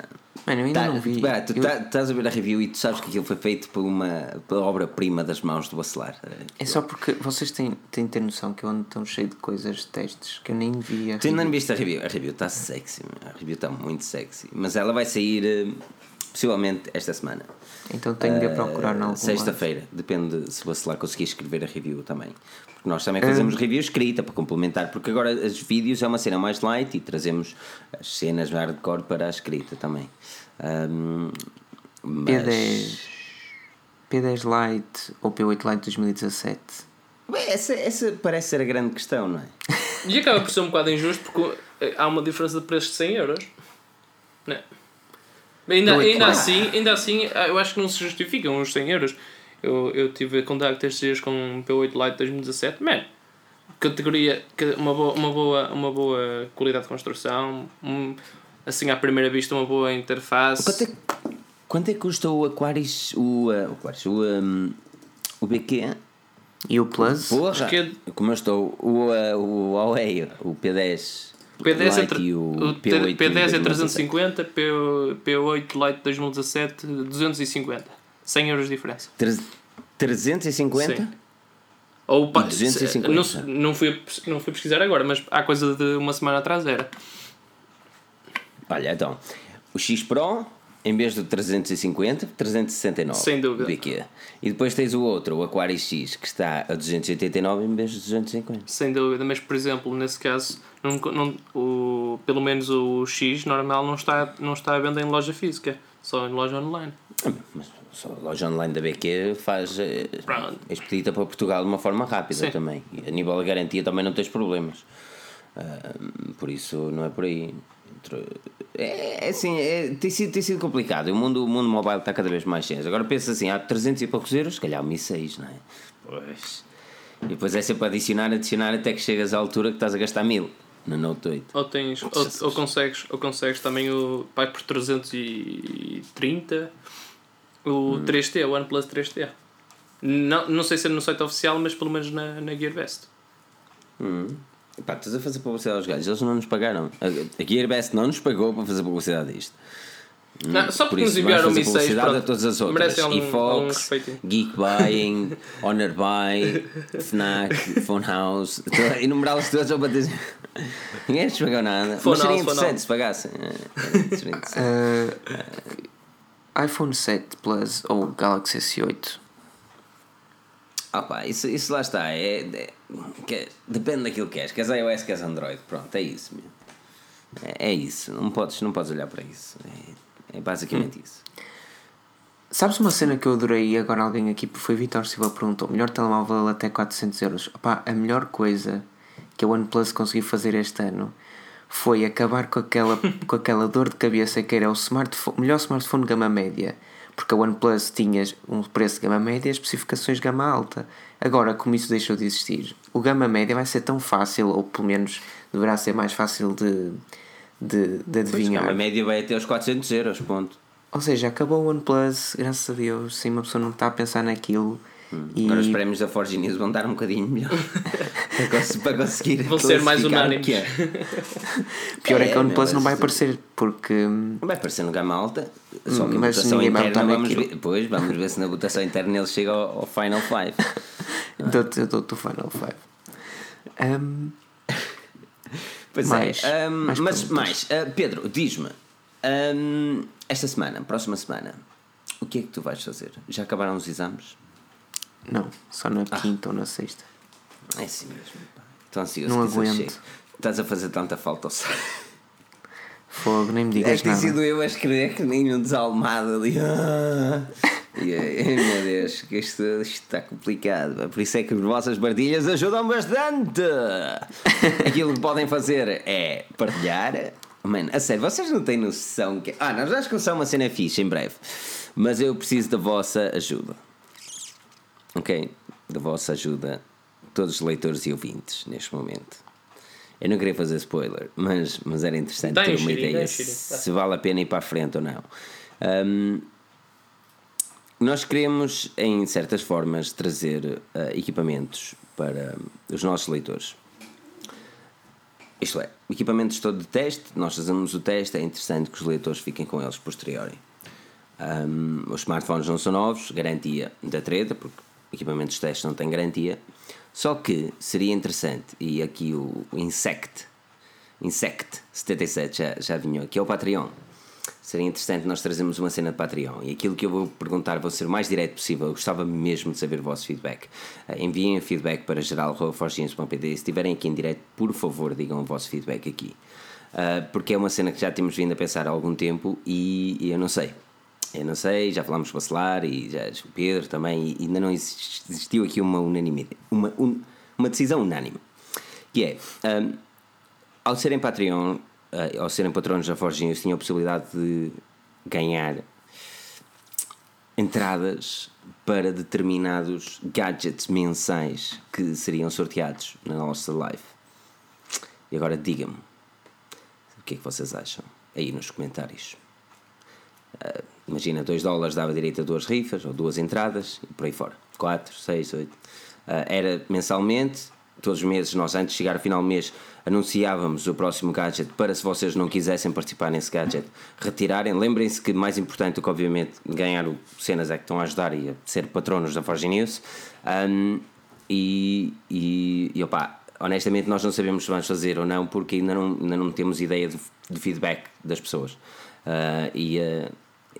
Mano, eu ainda Tá, não vi. pá, tu Eu- tá- estás a ver a review e tu sabes que aquilo foi feito por uma obra-prima das mãos do Bacelar. É só porque vocês têm, têm de ter noção que eu ando tão cheio de coisas, de testes, que eu nem vi a Tu ainda não viste a review? A review está sexy, a review está muito sexy. Mas ela vai sair eh, possivelmente esta semana. Então tenho de a Eh, procurar na Sexta-feira, depende se você lá conseguir escrever a review também. Porque nós também Eh, fazemos review escrita para complementar, porque agora os vídeos é uma cena mais light e trazemos as cenas hardcore para a escrita também. Ahm, mas- P10. P10 Lite ou P8 Lite 2017. Bem, Essa, essa parece ser a grande questão, não é? E acaba por ser um bocado injusto porque eh, há uma diferença de preço de 100 euros. Né? Não é ainda, claro. assim, ainda assim, ah, eu acho que não se justificam os 100 euros. Eu, eu tive contacto estes dias com um P8 Lite 2017. Man, categoria, uma boa, uma boa, uma boa qualidade de construção, um, assim à primeira vista, uma boa interface. Quanto é, quanto é que custa o Aquarius, o, uh, o, Aquarius, o, um, o BQ? E o Plus? Porra, Acho que é- como eu estou, o, o Huawei, o P10 P10 é, Lite e o, o T- P8 P10 é 2017. 350, P, P8 Lite 2017 250. 100 euros de diferença. Tre- 350? Sim. Ou pa- 250. Não, não, fui, não fui pesquisar agora, mas há coisa de uma semana atrás era. Olha, então, o X Pro em vez do 350, 369. Sem dúvida. BQ. E depois tens o outro, o Aquarius X, que está a 289 em vez de 250. Sem dúvida, mas por exemplo, nesse caso, não, não, o, pelo menos o X normal não está, não está à venda em loja física, só em loja online. Ah, Mas só a loja online da BQ faz eh, Pronto. expedita para Portugal de uma forma rápida Sim. também. E a nível de garantia também não tens problemas. Ah, por isso não é por aí. É, é assim, é- tem, sido, tem sido complicado. O mundo, o mundo mobile está cada vez mais cheio. Agora pensa assim, há 300 e poucos euros, se calhar 1006, não é? Pois. E depois é sempre adicionar, adicionar até que chegas à altura que estás a gastar 1000 no Note 8. Ou, tens, ou, ou, consegues, ou consegues também o. vai por 330 o 3T, o OnePlus 3T. Não, não sei se é no site oficial, mas pelo menos na, na GearBest. Pá, estás a fazer publicidade aos gajos, eles não nos pagaram. A a Gearbest não nos pagou para fazer publicidade disto. Não, só Por porque nos isso, enviaram vamos Mi fazer 6 publicidade pronto, a todas as outras. algum. Geek Buying, Honor Buy, Fnac, Phone House, enumerá-los todos ou dizer. Ninguém nos pagou nada. Phone mas seria interessante se pagassem. Uh, iPhone 7 Plus ou Galaxy S8? Ah pá, isso, isso lá está. É, é- que é- depende daquilo que queres. Queres iOS, queres Android. Pronto, é isso mesmo. É, é isso. Não podes, não podes olhar para isso. É, é basicamente isso. Sabes uma cena que eu adorei e agora alguém aqui foi Vitor Silva perguntou: melhor telemóvel até 400 euros. Opá, a melhor coisa que a OnePlus conseguiu fazer este ano foi acabar com aquela, com aquela dor de cabeça que era o smartphone, melhor smartphone de gama média. Porque a OnePlus tinha um preço de gama média e especificações de gama alta. Agora, como isso deixou de existir, o gama média vai ser tão fácil, ou pelo menos deverá ser mais fácil de, de, de Pois, adivinhar. a média vai até aos 400 euros, ponto. Ou seja, acabou o OnePlus, graças a Deus, sim, uma pessoa não está a pensar naquilo. E Hum. Agora os prémios da Forge News vão dar um bocadinho melhor para, cons- para conseguir Vão ser mais o unânimes. que é. pior é, que a É, OnePlus não vai aparecer, porque hum, Vai aparecer no gama alta, só que a Mas votação interna vamos ver, pois, vamos ver se na votação interna ele chega ao, ao Final Five. dou-te dou-te o Final 5. Hum, Pois Mais- é. Ahm, mais mas mais, ah, Pedro, diz-me, ahm, esta semana, próxima semana, o que é que tu vais fazer? Já acabaram os exames? não, só na Ah. quinta ou na sexta. É assim mesmo. Estou ansioso Não que aguento. Estás a fazer tanta falta ao céu. Fogo, nem me É digas que tem nada. sido eu a escrever que nem um desalmado ali. Ah. E, ai, meu Deus, que isto, isto está complicado. Por isso é que as vossas partilhas ajudam bastante. Aquilo que podem fazer é partilhar. Mano, a sério, vocês não têm noção que. Ah, nós vamos começar uma cena fixe em breve. Mas eu preciso da vossa ajuda. Ok? Da vossa ajuda, todos os leitores e ouvintes, neste momento. Eu não queria fazer spoiler, mas, mas era interessante Dá ter um uma dá ideia um dá. se vale a pena ir para a frente ou não. Ahm, nós queremos, em certas formas, trazer ah, equipamentos para os nossos leitores. Isto é, equipamentos todo de teste, nós fazemos o teste, é interessante que os leitores fiquem com eles posteriori. Um, os smartphones não são novos, garantia da treta, porque equipamentos de teste não têm garantia. Só que seria interessante, e aqui o, o Insect, Insect 77 já, já vinha, que é o Patreon. Seria interessante nós trazermos uma cena de Patreon. E aquilo que eu vou perguntar, vou ser o mais direto possível. Eu gostava mesmo de saber o vosso feedback. Eh, enviem feedback para geral.forginhos.pd. Se estiverem aqui em direto, por favor, digam o vosso feedback aqui. Ah, porque é uma cena que já temos vindo a pensar há algum tempo e, e eu não sei. Eu não sei, já falámos com o Bacelar e já o Pedro também, e ainda não exist- existiu aqui uma unanimidade, uma, un- uma decisão unânime. Que é, ahm, ao serem Patreon, ah, ao serem patronos da Forginhos, tinham a possibilidade de ganhar entradas para determinados gadgets mensais que seriam sorteados na nossa live. E agora digam-me o que é que vocês acham aí nos comentários. Ah, imagina, 2 dólares dava direito a duas rifas ou duas entradas e por aí fora. 4, 6, 8. era mensalmente, todos os meses, nós antes de chegar ao final do mês anunciávamos o próximo gadget para se vocês não quisessem participar nesse gadget, retirarem. Lembrem-se que mais importante do que obviamente ganhar o cenas é que estão a ajudar e a ser patronos da Forge News. Um, e, e, e honestamente nós não sabemos se vamos fazer ou não porque ainda não, ainda não temos ideia de, de feedback das pessoas. Ah, e, ah,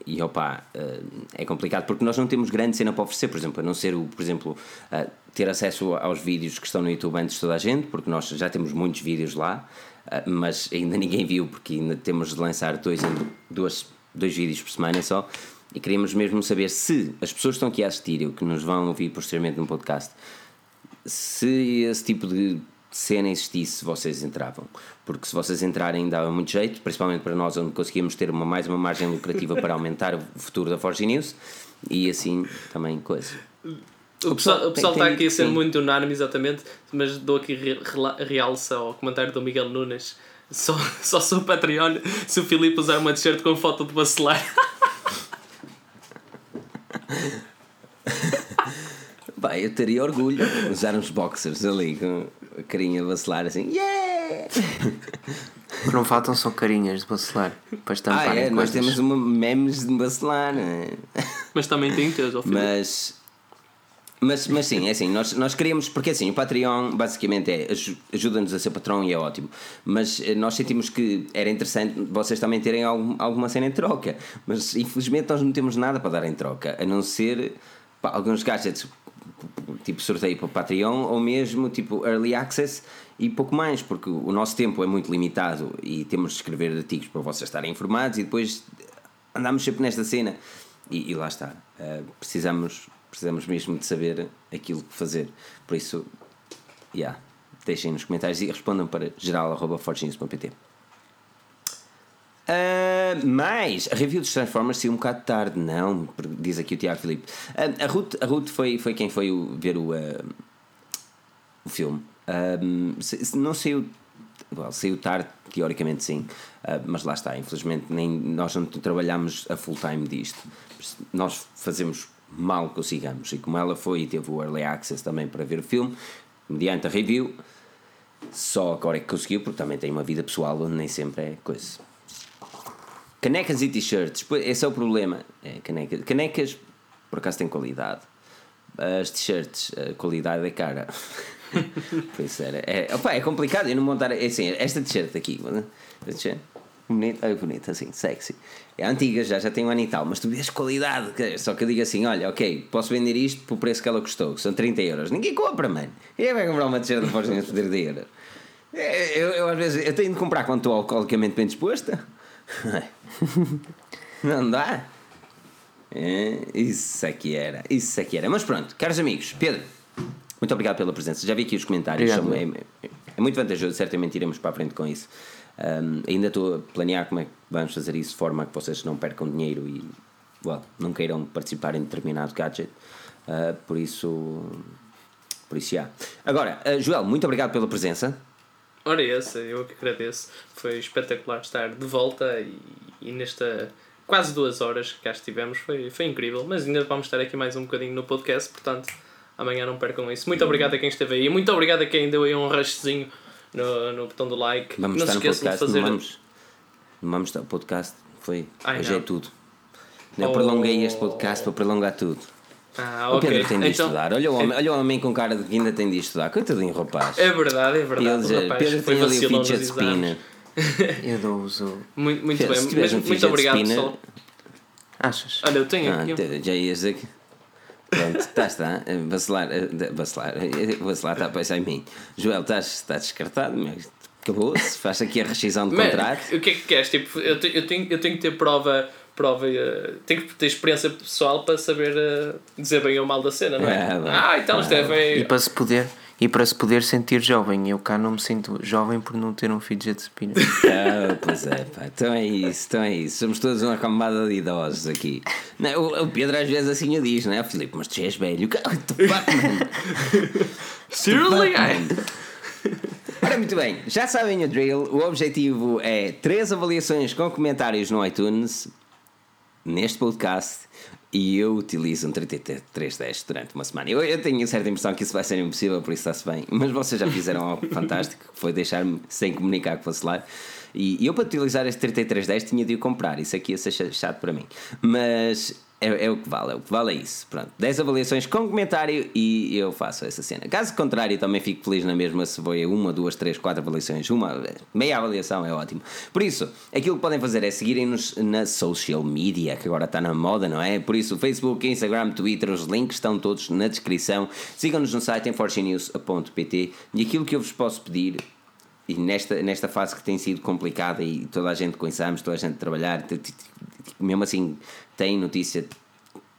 e opa, uh, é complicado porque nós não temos grande cena para oferecer, por exemplo, a não ser o, por exemplo, uh, ter acesso aos vídeos que estão no YouTube antes de toda a gente, porque nós já temos muitos vídeos lá, uh, mas ainda ninguém viu, porque ainda temos de lançar dois, duas, dois vídeos por semana só. E queríamos mesmo saber se as pessoas que estão aqui a assistir ou que nos vão ouvir posteriormente no podcast, se esse tipo de cena existisse, vocês entravam. Porque se vocês entrarem, dava muito jeito, principalmente para nós, onde conseguíamos ter uma, mais uma margem lucrativa para aumentar o futuro da Forge News e assim também coisa. O pessoal, o pessoal está aqui a ser sim. muito unânime, exatamente, mas dou aqui realça ao comentário do Miguel Nunes. Só, só sou Patreon se o Filipe usar uma t-shirt com foto de bacelar. Bem, eu teria orgulho de usar uns boxers ali com a carinha de vacilar assim, yeah! O que não faltam são carinhas de vacilar para estampar ah, é, nós temos uma memes de vacilar, é? Mas também tem teus, ao Mas. Mas, mas sim, é assim, nós, nós queremos, porque assim, o Patreon basicamente é ajuda-nos a ser patrão e é ótimo, mas eh, nós sentimos que era interessante vocês também terem algum, alguma cena em troca, mas infelizmente nós não temos nada para dar em troca, a não ser pá, alguns gadgets tipo sorteio para o Patreon ou mesmo tipo Early Access e pouco mais, porque o nosso tempo é muito limitado e temos de escrever artigos para vocês estarem informados e depois andamos sempre nesta cena e, e lá está. Uh, precisamos, precisamos mesmo de saber aquilo que fazer. Por isso, yeah, deixem nos comentários e respondam para geral.fortines.pt. Uh, mas a review dos Transformers saiu um bocado tarde, não, diz aqui o Tiago Filipe. Uh, a Ruth, a Ruth foi, foi quem foi ver o, uh, o filme. não saiu. Well, saiu tarde, teoricamente sim, mas lá está, infelizmente nem, nós não trabalhamos a full time disto. Nós fazemos mal consigamos. E como ela foi e teve o Early Access também para ver o filme, mediante a review, só agora é que conseguiu, porque também tem uma vida pessoal onde nem sempre é coisa. Canecas e t-shirts, esse é o problema. É, canecas, por acaso, têm qualidade. As t-shirts, a qualidade é cara. por isso era. É, opa, é complicado eu não montar. É assim, esta t-shirt aqui, bonita, é bonita, assim, sexy. É antiga já, já tem um ano e tal, mas tu vês qualidade. Só que eu digo assim: olha, ok, posso vender isto pelo preço que ela custou, que são 30 euros. Ninguém compra, mano. Quem vai comprar uma t-shirt de Forja por 30 euros? Eu, eu, às vezes, eu tenho de comprar quando estou alcoolicamente bem disposta. Não dá? É, isso aqui é era, isso aqui é era. Mas pronto, caros amigos, Pedro, muito obrigado pela presença. Já vi aqui os comentários, são, é, é, muito vantajoso, certamente iremos para a frente com isso. Um, ainda estou a planear como é que vamos fazer isso de forma que vocês não percam dinheiro e well, não queiram participar em determinado gadget. Uh, por isso, por isso já. Agora, uh, Joel, muito obrigado pela presença. Ora, essa, eu que agradeço. Foi espetacular estar de volta e, e nesta quase duas horas que cá estivemos. Foi, foi incrível. Mas ainda vamos estar aqui mais um bocadinho no podcast, portanto, amanhã não percam isso. Muito obrigado a quem esteve aí. Muito obrigado a quem deu aí um rushzinho no, no botão do like. Vamos não estar se esqueçam de fazer. Não vamos, não vamos estar. O podcast foi. Ai, hoje é não. é tudo. Eu oh. prolonguei este podcast para prolongar tudo. Ah, o Pedro tem de então, estudar. Olha o, homem, olha o homem com cara de que ainda tem de estudar. Coitadinho, rapaz. É verdade, é verdade. Ele, Pedro tem ali o fidget spinner. Eu dou uso. Muito, muito bem. Muito, um muito obrigado, spinner, pessoal. Achas? Olha, eu tenho ah, aqui. Já ias aqui. Pronto, está, está. Vacilar, vacilar, vacilar está a pensar em mim. Joel, estás, estás descartado, acabou-se. Faz aqui a rescisão de contrato. O que é que queres? Tipo, eu, tenho, eu, tenho, eu tenho que ter prova prova. Uh, tem que ter experiência pessoal para saber uh, dizer bem ou mal da cena, não é? é ah, então isto é bem. E para se poder. E para se poder sentir jovem, eu cá não me sinto jovem por não ter um fidget spinner. ah, pois é, pá. Então é isso, então é isso. Somos todos uma camada de idosos aqui. Não, o, o Pedro às vezes assim o diz, não é? Filipe, mas tu és velho. Seriously, Ora, muito bem, já sabem o drill. O objetivo é três avaliações com comentários no iTunes neste podcast e eu utilizo um 3310 durante uma semana. Eu, eu tenho certa impressão que isso vai ser impossível, por isso está-se bem. Mas vocês já fizeram algo fantástico, que foi deixar-me sem comunicar que fosse lá. E, eu, para utilizar este 3310, tinha de o comprar. Isso aqui ia ser chato para mim. Mas é, é, o que vale, é o que vale é isso. Pronto, 10 avaliações com comentário e eu faço essa cena. Caso contrário, também fico feliz na mesma se foi uma, duas, três, quatro avaliações. Uma, meia avaliação é ótimo. Por isso, aquilo que podem fazer é seguirem-nos na social media, que agora está na moda, não é? Por isso, Facebook, Instagram, Twitter, os links estão todos na descrição. Sigam-nos no site em fortunews.pt e aquilo que eu vos posso pedir e nesta, nesta fase que tem sido complicada e toda a gente conhecemos, toda a gente a trabalhar, mesmo assim tem notícia,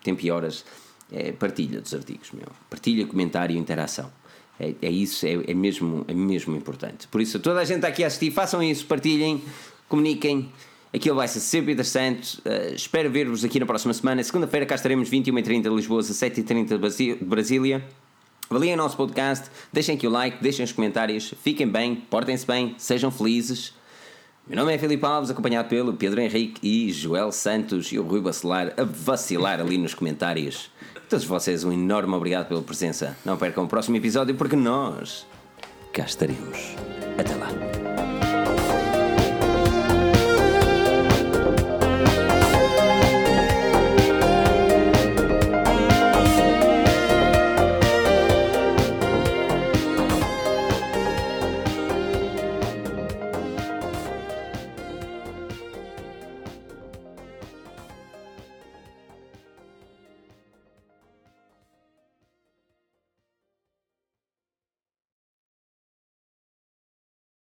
tem pioras, é, partilha dos artigos, meu. partilha, comentário e interação. É, é isso, é, é, mesmo, é mesmo importante. Por isso, toda a gente está aqui a assistir, façam isso, partilhem, comuniquem. Aquilo vai ser sempre interessante. Uh, espero ver-vos aqui na próxima semana. Segunda-feira cá estaremos 21h30 de Lisboa, 17h30 de Brasília. Avaliem o nosso podcast, deixem aqui o like, deixem os comentários, fiquem bem, portem-se bem, sejam felizes. Meu nome é Filipe Alves, acompanhado pelo Pedro Henrique e Joel Santos e o Rui Bacelar a vacilar ali nos comentários. Todos vocês, um enorme obrigado pela presença. Não percam o próximo episódio porque nós cá estaremos. Até lá.